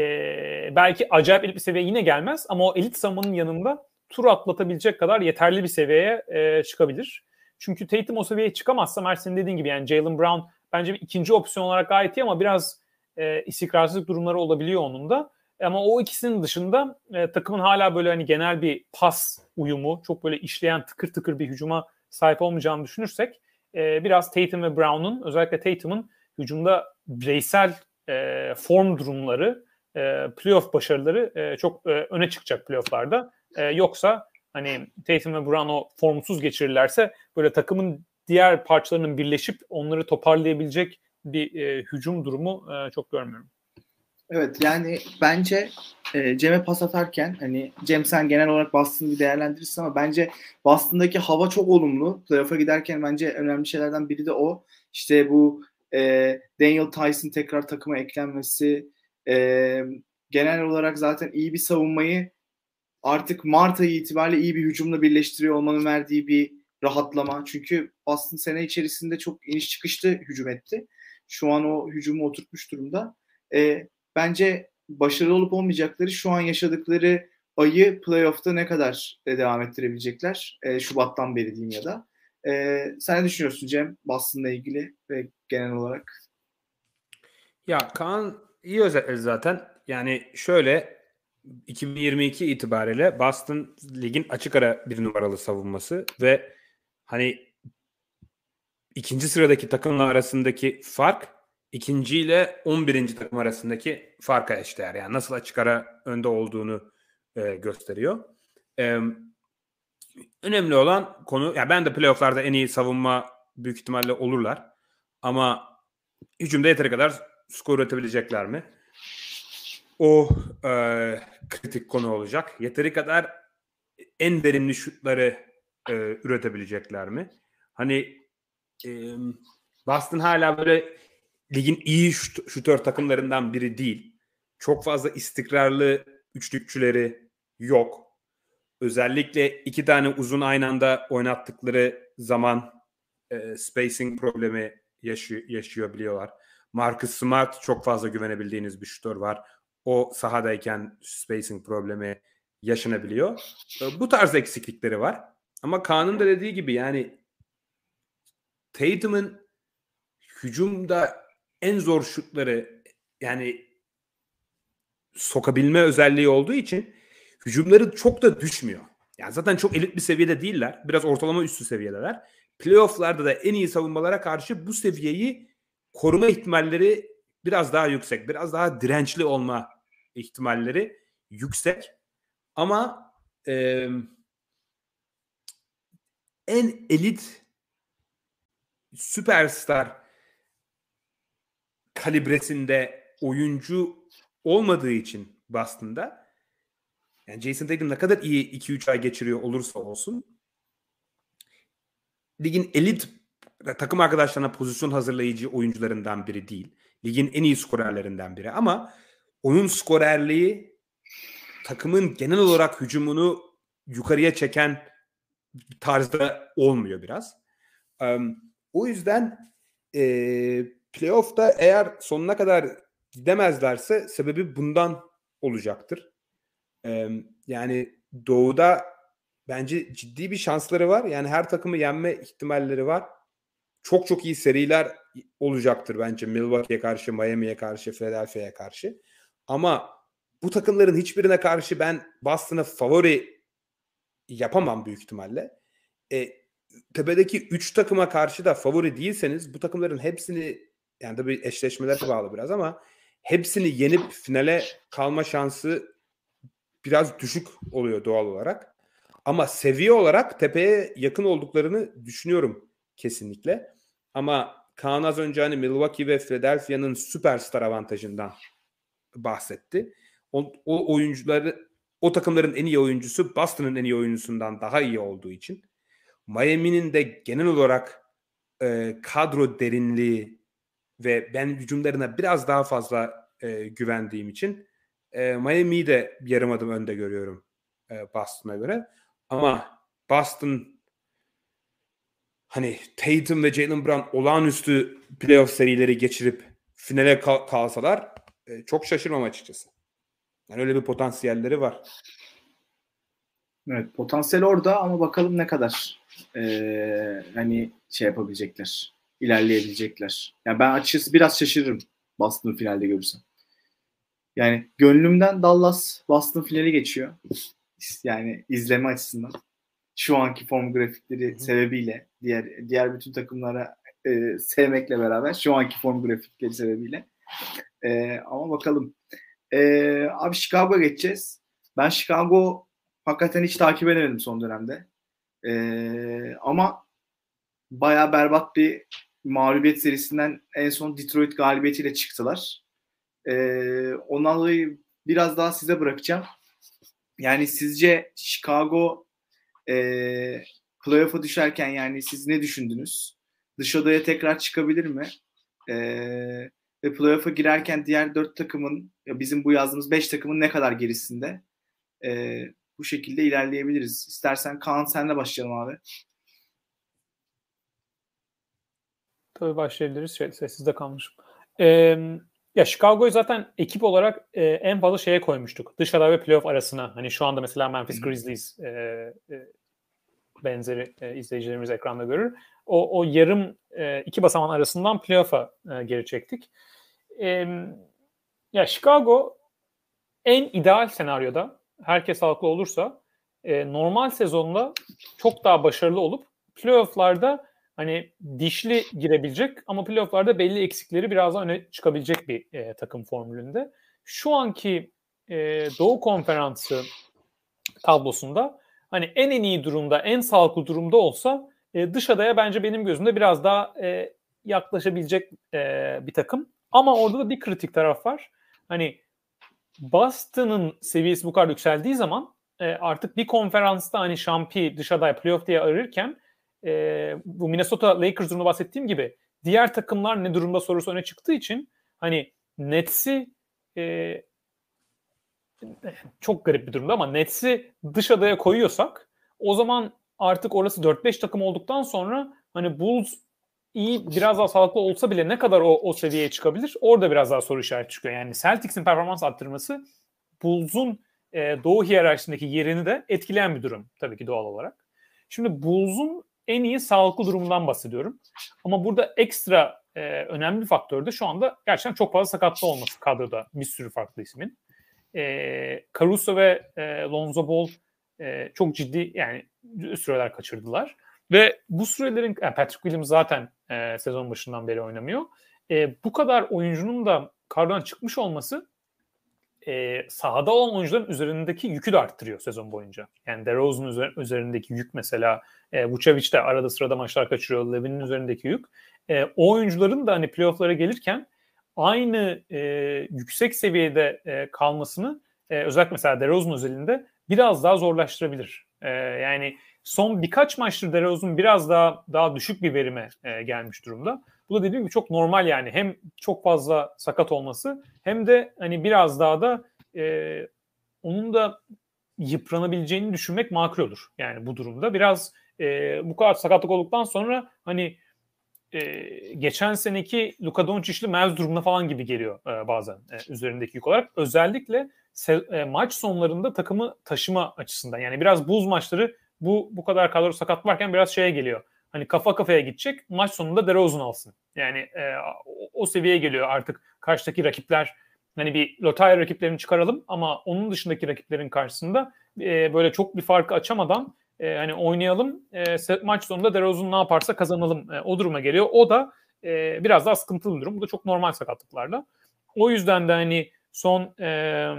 belki acayip elit bir seviye yine gelmez ama o elit savunmanın yanında tur atlatabilecek kadar yeterli bir seviyeye e, çıkabilir. Çünkü Tatum o seviyeye çıkamazsa Mersin'in dediğin gibi yani Jalen Brown bence bir ikinci opsiyon olarak gayet iyi ama biraz e, istikrarsızlık durumları olabiliyor onun da. Ama o ikisinin dışında e, takımın hala böyle hani genel bir pas uyumu, çok böyle işleyen tıkır tıkır bir hücuma sahip olmayacağını düşünürsek e, biraz Tatum ve Brown'un özellikle Tatum'un hücumda bireysel e, form durumları, e, playoff başarıları e, çok e, öne çıkacak playofflarda. E, yoksa hani Tatum ve Brown o formsuz geçirirlerse böyle takımın diğer parçalarının birleşip onları toparlayabilecek bir e, hücum durumu e, çok görmüyorum. Evet yani bence e, Cem'e pas atarken hani Cem sen genel olarak Boston'ı bir değerlendirirsin ama bence Boston'daki hava çok olumlu. Playoff'a giderken bence önemli şeylerden biri de o. İşte bu e, Daniel Tyson tekrar takıma eklenmesi e, genel olarak zaten iyi bir savunmayı artık Mart ayı itibariyle iyi bir hücumla birleştiriyor olmanın verdiği bir rahatlama. Çünkü Boston sene içerisinde çok iniş çıkışlı hücum etti. Şu an o hücumu oturtmuş durumda. E, bence başarılı olup olmayacakları şu an yaşadıkları ayı playoff'ta ne kadar e, devam ettirebilecekler? E, Şubat'tan beri diyeyim ya da. E, sen ne düşünüyorsun Cem Boston'la ilgili ve genel olarak? Ya Kaan iyi özetledi zaten. Yani şöyle 2022 itibariyle Boston ligin açık ara bir numaralı savunması ve hani ikinci sıradaki takımla arasındaki fark ikinci ile 11. takım arasındaki farka eşdeğer. Yani nasıl açık ara önde olduğunu e, gösteriyor. E, önemli olan konu, yani ben de playofflarda en iyi savunma büyük ihtimalle olurlar. Ama hücumda yeteri kadar skor üretebilecekler mi? O e, kritik konu olacak. Yeteri kadar en verimli şutları e, üretebilecekler mi? Hani e, Boston hala böyle ligin iyi şut, şutör takımlarından biri değil. Çok fazla istikrarlı üçlükçüleri yok. Özellikle iki tane uzun aynı anda oynattıkları zaman e, spacing problemi yaşıyor, yaşıyor biliyorlar. Marcus Smart çok fazla güvenebildiğiniz bir şutör var. O sahadayken spacing problemi yaşanabiliyor. E, bu tarz eksiklikleri var. Ama Kaan'ın da dediği gibi yani Tatum'un hücumda en zor şutları yani sokabilme özelliği olduğu için hücumları çok da düşmüyor. Yani zaten çok elit bir seviyede değiller. Biraz ortalama üstü seviyedeler. Playoff'larda da en iyi savunmalara karşı bu seviyeyi koruma ihtimalleri biraz daha yüksek. Biraz daha dirençli olma ihtimalleri yüksek. Ama e, en elit süperstar kalibresinde oyuncu olmadığı için Boston'da yani Jason Tatum ne kadar iyi 2-3 ay geçiriyor olursa olsun ligin elit takım arkadaşlarına pozisyon hazırlayıcı oyuncularından biri değil. Ligin en iyi skorerlerinden biri ama oyun skorerliği takımın genel olarak hücumunu yukarıya çeken tarzda olmuyor biraz. Um, o yüzden e, playoff'ta eğer sonuna kadar gidemezlerse sebebi bundan olacaktır. E, yani doğuda bence ciddi bir şansları var. Yani her takımı yenme ihtimalleri var. Çok çok iyi seriler olacaktır bence Milwaukee'ye karşı, Miami'ye karşı, Philadelphia'ya karşı. Ama bu takımların hiçbirine karşı ben Boston'a favori yapamam büyük ihtimalle. E, tepedeki 3 takıma karşı da favori değilseniz bu takımların hepsini yani tabii eşleşmelere bağlı biraz ama hepsini yenip finale kalma şansı biraz düşük oluyor doğal olarak. Ama seviye olarak tepeye yakın olduklarını düşünüyorum kesinlikle. Ama Kaan az önce hani Milwaukee ve Philadelphia'nın süperstar avantajından bahsetti. O, o oyuncuları o takımların en iyi oyuncusu Boston'ın en iyi oyuncusundan daha iyi olduğu için Miami'nin de genel olarak e, kadro derinliği ve ben hücumlarına biraz daha fazla e, güvendiğim için e, Miami'yi de yarım adım önde görüyorum e, Boston'a göre. Ama Boston hani Tatum ve Jalen Brown olağanüstü playoff serileri geçirip finale kal- kalsalar e, çok şaşırmam açıkçası. Yani öyle bir potansiyelleri var. Evet potansiyel orada ama bakalım ne kadar ee, hani şey yapabilecekler, ilerleyebilecekler. Yani ben açıkçası biraz şaşırırım Boston finalde görürsem. Yani gönlümden Dallas Boston finali geçiyor. Yani izleme açısından. Şu anki form grafikleri Hı. sebebiyle diğer diğer bütün takımlara e, sevmekle beraber şu anki form grafikleri sebebiyle. E, ama bakalım. E, abi Chicago'ya geçeceğiz. Ben Chicago hakikaten hiç takip edemedim son dönemde. E, ama baya berbat bir mağlubiyet serisinden en son Detroit galibiyetiyle çıktılar. E, ondan dolayı biraz daha size bırakacağım. Yani sizce Chicago e, playoff'a düşerken yani siz ne düşündünüz? Dış odaya tekrar çıkabilir mi? E, ve playoff'a girerken diğer dört takımın, ya bizim bu yazdığımız beş takımın ne kadar gerisinde? E, bu şekilde ilerleyebiliriz. İstersen Kaan senle başlayalım abi. Tabii başlayabiliriz. Şey, sessizde kalmışım. Ee, ya Chicago'yu zaten ekip olarak e, en fazla şeye koymuştuk. Dışarıda ve playoff arasına. Hani şu anda mesela Memphis Grizzlies e, e, benzeri e, izleyicilerimiz ekranda görür. O, o yarım e, iki basaman arasından playoff'a e, geri çektik. E, ya Chicago en ideal senaryoda herkes sağlıklı olursa e, normal sezonda çok daha başarılı olup playoff'larda hani dişli girebilecek ama playoff'larda belli eksikleri biraz daha öne çıkabilecek bir e, takım formülünde. Şu anki e, Doğu Konferansı tablosunda hani en en iyi durumda, en sağlıklı durumda olsa e, dış adaya bence benim gözümde biraz daha e, yaklaşabilecek e, bir takım. Ama orada da bir kritik taraf var. Hani Boston'ın seviyesi bu kadar yükseldiği zaman e, artık bir konferansta hani şampi dış aday playoff diye ararken e, bu Minnesota Lakers durumunda bahsettiğim gibi diğer takımlar ne durumda sorusu öne çıktığı için hani Nets'i e, çok garip bir durumda ama Nets'i dış adaya koyuyorsak o zaman artık orası 4-5 takım olduktan sonra hani Bulls iyi biraz daha sağlıklı olsa bile ne kadar o, o seviyeye çıkabilir? Orada biraz daha soru işareti çıkıyor. Yani Celtics'in performans arttırması Bulls'un e, doğu hiyerarşisindeki yerini de etkileyen bir durum tabii ki doğal olarak. Şimdi Bulls'un en iyi sağlıklı durumundan bahsediyorum. Ama burada ekstra e, önemli faktör de şu anda gerçekten çok fazla sakatlı olması kadroda bir sürü farklı ismin. E, Caruso ve e, Lonzo Ball e, çok ciddi yani süreler kaçırdılar. Ve bu sürelerin yani Patrick Williams zaten e, sezon başından beri oynamıyor. E, bu kadar oyuncunun da kadrodan çıkmış olması e, sahada olan oyuncuların üzerindeki yükü de arttırıyor sezon boyunca. Yani DeRozan üzer, üzerindeki yük mesela e, Vucevic de arada sırada maçlar kaçırıyor. Levin'in üzerindeki yük. E, o oyuncuların da hani playofflara gelirken aynı e, yüksek seviyede e, kalmasını e, özellikle mesela DeRozan özelinde biraz daha zorlaştırabilir. E, yani son birkaç maçtır DeRozan biraz daha daha düşük bir verime e, gelmiş durumda. Bu da dediğim gibi çok normal yani. Hem çok fazla sakat olması hem de hani biraz daha da e, onun da yıpranabileceğini düşünmek makul olur. Yani bu durumda biraz e, bu kadar sakatlık olduktan sonra hani e, geçen seneki Luka Doncic'li Mavs durumuna falan gibi geliyor e, bazen e, üzerindeki yük olarak. Özellikle se- e, maç sonlarında takımı taşıma açısından. Yani biraz buz maçları bu bu kadar kadro sakat varken biraz şeye geliyor. Hani kafa kafaya gidecek. Maç sonunda DeRozan alsın. Yani e, o, o seviyeye geliyor artık karşıdaki rakipler. Hani bir lotarya rakiplerini çıkaralım ama onun dışındaki rakiplerin karşısında e, böyle çok bir farkı açamadan e, hani oynayalım. E, maç sonunda DeRozan ne yaparsa kazanalım. E, o duruma geliyor. O da e, biraz daha sıkıntılı durum. Bu da çok normal sakatlıklarla. O yüzden de hani son e,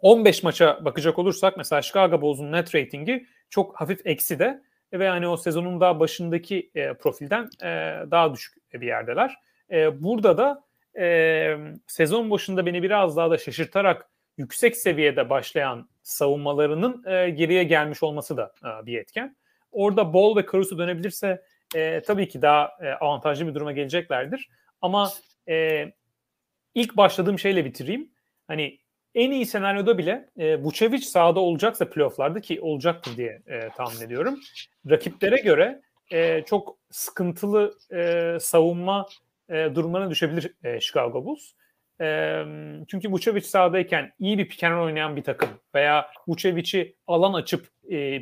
15 maça bakacak olursak mesela Chicago Bulls'un net ratingi çok hafif eksi de ve yani o sezonun daha başındaki e, profilden e, daha düşük bir yerdeler. E, burada da e, sezon başında beni biraz daha da şaşırtarak yüksek seviyede başlayan savunmalarının e, geriye gelmiş olması da e, bir etken. Orada Bol ve Caruso dönebilirse e, tabii ki daha e, avantajlı bir duruma geleceklerdir. Ama e, ilk başladığım şeyle bitireyim. Hani en iyi senaryoda bile e, Vucevic sahada olacaksa playofflarda ki olacaktır diye e, tahmin ediyorum. Rakiplere göre e, çok sıkıntılı e, savunma e, durumlarına düşebilir e, Chicago Bulls. E, çünkü Vucevic sahadayken iyi bir pick oynayan bir takım veya Vucevic'i alan açıp e,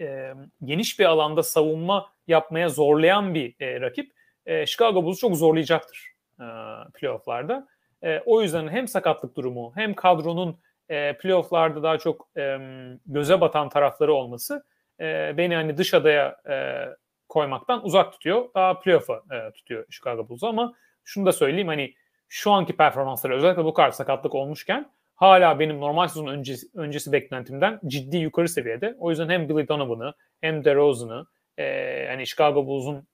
e, geniş bir alanda savunma yapmaya zorlayan bir e, rakip e, Chicago Bulls'u çok zorlayacaktır e, playofflarda. E, o yüzden hem sakatlık durumu hem kadronun e, playofflarda daha çok e, göze batan tarafları olması e, beni hani dış adaya e, koymaktan uzak tutuyor. Daha playoff'a e, tutuyor Chicago Bulls'u ama şunu da söyleyeyim hani şu anki performansları özellikle bu kadar sakatlık olmuşken hala benim normal sezon öncesi, öncesi beklentimden ciddi yukarı seviyede. O yüzden hem Billy Donovan'ı hem DeRozan'ı e, hani Chicago Bulls'un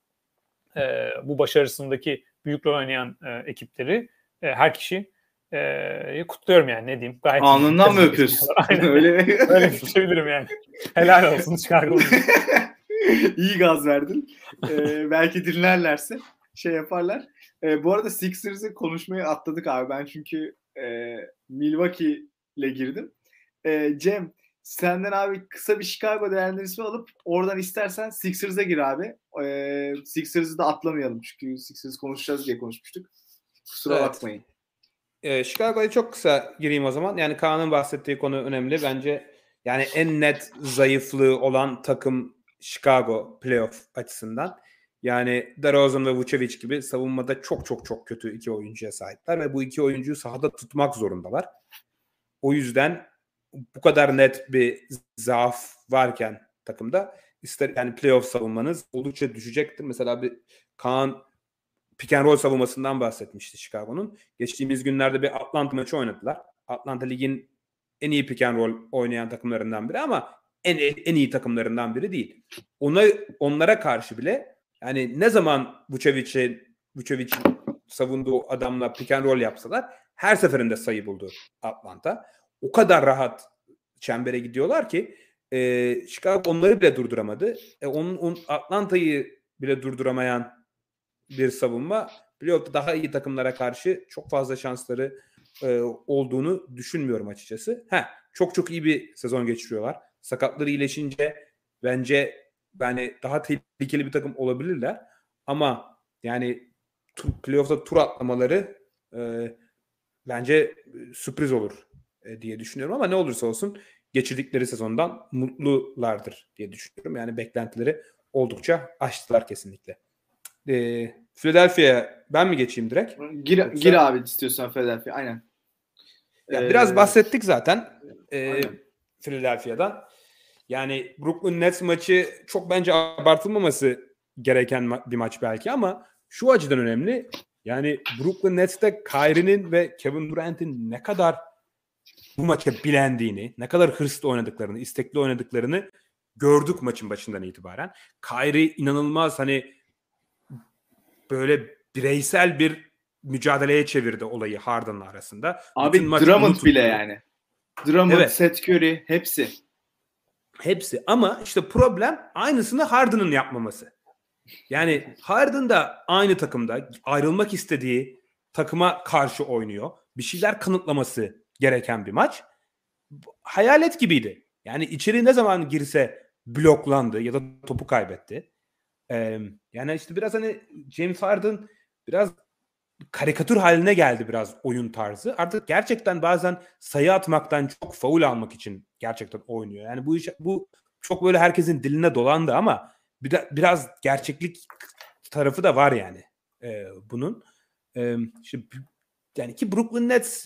e, bu başarısındaki büyük rol oynayan e, ekipleri e, her kişi e, kutluyorum yani ne diyeyim. Gayet Alnından mı öpüyorsun? Aynen. Öyle Öyle düşünebilirim yani. Helal olsun Chicago İyi gaz verdin. Ee, belki dinlerlerse şey yaparlar. Ee, bu arada Sixers'ı konuşmayı atladık abi. Ben çünkü e, Milwaukee ile girdim. E, Cem senden abi kısa bir Chicago değerlendirmesi alıp oradan istersen Sixers'a gir abi. E, Sixers'ı da atlamayalım çünkü Sixers konuşacağız diye konuşmuştuk. Kusura evet. bakmayın. Ee, Chicago'ya çok kısa gireyim o zaman. Yani Kaan'ın bahsettiği konu önemli. Bence yani en net zayıflığı olan takım Chicago playoff açısından. Yani DeRozan ve Vucevic gibi savunmada çok çok çok kötü iki oyuncuya sahipler ve bu iki oyuncuyu sahada tutmak zorundalar. O yüzden bu kadar net bir zaaf varken takımda ister yani playoff savunmanız oldukça düşecektir. Mesela bir Kaan pick and roll savunmasından bahsetmişti Chicago'nun. Geçtiğimiz günlerde bir Atlanta maçı oynadılar. Atlanta ligin en iyi pick and roll oynayan takımlarından biri ama en en iyi takımlarından biri değil. Ona onlara karşı bile yani ne zaman Vucevic'in Vucevic savunduğu adamla pick and roll yapsalar her seferinde sayı buldu Atlanta. O kadar rahat çembere gidiyorlar ki e, Chicago onları bile durduramadı. E, onun, on, Atlanta'yı bile durduramayan bir savunma playoff'ta daha iyi takımlara karşı çok fazla şansları e, olduğunu düşünmüyorum açıkçası. Ha, çok çok iyi bir sezon geçiriyorlar. Sakatları iyileşince bence yani daha tehlikeli bir takım olabilirler. Ama yani playoff'ta tur atlamaları e, bence sürpriz olur e, diye düşünüyorum ama ne olursa olsun geçirdikleri sezondan mutlulardır diye düşünüyorum. Yani beklentileri oldukça aştılar kesinlikle. E, Philadelphia'ya ben mi geçeyim direkt? Gir, Yoksa... gir abi istiyorsan Philadelphia aynen. Ya ee, biraz bahsettik zaten e, Philadelphia'dan. Yani Brooklyn Nets maçı çok bence abartılmaması gereken ma- bir maç belki ama şu açıdan önemli. Yani Brooklyn Nets'te Kyrie'nin ve Kevin Durant'in ne kadar bu maça bilendiğini, ne kadar hırslı oynadıklarını, istekli oynadıklarını gördük maçın başından itibaren. Kyrie inanılmaz hani böyle bireysel bir mücadeleye çevirdi olayı Harden'la arasında. Abi Bütün Drummond bile yani. Drummond, Evet. Seth Curry hepsi. Hepsi ama işte problem aynısını Harden'ın yapmaması. Yani Harden da aynı takımda ayrılmak istediği takıma karşı oynuyor. Bir şeyler kanıtlaması gereken bir maç. Hayalet gibiydi. Yani içeri ne zaman girse bloklandı ya da topu kaybetti. Ee, yani işte biraz hani James Harden biraz karikatür haline geldi biraz oyun tarzı. Artık gerçekten bazen sayı atmaktan çok faul almak için gerçekten oynuyor. Yani bu iş bu çok böyle herkesin diline dolandı ama bir biraz gerçeklik tarafı da var yani e, bunun. E, işte, yani ki Brooklyn Nets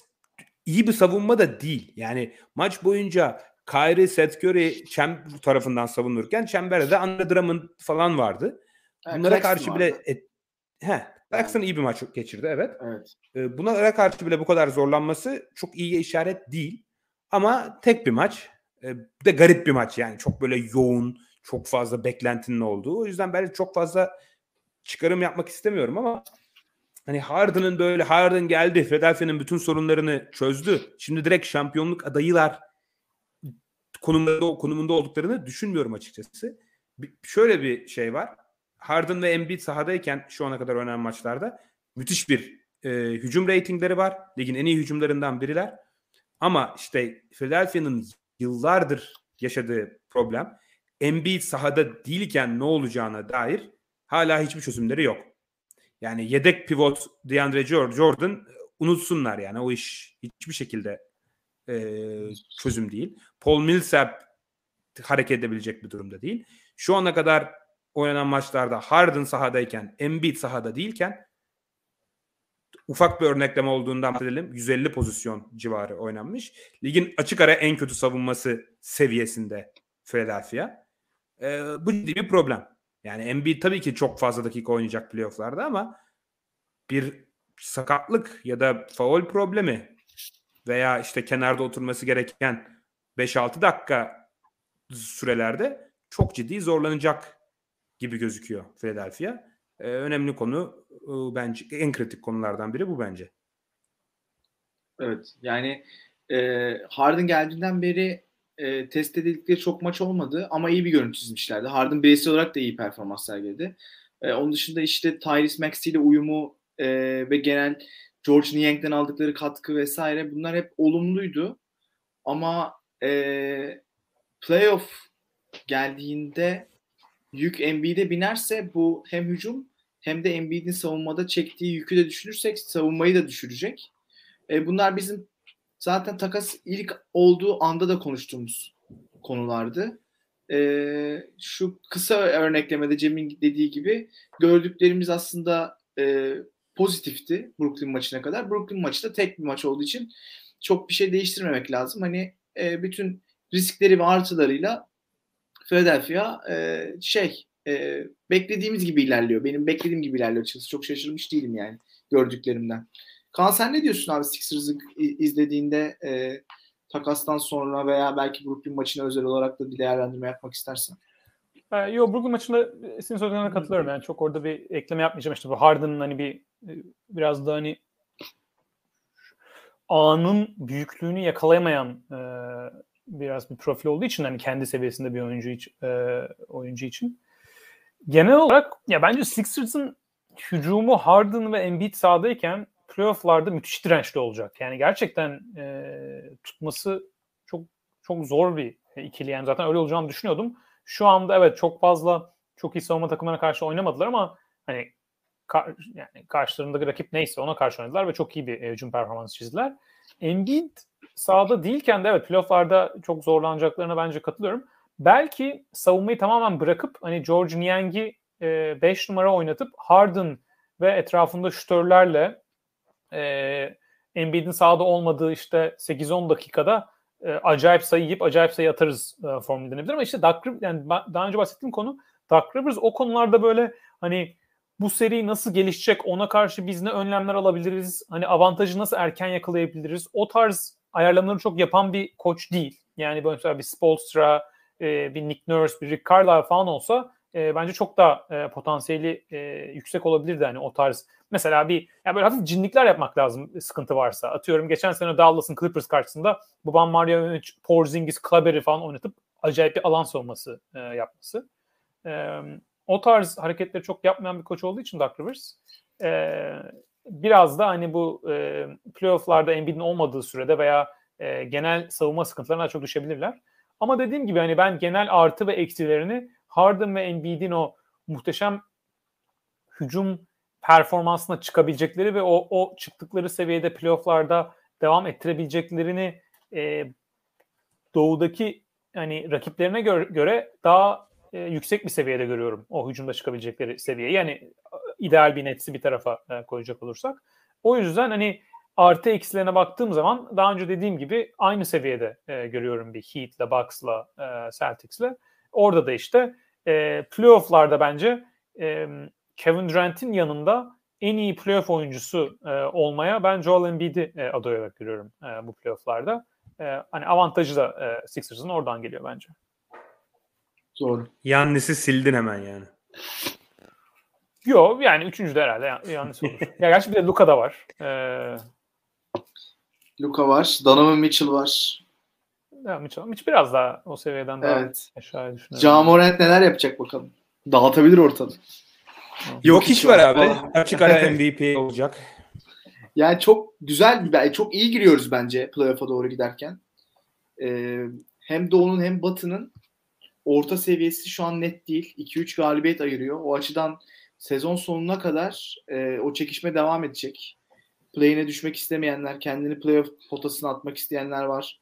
iyi bir savunma da değil. Yani maç boyunca Kyrie, Seth Curry Çem tarafından savunurken çemberde de Andre Drummond falan vardı. Bunlara Claxton karşı vardı. bile et, he, Claxton iyi bir maç geçirdi evet. Evet. E, Bunlara karşı bile bu kadar zorlanması çok iyi işaret değil. Ama tek bir maç. E, de garip bir maç yani. Çok böyle yoğun, çok fazla beklentinin olduğu. O yüzden ben çok fazla çıkarım yapmak istemiyorum ama hani Harden'ın böyle Harden geldi. Philadelphia'nın bütün sorunlarını çözdü. Şimdi direkt şampiyonluk adayılar konumunda, konumunda olduklarını düşünmüyorum açıkçası. Bir- şöyle bir şey var. Harden ve Embiid sahadayken şu ana kadar oynanan maçlarda müthiş bir e, hücum reytingleri var. Ligin en iyi hücumlarından biriler. Ama işte Philadelphia'nın yıllardır yaşadığı problem Embiid sahada değilken ne olacağına dair hala hiçbir çözümleri yok. Yani yedek pivot DeAndre Jor- Jordan e, unutsunlar yani o iş hiçbir şekilde e, çözüm değil. Paul Millsap hareket edebilecek bir durumda değil. Şu ana kadar oynanan maçlarda Harden sahadayken, Embiid sahada değilken ufak bir örnekleme olduğundan bahsedelim. 150 pozisyon civarı oynanmış. Ligin açık ara en kötü savunması seviyesinde Philadelphia. Ee, bu ciddi bir problem. Yani Embiid tabii ki çok fazla dakika oynayacak playofflarda ama bir sakatlık ya da faul problemi veya işte kenarda oturması gereken 5-6 dakika sürelerde çok ciddi zorlanacak gibi gözüküyor Philadelphia. Ee, önemli konu e, bence en kritik konulardan biri bu bence. Evet. Yani e, Harden geldiğinden beri e, test edildikleri çok maç olmadı ama iyi bir görüntü çizmişlerdi. Harden bireysel olarak da iyi performans sergiledi. E, onun dışında işte Tyrese Maxey ile uyumu e, ve genel George Niang'den aldıkları katkı vesaire bunlar hep olumluydu. Ama e, playoff geldiğinde yük Embiid'e binerse bu hem hücum hem de Embiid'in savunmada çektiği yükü de düşünürsek savunmayı da düşürecek. E, bunlar bizim zaten takas ilk olduğu anda da konuştuğumuz konulardı. E, şu kısa örneklemede Cem'in dediği gibi gördüklerimiz aslında e, pozitifti Brooklyn maçına kadar. Brooklyn maçı da tek bir maç olduğu için çok bir şey değiştirmemek lazım. Hani e, bütün riskleri ve artılarıyla Philadelphia e, şey e, beklediğimiz gibi ilerliyor. Benim beklediğim gibi ilerliyor açıkçası. Çok şaşırmış değilim yani gördüklerimden. Kaan sen ne diyorsun abi Sixers'ı izlediğinde e, takastan sonra veya belki Brooklyn maçına özel olarak da bir değerlendirme yapmak istersen? E, yo Brooklyn maçında senin sözlerine katılıyorum. Yani çok orada bir ekleme yapmayacağım. İşte bu Harden'ın hani bir biraz da hani anın büyüklüğünü yakalayamayan e, biraz bir profil olduğu için hani kendi seviyesinde bir oyuncu için, e, oyuncu için. Genel olarak ya bence Sixers'ın hücumu Harden ve Embiid sahadayken playoff'larda müthiş dirençli olacak. Yani gerçekten e, tutması çok çok zor bir ikili. Yani zaten öyle olacağını düşünüyordum. Şu anda evet çok fazla çok iyi savunma takımlarına karşı oynamadılar ama hani kar, yani karşılarındaki rakip neyse ona karşı oynadılar ve çok iyi bir e, hücum performansı çizdiler. Embiid sahada değilken de evet playoff'larda çok zorlanacaklarına bence katılıyorum. Belki savunmayı tamamen bırakıp hani George Niang'i 5 e, numara oynatıp Harden ve etrafında şütörlerle e, Embiid'in sahada olmadığı işte 8-10 dakikada e, acayip sayı yiyip acayip sayı atarız e, formülü denebilir ama işte Doug Rivers, yani daha önce bahsettiğim konu Doug Rivers o konularda böyle hani bu seri nasıl gelişecek ona karşı biz ne önlemler alabiliriz hani avantajı nasıl erken yakalayabiliriz o tarz ayarlamaları çok yapan bir koç değil. Yani böyle mesela bir Spolstra, e, bir Nick Nurse, bir Rick Carlisle falan olsa e, bence çok daha e, potansiyeli e, yüksek olabilirdi hani o tarz. Mesela bir yani böyle hafif cinlikler yapmak lazım sıkıntı varsa. Atıyorum geçen sene Dallas'ın Clippers karşısında Boban Marjanovic, Porzingis, Klaberi falan oynatıp acayip bir alan savunması e, yapması. E, o tarz hareketleri çok yapmayan bir koç olduğu için Doug Rivers e, biraz da hani bu e, playofflarda Embiid'in olmadığı sürede veya e, genel savunma sıkıntılarına çok düşebilirler. Ama dediğim gibi hani ben genel artı ve eksilerini Harden ve Embiid'in o muhteşem hücum performansına çıkabilecekleri ve o, o çıktıkları seviyede playofflarda devam ettirebileceklerini e, doğudaki hani rakiplerine göre, göre daha e, yüksek bir seviyede görüyorum o hücumda çıkabilecekleri seviye. Yani ideal bir netsi bir tarafa e, koyacak olursak. O yüzden hani artı eksilerine baktığım zaman daha önce dediğim gibi aynı seviyede e, görüyorum bir Heat'le, Bucks'la, e, Celtics'le. Orada da işte e, playoff'larda bence e, Kevin Durant'in yanında en iyi playoff oyuncusu e, olmaya ben Joel Embiid'i e, aday olarak görüyorum e, bu playoff'larda. E, hani avantajı da e, Sixers'ın oradan geliyor bence. Doğru. Yannis'i sildin hemen yani. Yok yani üçüncü de herhalde yanlış olur. ya gerçi bir de Luka da var. Ee, Luka var. Donovan Mitchell var. Ya Mitchell, Mitchell biraz daha o seviyeden daha Evet. aşağıya düşünüyorum. Ja Morant neler yapacak bakalım. Dağıtabilir ortalığı. Yok hiç var abi. Açık ara MVP olacak. Yani çok güzel, bir- çok iyi giriyoruz bence playoff'a doğru giderken. Ee, hem Doğu'nun hem Batı'nın orta seviyesi şu an net değil. 2-3 galibiyet ayırıyor. O açıdan sezon sonuna kadar e, o çekişme devam edecek. Play'ine düşmek istemeyenler, kendini playoff potasına atmak isteyenler var.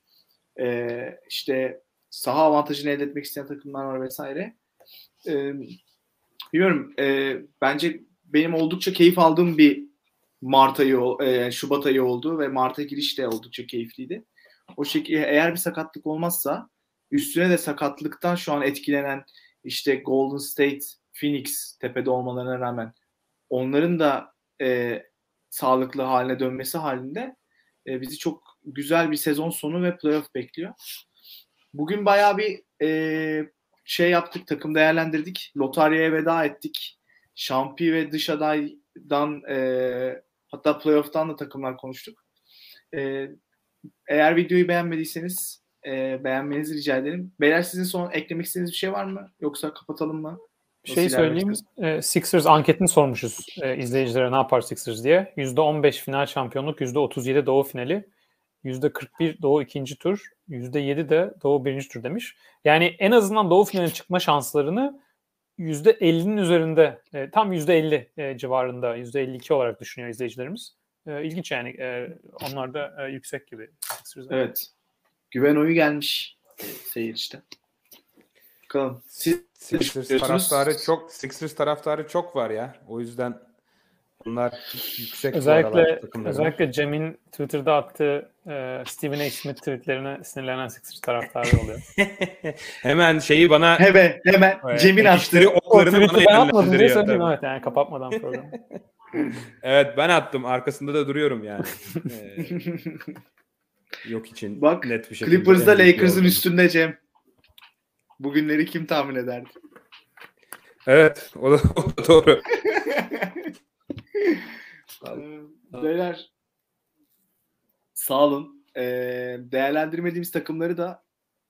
Ee, işte saha avantajını elde etmek isteyen takımlar var vesaire. Ee, bilmiyorum. e, bence benim oldukça keyif aldığım bir Mart ayı, e, Şubat ayı oldu ve Mart'a giriş de oldukça keyifliydi. O şekilde eğer bir sakatlık olmazsa üstüne de sakatlıktan şu an etkilenen işte Golden State, Phoenix tepede olmalarına rağmen onların da e, sağlıklı haline dönmesi halinde e, bizi çok güzel bir sezon sonu ve playoff bekliyor. Bugün bayağı bir e, şey yaptık, takım değerlendirdik. Lotaryaya veda ettik. Şampi ve dış adaydan e, hatta playoff'tan da takımlar konuştuk. E, eğer videoyu beğenmediyseniz e, beğenmenizi rica ederim. Beyler sizin son eklemek istediğiniz bir şey var mı? Yoksa kapatalım mı? şey Nasıl söyleyeyim. ilerlemek E, Sixers anketini sormuşuz e, izleyicilere ne yapar Sixers diye. %15 final şampiyonluk, %37 doğu finali, %41 doğu ikinci tur, %7 de doğu birinci tur demiş. Yani en azından doğu finaline çıkma şanslarını %50'nin üzerinde, e, tam %50 e, civarında, %52 olarak düşünüyor izleyicilerimiz. E, ilginç yani. E, onlar da e, yüksek gibi. Evet. Güven oyu gelmiş e, seyircide. Bakalım. Siz Sixers taraftarı çok Sixers taraftarı çok var ya. O yüzden bunlar yüksek Özellikle özellikle Cem'in Twitter'da attığı e, Stephen A. Smith tweetlerine sinirlenen Sixers taraftarı oluyor. Hemen şeyi bana hemen hemen Cem'in o oklarını bana tweet'i ben atmadım diye yönlendiriyor. söyleyeyim tabii. evet yani kapatmadan programı. Evet ben attım. Arkasında da duruyorum yani. Ee, yok için Bak, net bir şekilde. Clippers'da Lakers'ın üstünde Cem. Bugünleri kim tahmin ederdi? Evet o da, o da doğru. Ee, Beyler sağ olun. Ee, değerlendirmediğimiz takımları da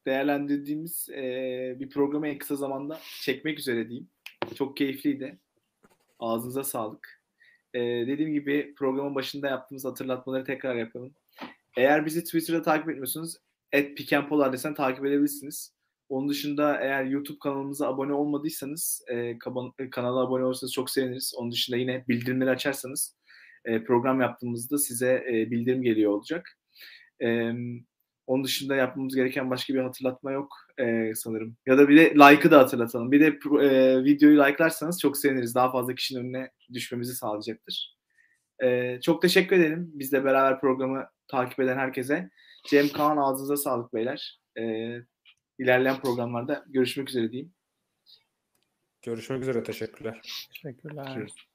değerlendirdiğimiz ee, bir programı en kısa zamanda çekmek üzere diyeyim. Çok keyifliydi. Ağzınıza sağlık. Ee, dediğim gibi programın başında yaptığımız hatırlatmaları tekrar yapalım. Eğer bizi Twitter'da takip etmiyorsanız @pikempol adresinden takip edebilirsiniz. Onun dışında eğer YouTube kanalımıza abone olmadıysanız e, kaba- kanala abone olursanız çok seviniriz. Onun dışında yine bildirimleri açarsanız e, program yaptığımızda size e, bildirim geliyor olacak. E, onun dışında yapmamız gereken başka bir hatırlatma yok e, sanırım. Ya da bir de like'ı da hatırlatalım. Bir de e, videoyu like'larsanız çok seviniriz. Daha fazla kişinin önüne düşmemizi sağlayacaktır. E, çok teşekkür ederim. Bizle beraber programı takip eden herkese. Cem Kaan ağzınıza sağlık beyler. E, ilerleyen programlarda görüşmek üzere diyeyim. Görüşmek üzere teşekkürler. Teşekkürler. Görüşürüz.